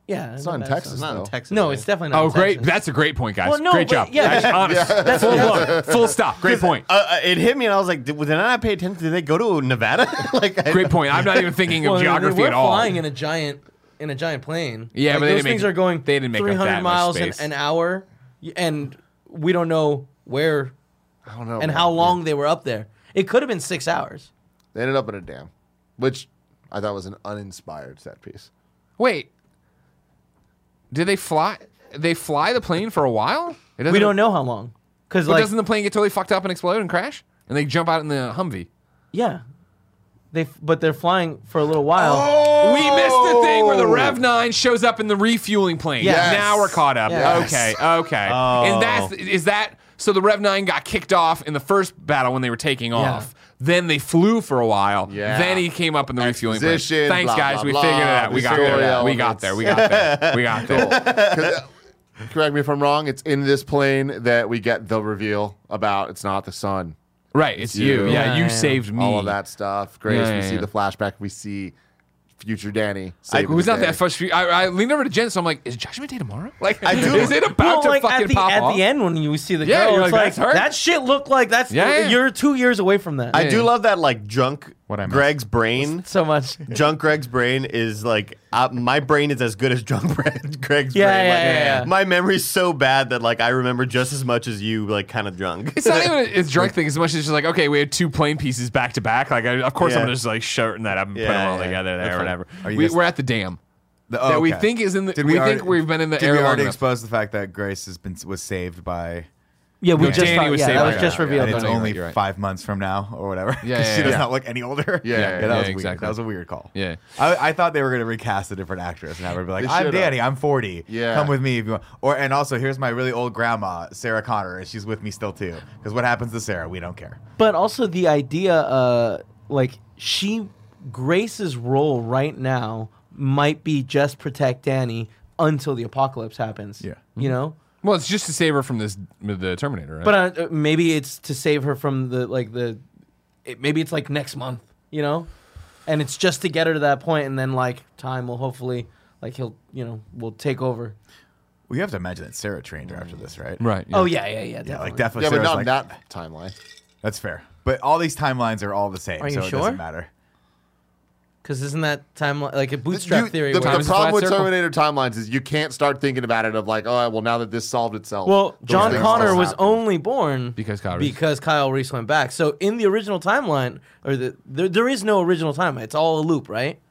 Yeah. It's not in Texas. It's not in though. Texas. No, it's definitely not. Oh, in great! Texas. That's a great point, guys. Well, no, great job. yeah. Actually, honest. That's full, what- look, full stop. Great point. Uh, uh, it hit me, and I was like, did, did I not pay attention? Did they go to Nevada? (laughs) like, I, Great point. I'm not even (laughs) thinking of Well, geography we're at all. flying in a giant in a giant plane. Yeah, Like, but they those didn't make things it- are going. they didn't make 300 miles an, an hour, and we don't know where I don't know. and how long they were up there. It could have been six hours. They ended up in a dam, which I thought was an uninspired set piece. Wait. Did they fly? They fly the plane for a while? It We don't know how long, because But like doesn't the plane get totally fucked up and explode and crash? And they jump out in the Humvee. yeah, they f- but they're flying for a little while. Oh! We missed the thing where the oh! Rev 9 shows up in the refueling plane. Yes. Now we're caught up. Yes. Okay, okay. And oh. that's is that so the Rev 9 got kicked off in the first battle when they were taking off. Then they flew for a while. Yeah. Then he came up in the refueling plane. Exposition, Thanks, blah, guys. blah, we blah, figured it out. We the got story there. We got there. (laughs) We got there. We got there. 'Cause, uh, Correct me if I'm wrong. It's in this plane that we get the reveal about it's not the sun. Right, it's you. you. Yeah, Yeah, you saved me. All of that stuff. Grace. Yeah, we yeah, see yeah. the flashback. We see future Dani. I- saving Who's not day. that frustrated? I, I leaned over to Jen, so I'm like, "Is Judgment Day tomorrow? (laughs) Like, I do- is it about Well, to like fucking at the pop at off? the end when you see the Yeah, girl, you're it's like, like, "That's her?" that shit looked like that's Yeah, yeah. you're two years away from that. I Yeah. do love that like junk. What I missed. Greg's brain. (laughs) so much. Junk Greg's brain is like uh, my brain is as good as Junk (laughs) Greg's Yeah, brain. yeah, Like, yeah, yeah. My memory's so bad that like I remember just as much as you, like kind of drunk. It's not (laughs) even a, it's drunk thing as much as just like okay, we had two plane pieces back to back. Like, I, of course, I'm gonna just like shorten that up and put Yeah, them all yeah. together there or whatever. Are you We, guys- we're at the dam The- oh, that we okay. think is in the. Did we, already- think we've been in the Did air we long already enough. expose the fact that Grace has been was saved by? Yeah, we No, just Dani found- was yeah, saved that by was her. just Yeah, revealed. and it's no, you're only right, you're right. five months from now or whatever. 'Cause Yeah, yeah, she does yeah. not look any older. Yeah, yeah, that yeah, was weird. exactly. That was a weird call. Yeah. I, I thought they were going to recast a different actress and have her be like, They "I'm should've. Dani. I'm 40. Yeah. come with me if you want." Or and also here's my really old grandma, Sarah Connor, and she's with me still too. Because what happens to Sarah, we don't care. But also the idea, uh, like she, Grace's role right now might be just protect Dani until the apocalypse happens. Yeah. you know. Well, it's just to save her from this the Terminator, right? But uh, uh, maybe it's to save her from the like the, it, maybe it's like next month, you know, and it's just to get her to that point, and then like time will hopefully like he'll you know will take over. Well, you have to imagine that Sarah trained her after this, right? right. Oh yeah, yeah, yeah, definitely. Yeah, like definitely. Yeah, but Sarah's not like, that timeline. That's fair. But all these timelines are all the same, Are you so it sure? doesn't matter. Because isn't that time like a bootstrap You- theory? The, the problem with circle. Terminator timelines is you can't start thinking about it of like, oh, well, now that this solved itself. Well, John Connor was happen. only born Because Kyle Reese. because Kyle Reese went back. So in the original timeline, or the there, there is no original timeline. It's all a loop, right?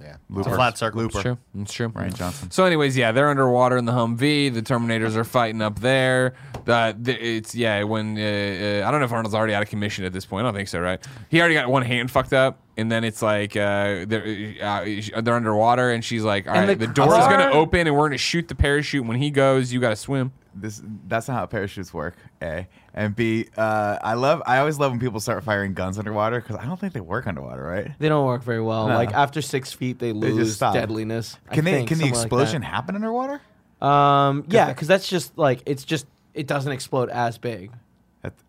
Yeah. It's a flat circle. It's true. It's true. Ryan Johnson. So, anyways, yeah, they're underwater in the Humvee. The Terminators are fighting up there. The, the it's yeah. When uh, uh, I don't know if Arnold's already out of commission at this point. I don't think so, right? He already got one hand fucked up, and then it's like uh, they're uh, they're underwater, and she's like, "All And right, the the, door is gonna open, and we're gonna shoot the parachute. When he goes, you gotta swim." This that's not how parachutes work. A and B. Uh, I love. I always love when people start firing guns underwater because I don't think they work underwater, right? They don't work very well. No. Like after six feet, they lose stop. deadliness. I Can they? think, Can the something like explosion happen underwater? um, yeah, because that's just like it's just it doesn't explode as big.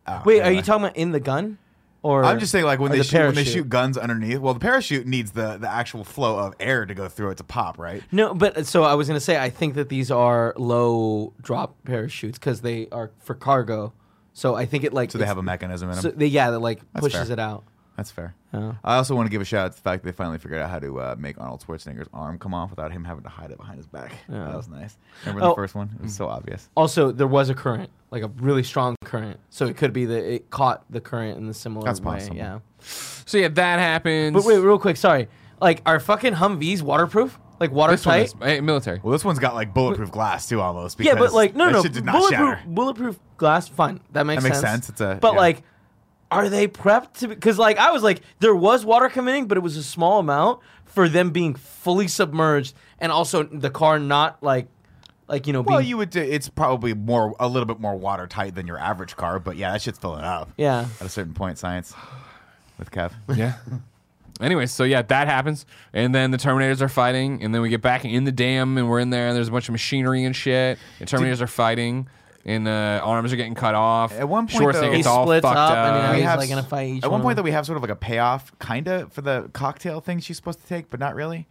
Oh, Wait, are you talking about in the gun, or I'm just saying, like when they the shoot, when they shoot guns underneath. Well, the parachute needs the the actual flow of air to go through it to pop, right? No, but so I was gonna say I think that these are low drop parachutes because they are for cargo. So I think it like So they have a mechanism in them. So they, yeah, that like That's pushes fair. it out. That's fair. Yeah. I also want to give a shout out to the fact that they finally figured out how to uh, make Arnold Schwarzenegger's arm come off without him having to hide it behind his back. Yeah. That was nice. Remember the Oh. first one? It was so obvious. Also, there was a current, like a really strong current, so it could be that it caught the current in the similar That's way. possible. Yeah. So yeah, that happens. But wait, real quick, sorry. Like, are fucking Humvees waterproof? Like this one watertight? is eh, military. Well, this one's got like bulletproof glass too, almost. Yeah, but like no, no, shit did not bulletproof, shatter. bulletproof glass. Fine, that makes sense. That makes sense. sense. It's a- but yeah. like, are they prepped to? Because like I was like, there was water coming in, but it was a small amount for them being fully submerged, and also the car not like, like you know, Well, being, you would. do- It's probably more, a little bit more watertight than your average car, but yeah, that shit's filling up. yeah. At a certain point, science with Kev. Yeah. (laughs) Anyways, so yeah, that happens, and then the Terminators are fighting, and then we get back in the dam, and we're in there, and there's a bunch of machinery and shit. And Terminators are fighting, and uh, arms are getting cut off. At one point, Schwarzenegger though- gets He all splits fucked up, up. and you know, We he's have like s- gonna fight each At one one. point, though, we have sort of like a payoff, kind of, for the cocktail thing she's supposed to take, but not really.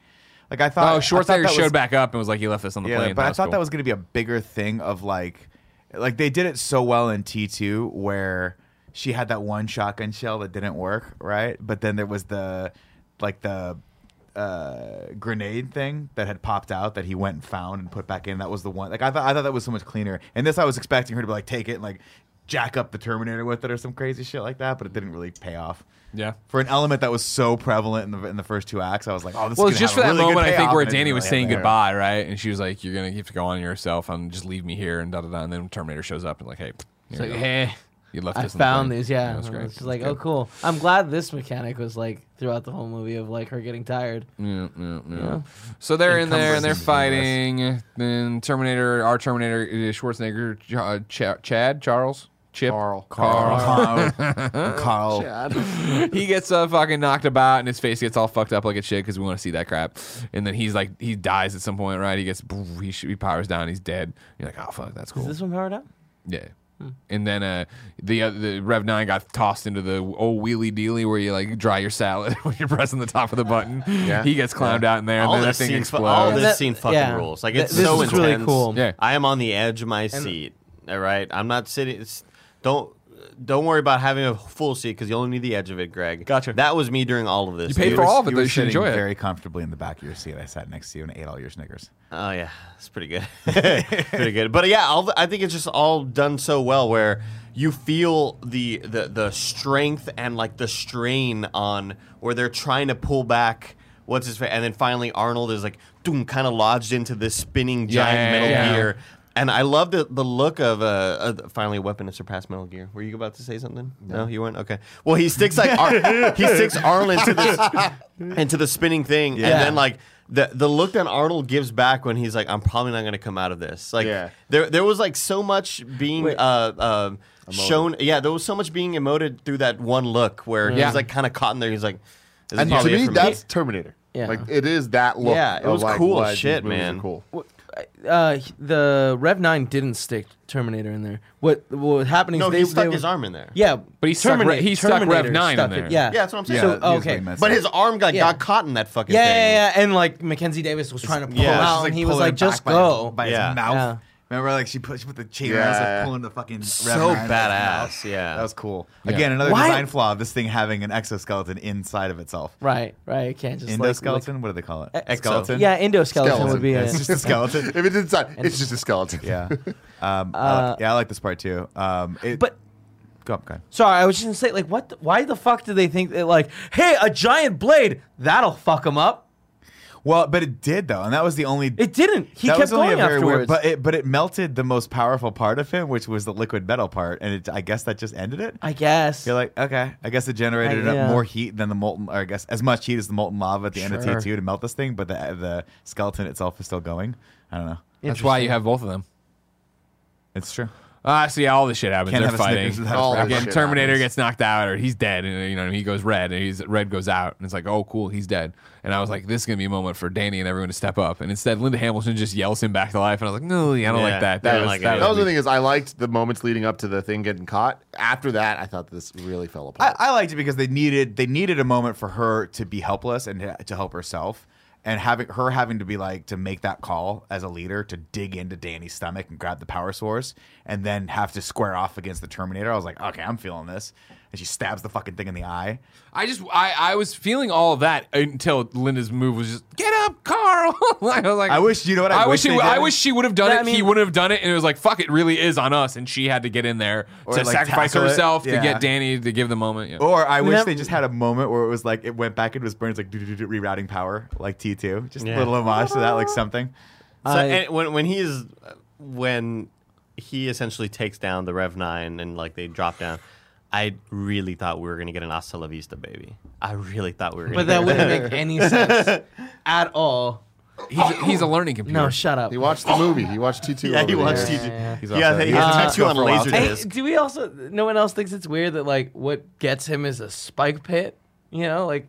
Like I thought. oh, I thought Schwarzenegger that showed was- back up and was like, "He left us on the Yeah, plane." but I was thought cool. that was going to be a bigger thing of like, like they did it so well in T two where she had that one shotgun shell that didn't work, right? But then there was the, like the, uh, grenade thing that had popped out that he went and found and put back in. That was the one. Like I thought, I thought that was so much cleaner. And this, I was expecting her to be like take it and like jack up the Terminator with it or some crazy shit like that, but it didn't really pay off. Yeah. For an element that was so prevalent in the in the first two acts, I was like, "Oh, this Well, is it's gonna just for a that really moment, I think, where and it didn't Dani was saying have that. goodbye, right? And she was like, "You're gonna have to go on yourself and just leave me here," and da da da. And then Terminator shows up and like, "Hey, It's like, hey, you left I us." on the found these. Yeah, that was great. It's was like, good. oh, cool. I'm glad this mechanic was like throughout the whole movie of like her getting tired. Yeah, yeah, yeah. Yeah. So they're in there and they're Encumbrances fighting. Then Terminator, our Terminator, uh, Schwarzenegger, uh, Ch- Chad, Charles, Chip, Carl. Carl. Carl. (laughs) Carl. Chad. he gets uh, fucking knocked about and his face gets all fucked up like a shit because we want to see that crap. And then he's like, he dies at some point, right? He gets, he, sh- he powers down, he's dead. You're like, oh fuck, that's cool. Is this one powered up? Yeah. And then uh, the uh, the Rev Nine got tossed into the old wheelie dealy where you like dry your salad (laughs) when you're pressing the top of the button. Yeah. He gets climbed out in there, and all then the this thing scene, fu- explodes. all That- this scene fucking yeah. rules. Like Th- it's this so is really cool. Yeah. I am on the edge of my seat. All right, I'm not sitting. It's, don't don't worry about having a full seat because you only need the edge of it, Greg. Gotcha. That was me during all of this. You paid dude. for all of it, You though. were You should sitting enjoy it. very comfortably in the back of your seat. I sat next to you and ate all your Snickers. Oh yeah, it's pretty good, (laughs) pretty good. But yeah, all the, I think it's just all done so well where you feel the the the strength and like the strain on where they're trying to pull back. What's his face? And then finally Arnold is like, doom, kind of lodged into this spinning giant Yeah, Metal yeah. Gear. And I love the the look of uh, uh, finally a weapon to surpass Metal Gear. Were you about to say something? No, you weren't. Okay. Well, he sticks like Ar- he sticks Arnold into this (laughs) into the spinning thing, and then like the the look that Arnold gives back when he's like, "I'm probably not going to come out of this." Like Yeah. there there was like so much being Wait. uh, uh, shown. Yeah, there was so much being emoted through that one look where Yeah. he's like kind of caught in there. He's like, this is And to probably it me, that's Terminator. Yeah. Like it is that look. Yeah, it was like, cool as shit, man. Cool. Uh, the Rev Nine didn't stick Terminator in there. What what was happening? No, is they, he stuck they his were- arm in there. Yeah, But he stuck Re- he stuck Rev Terminator 9 in stuck there. it, Yeah, Yeah, that's what I'm saying. So Yeah, he okay. But his arm got, Yeah. got caught in that fucking yeah, thing. yeah, yeah, and like Mackenzie Davis was trying to pull Yeah, she's, out, like, and he was pulling like, him "Just back go." by, his, Yeah. by his mouth. Yeah. Remember, like she pushed with the chain Yeah, around, like, pulling the fucking So Rev Nine out of his badass, yeah. that was cool. Yeah. Again, another Why- design flaw of this thing having an exoskeleton inside of itself. Right, right. It can't just like- Endoskeleton? what do they call it? Like, Skeleton. yeah, endoskeleton Skeleton. would be Yeah, it's just a (laughs) skeleton. If it's inside, it's just a skeleton. yeah. (laughs) Um, I Uh, like- yeah, I like this part too. Um, it, But go up, go ahead. sorry, I was just gonna say, like, what? The, why the fuck do they think that, like, hey, a giant blade that'll fuck them up? Well, but it did though, and that was the only. It didn't. He kept going afterwards. weird, but it but it melted the most powerful part of him, which was the liquid metal part, and it, I guess that just ended it. I guess. You're like, okay, I guess it generated I- yeah. more heat than the molten, or I guess as much heat as the molten lava at the end of T2 to melt this thing, but the the skeleton itself is still going. I don't know. That's why you have both of them. It's true. Ah, so yeah, all this shit happens. Can't They're fighting. All Again, Terminator happens. gets knocked out, or he's dead, and you know he goes red, and he's red goes out, and it's like, oh, cool, he's dead. And I was like, this is gonna be a moment for Dani and everyone to step up, and instead, Linda Hamilton just yells him back to life, and I was like, no, yeah, I don't Yeah, like that. That was like that either. That was the thing is I liked the moments leading up to the thing getting caught. After that, I thought this really fell apart. I liked it because they needed they needed a moment for her to be helpless and to, to help herself, and having her having to be like to make that call as a leader to dig into Dani's stomach and grab the power source, and then have to square off against the Terminator. I was like, okay, I'm feeling this. And she stabs the fucking thing in the eye. I just I, I was feeling all of that until Linda's move was just get up, Carl. (laughs) I was like, I wish- you know what I wish wish he, they I wish she would have done Yeah, it. I mean- he wouldn't have done it, and it was like fuck, it really is on us, and she had to get in there to like, sacrifice tackle it. herself to get Dani to give the moment. Yeah. Or I wish that- they just had a moment where it was like it went back into his brain, it's like rerouting power, like T two. Just Yeah. a little homage to that, like something. So I- and when when he is when he essentially takes down the Rev Nine and like they drop down, I really thought we were gonna get an Hasta La Vista baby. I really thought we were. gonna But that wouldn't make any sense (laughs) at all. he's, a, he's a learning computer. No, shut up. He watched the movie. He watched T two. Yeah, he watched Yeah, T2. yeah, yeah. He's Yeah, he has Uh, a tattoo on for a while. laser Hey, do we also? No one else thinks it's weird that like what gets him is a spike pit. You know, like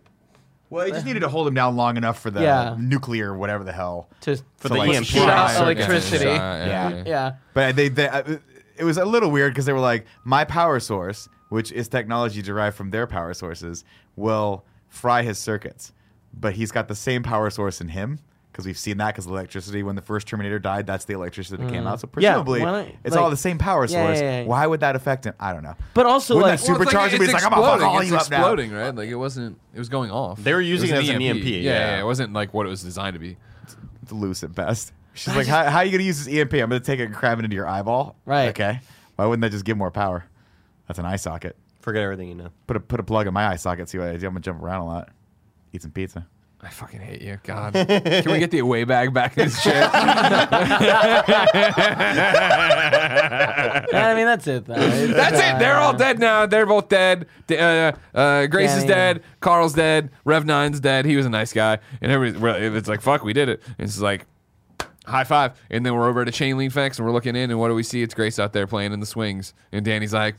Well, he just needed to hold him down long enough for the Yeah. nuclear, whatever the hell. to For to, the like, EMP. shoot Shoot out out electricity. Yeah. yeah. yeah. But they, they uh, it was a little weird because they were like, my power source, which is technology derived from their power sources, will fry his circuits. But he's got the same power source in him because we've seen that because electricity. When the first Terminator died, that's the electricity that came out. So Mm. Yeah, presumably, not- it's like- all the same power source. yeah, yeah. Why would that affect him? I don't know. But also Wouldn't like that super- Supercharge him, he's like, I'm gonna fuck exploding. all it's you up now. exploding, right? Like it wasn't. It was going off. They were using was it as an EMP, Yeah, yeah. it wasn't like what it was designed to be. It's loose at best. She's like, how, how are you going to use this EMP? I'm going to take it and cram it into your eyeball. Right. Okay. Why wouldn't that just give more power? That's an eye socket. Forget everything you know. Put a put a plug in my eye socket. See what I do. I'm gonna jump around a lot. Eat some pizza. I fucking hate you. God. Can we get the away bag back in this chair? (laughs) (laughs) I mean that's it. Though. It's, That's it. They're all dead now. They're both dead. D- Uh, uh, Grace is Dani. dead. Carl's dead. Rev Nine's dead. He was a nice guy. And everybody's well, it's like, fuck, we did it. And it's like, high five. And then we're over at a chain link fence and we're looking in. And what do we see? It's Grace out there playing in the swings. And Dani's like,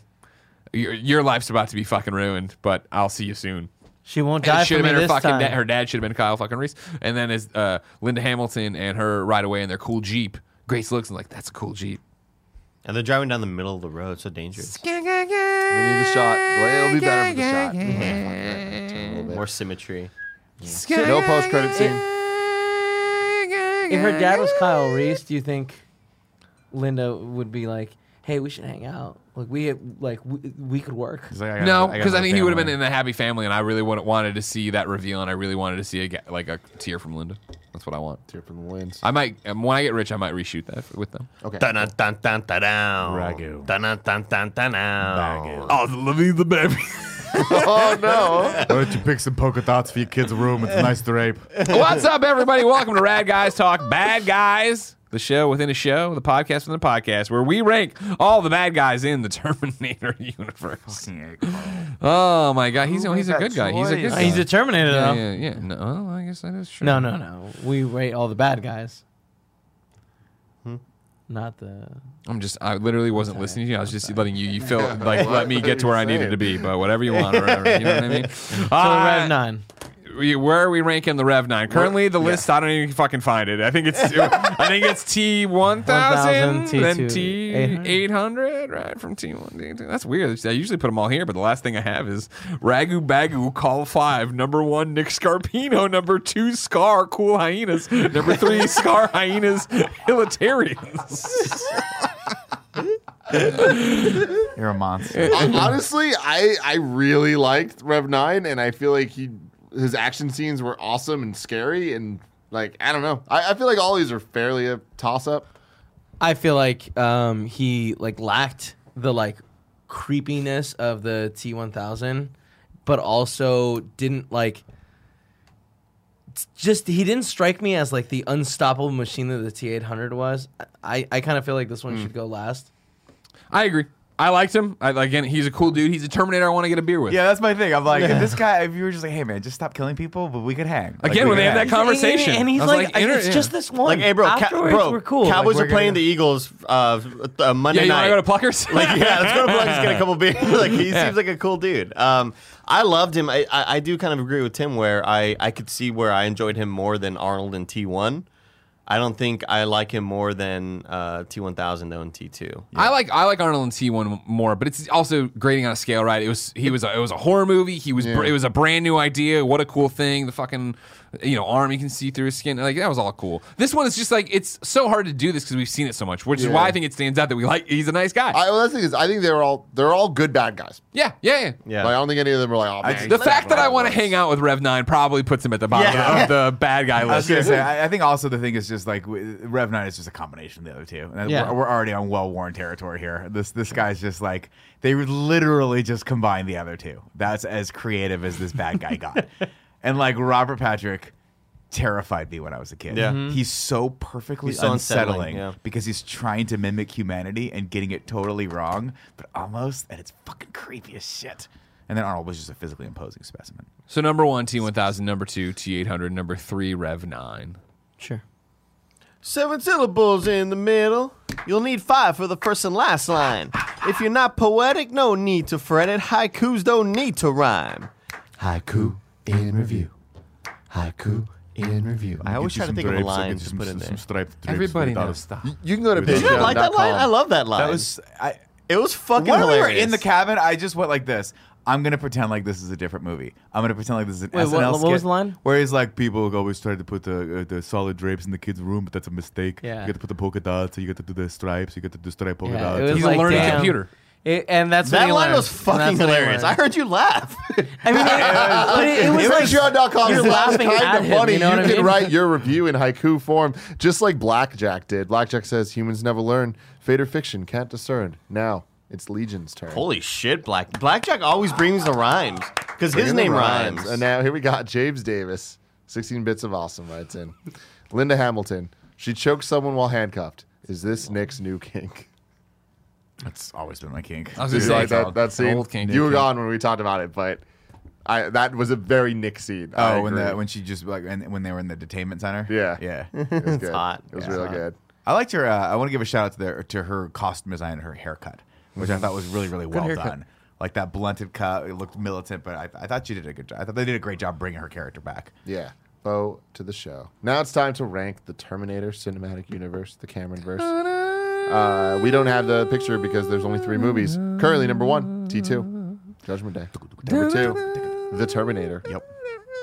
your, your life's about to be fucking ruined, but I'll see you soon. She won't And die it should for have me been her this fucking time. dad. Her dad should have been Kyle fucking Reese. And then as uh, Linda Hamilton and her ride away in their cool Jeep, Grace looks and like, that's a cool Jeep. And they're driving down the middle of the road, so dangerous. We need the shot. Well, it'll be better for the shot. (laughs) Turn a. (laughs) More symmetry. No post credit scene. If her dad was Kyle Reese, do you think Linda would be like, "Hey, we should hang out. Like we like we, we could work." He's like, I got No, another- I because I another think he would have been family. in a happy family, and I really wanted, wanted to see that reveal, and I really wanted to see a, ga- like a tear from Linda. That's what I want. Here from the wins. I might um, when I get rich, I might reshoot that with them. Okay. Dun dun dun dun dun dun. Ragu. Dun dun dun dun dun Ragu. Oh, let the baby. (laughs) oh no. (laughs) Why don't you pick some polka dots for your kid's room? It's nice to rape. What's up, everybody? Welcome to Rad Guys Talk Bad Guys, the show within a show, the podcast within a podcast, where we rank all the bad guys in the (laughs) Terminator universe. Oh my god, he's he's a good guy. He's a good oh, guy. He's a Terminator, yeah, though. yeah, yeah. No, well, I guess that is true. No, no, no. We rate all the bad guys. Hmm? Not the. I'm just. I literally wasn't listening to you. I was just letting you. You feel (laughs) like let me get to where I needed to be. But whatever you want, or whatever. You know what I mean? (laughs) So All right. 9 where are we ranking the Rev Nine? Currently, the list I don't even fucking find it. I think it's I think it's (laughs) T one thousand, 1000, then T2, 800. right from T one. T two. That's weird. I usually put them all here, but the last thing I have is Ragu Bagu Call Five, number one Nick Scarpino, number two Scar Cool Hyenas, number three (laughs) Scar Hyenas Hilitarians. You're a monster. (laughs) Honestly, I I really liked Rev Nine, and I feel like he his action scenes were awesome and scary, and like I don't know, I, I feel like all these are fairly a toss up. I feel like um, he like lacked the like creepiness of the T one thousand, but also didn't like. Just he didn't strike me as like the unstoppable machine that the T eight hundred was. I, I kind of feel like this one should go last. I agree. I liked him. I, again, he's a cool dude. He's a Terminator. I want to get a beer with. Yeah, that's my thing. I'm like, if this guy, if you were just like, hey man, just stop killing people, but we could hang. Like, Again, we when could they have hang. that conversation, and, and he's I was like, inter- it's yeah. just this one. Like, hey, bro, ca- Afterwards, bro, we're cool. Cowboys Like, are we're playing the Eagles uh, uh, Monday Yeah, you want night. to go to Pluckers? (laughs) like, yeah, let's go to Plugs, get a (laughs) couple beers. (laughs) like, he seems like a cool dude. Um, I loved him. I, I, I do kind of agree with Tim where I, I could see where I enjoyed him more than Arnold in T1. I don't think I like him more than uh, T1000 though in T2. I like I like Arnold and T one more, but it's also grading on a scale, right? It was he was a, it was a horror movie. He was br- Yeah. it was a brand new idea. What a cool thing! The fucking you know arm you can see through his skin. Like that was all cool. This one is just like it's so hard to do this because we've seen it so much, which is why I think it stands out that we like. He's a nice guy. I, well, that's the thing is, I think they're all they're all good bad guys. yeah, yeah, yeah. Yeah. Like, I don't think any of them are like, oh man. just- he's The fact that I want to hang out with Rev Nine probably puts him at the bottom Yeah. of the bad guy (laughs) I was list. gonna say, I, I think also the thing is just like w- Rev Nine is just a combination of the other two. And Yeah. we're, we're already on well worn territory here. This this guy's just like they would literally just combine the other two. That's as creative as this bad guy got. (laughs) and like Robert Patrick terrified me when I was a kid. Yeah. Mhm. he's so perfectly He's so unsettling, unsettling, yeah. because he's trying to mimic humanity and getting it totally wrong, but almost, and it's fucking creepy as shit. And then Arnold was just a physically imposing specimen. So number one, T one thousand. Number two, T eight hundred. Number three, Rev Nine. Sure. Seven syllables in the middle. You'll need five for the first and last line. If you're not poetic, no need to fret it. Haikus don't need to rhyme. Haiku in review. Haiku in review. I always try to think of a line to put in there. Everybody knows stuff. You can go to Did you not like that line? I love that line. That was I. it was fucking when we hilarious. were in the cabin, I just went like this. I'm gonna pretend like this is a different movie. I'm gonna pretend like this is an Wait, SNL what- what skit was the line? Where he's like, people always try to put the uh, the solid drapes in the kids' room, but that's a mistake. Yeah. You got to put the polka dots. You got to do the stripes. You got to do stripe polka Yeah, dots. it was He's like, a learning damn. computer. It, and that's what that he line learned. was fucking that's what he hilarious. I heard you laugh. (laughs) I mean, (laughs) it, but it, it was like Patreon.com you're slash laughing kind at of him, funny. you know what I can mean? write your review in haiku form, just like Blackjack did. Blackjack says humans never learn. Fate or fiction can't discern. Now it's Legion's turn. Holy shit, Black Blackjack always brings the rhymes because his Bring in name rhymes. And now here we got James Davis, 16 bits of awesome writes in. Linda Hamilton. She choked someone while handcuffed. Is this Nick's new kink? That's always been my kink. I was Did gonna you say like it's that, that scene? old kink. You were Nick gone when we talked about it, but I that was a very Nick scene. I Oh, when agree. the when she just like and when they were in the detainment center. Yeah. yeah. (laughs) it (laughs) was good. hot. It was Yeah. really It's hot. good. I liked her. Uh, I want to give a shout out to their to her costume design and her haircut, which I thought was really really well haircut. done. Like that blunted cut, it looked militant, but I, I thought she did a good job. I thought they did a great job bringing her character back. Yeah. Bow to the show. Now it's time to rank the Terminator cinematic universe, the Cameron verse. Uh, we don't have the picture because there's only three movies. Currently, number one, T2, Judgment Day. Number two, The Terminator. Yep.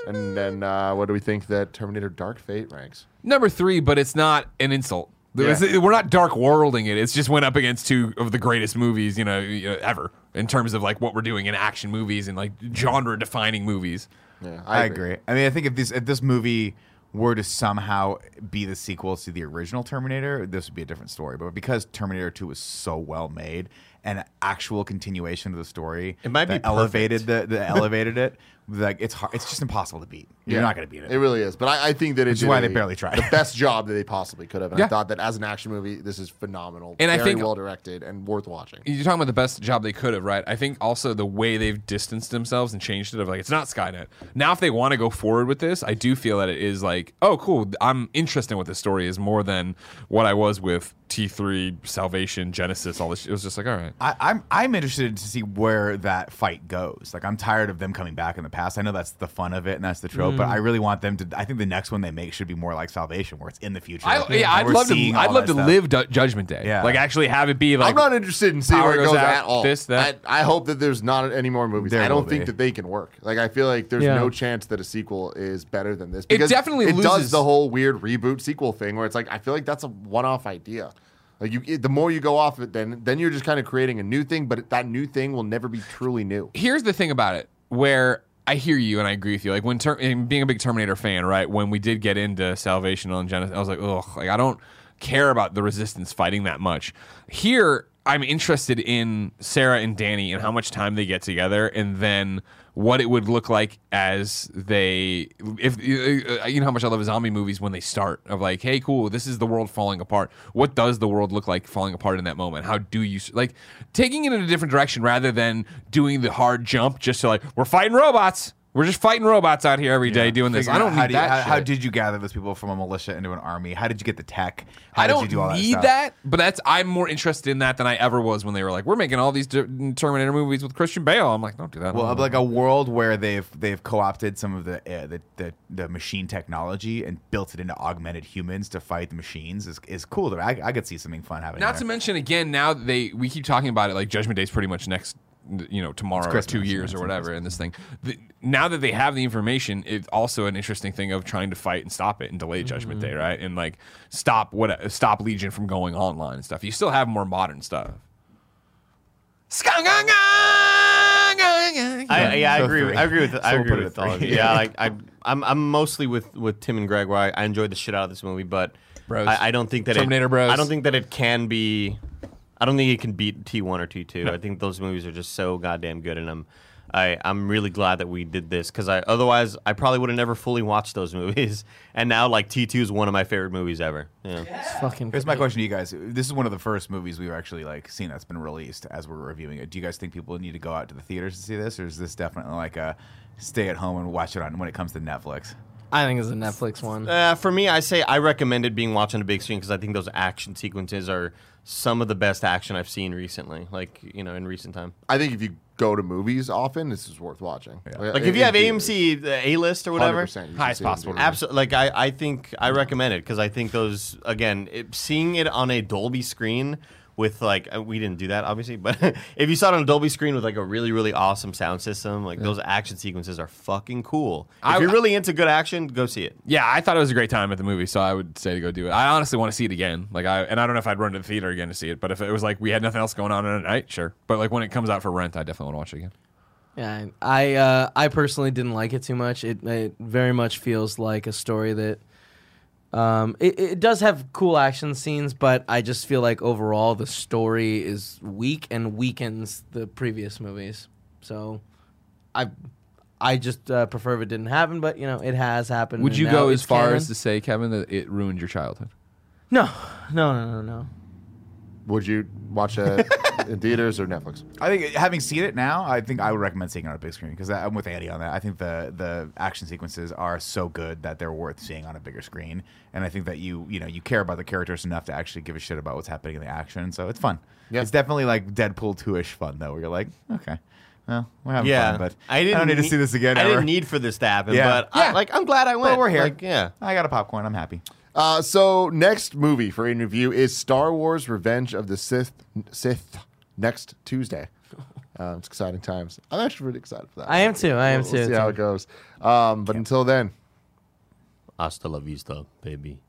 And then uh, what do we think that Terminator Dark Fate ranks? Number three, but it's not an insult. Yeah. We're not dark worlding it. It's just went up against two of the greatest movies, you know, you know, ever in terms of like what we're doing in action movies and like genre defining movies. Yeah, I agree. I mean, I think if this if this movie were to somehow be the sequel to the original Terminator, this would be a different story. But because Terminator Two was so well made, and actual continuation of the story, It might be elevated the, the elevated it. (laughs) Like it's hard, it's just impossible to beat. You're not going to beat it. It really is. But I, I think that it's why a- they barely tried. The best job that they possibly could have. And Yeah. I thought that as an action movie, this is phenomenal. And I very think- well directed and worth watching. You're talking about the best job they could have, right? I think also the way they've distanced themselves and changed it of like it's not Skynet. Now, if they want to go forward with this, I do feel that it is like, oh, cool. I'm interested in what this story is more than what I was with T3, Salvation, Genisys. All this. It was just like, all right. I, I'm I'm interested to see where that fight goes. Like I'm tired of them coming back in the past. I know that's the fun of it and that's the trope, Mm. but I really want them to. I think the next one they make should be more like Salvation, where it's in the future. I, yeah, I'd love to. I'd love to stuff. live Du- Judgment Day. Yeah. like actually have it be like. I'm not interested in seeing where it goes goes out, at all. this, that. I, I hope that there's not any more movies. There I don't think be. that they can work. Like I feel like there's Yeah. no chance that a sequel is better than this. It Because definitely it does loses- the whole weird reboot sequel thing where it's like I feel like that's a one-off idea. Like you, the more you go off it, then then you're just kind of creating a new thing, but that new thing will never be truly new. here's the thing about it where I hear you and I agree with you. Like when ter- being a big Terminator fan, right? When we did get into Salvation on Genisys, I was like, ugh, like I don't care about the Resistance fighting that much. Here, I'm interested in Sarah and Dani and how much time they get together, and then what it would look like as they if uh, you know how much I love zombie movies when they start of like hey cool this is the world falling apart. What does the world look like falling apart in that moment? How do you like taking it in a different direction rather than doing the hard jump just to like we're fighting robots we're just fighting robots out here every day doing this I don't how need do you- that how, how did you gather those people from a militia into an army? How did you get the tech? How I did don't you do all need that, that, but that's I'm more interested in that than I ever was when they were like, "We're making all these di- Terminator movies with Christian Bale." I'm like, "Don't do that." Well, like a world where they've they've co-opted some of the, uh, the the the machine technology and built it into augmented humans to fight the machines is, is cool. I, I could see something fun happening. Not there. to mention again, now that they we keep talking about it like Judgment Day is pretty much next you know tomorrow or two years or whatever in this thing. The, now that they have the information, it's also an interesting thing of trying to fight and stop it and delay Judgment Day, right? And like stop what stop Legion from going online and stuff. You still have more modern stuff. I, yeah, I agree. three. I agree with. I agree with all of you. Yeah, (laughs) like I, I'm, I'm mostly with with Tim and Greg. Where I, I enjoyed the shit out of this movie, but Bros. I, I don't think that Terminator it, bros. I don't think that it can be. I don't think it can beat T one or T two. I think those movies are just so goddamn good, and I'm. I, I'm really glad that we did this because I otherwise I probably would have never fully watched those (laughs) movies, and now like T two is one of my favorite movies ever. Yeah. It's fucking. Here's my question to you guys. This is one of the first movies we've actually like seen that's been released as we're reviewing it. Do you guys think people need to go out to the theaters to see this, or is this definitely like a stay at home and watch it on when it comes to Netflix? I think it's a Netflix one. Uh, for me, I say I recommend it being watched on a big screen because I think those action sequences are some of the best action I've seen recently, like you know, in recent time. I think if you go to movies often, this is worth watching. Like if you have AMC the A list or whatever, Highest possible absolutely. Like I, I think I recommend it because I think those again, it, seeing it on a Dolby screen with like uh, we didn't do that obviously, but (laughs) if you saw it on a Dolby screen with like a really really awesome sound system, like those action sequences are fucking cool. If I- you're really into good action, go see it. Yeah, I thought it was a great time at the movie, so I would say to go do it. I honestly want to see it again. Like I and I don't know if I'd run to the theater again to see it, but if it was like we had nothing else going on at night, sure. But like when it comes out for rent, I definitely want to watch it again. Yeah, I uh, I personally didn't like it too much. It it very much feels like a story that um, it, it does have cool action scenes, but I just feel like overall the story is weak and weakens the previous movies. So I I just uh, prefer if it didn't happen, but you know it has happened. Would and you now go it's as far canon. as to say, Kevin, that it ruined your childhood? no, no, no, no, no. Would you watch it (laughs) in theaters or Netflix? I think having seen it now, I think I would recommend seeing it on a big screen because I'm with Andy on that. I think the the action sequences are so good that they're worth seeing on a bigger screen, and I think that you you know you care about the characters enough to actually give a shit about what's happening in the action. So it's fun. Yeah. It's definitely like Deadpool two ish fun though, where you're like, okay, well we're having Yeah, fun, but I didn't I don't need to see this again. I ever. didn't need for this to happen, Yeah. but I, like I'm glad I went. But we're here. Like, yeah. I got a popcorn. I'm happy. Uh, so next movie for in review is Star Wars: Revenge of the Sith. Sith next Tuesday. (laughs) Uh, it's exciting times. I'm actually really excited for that. I am too. I am We'll too. see how it goes. Um, but until then, Hasta la vista, baby.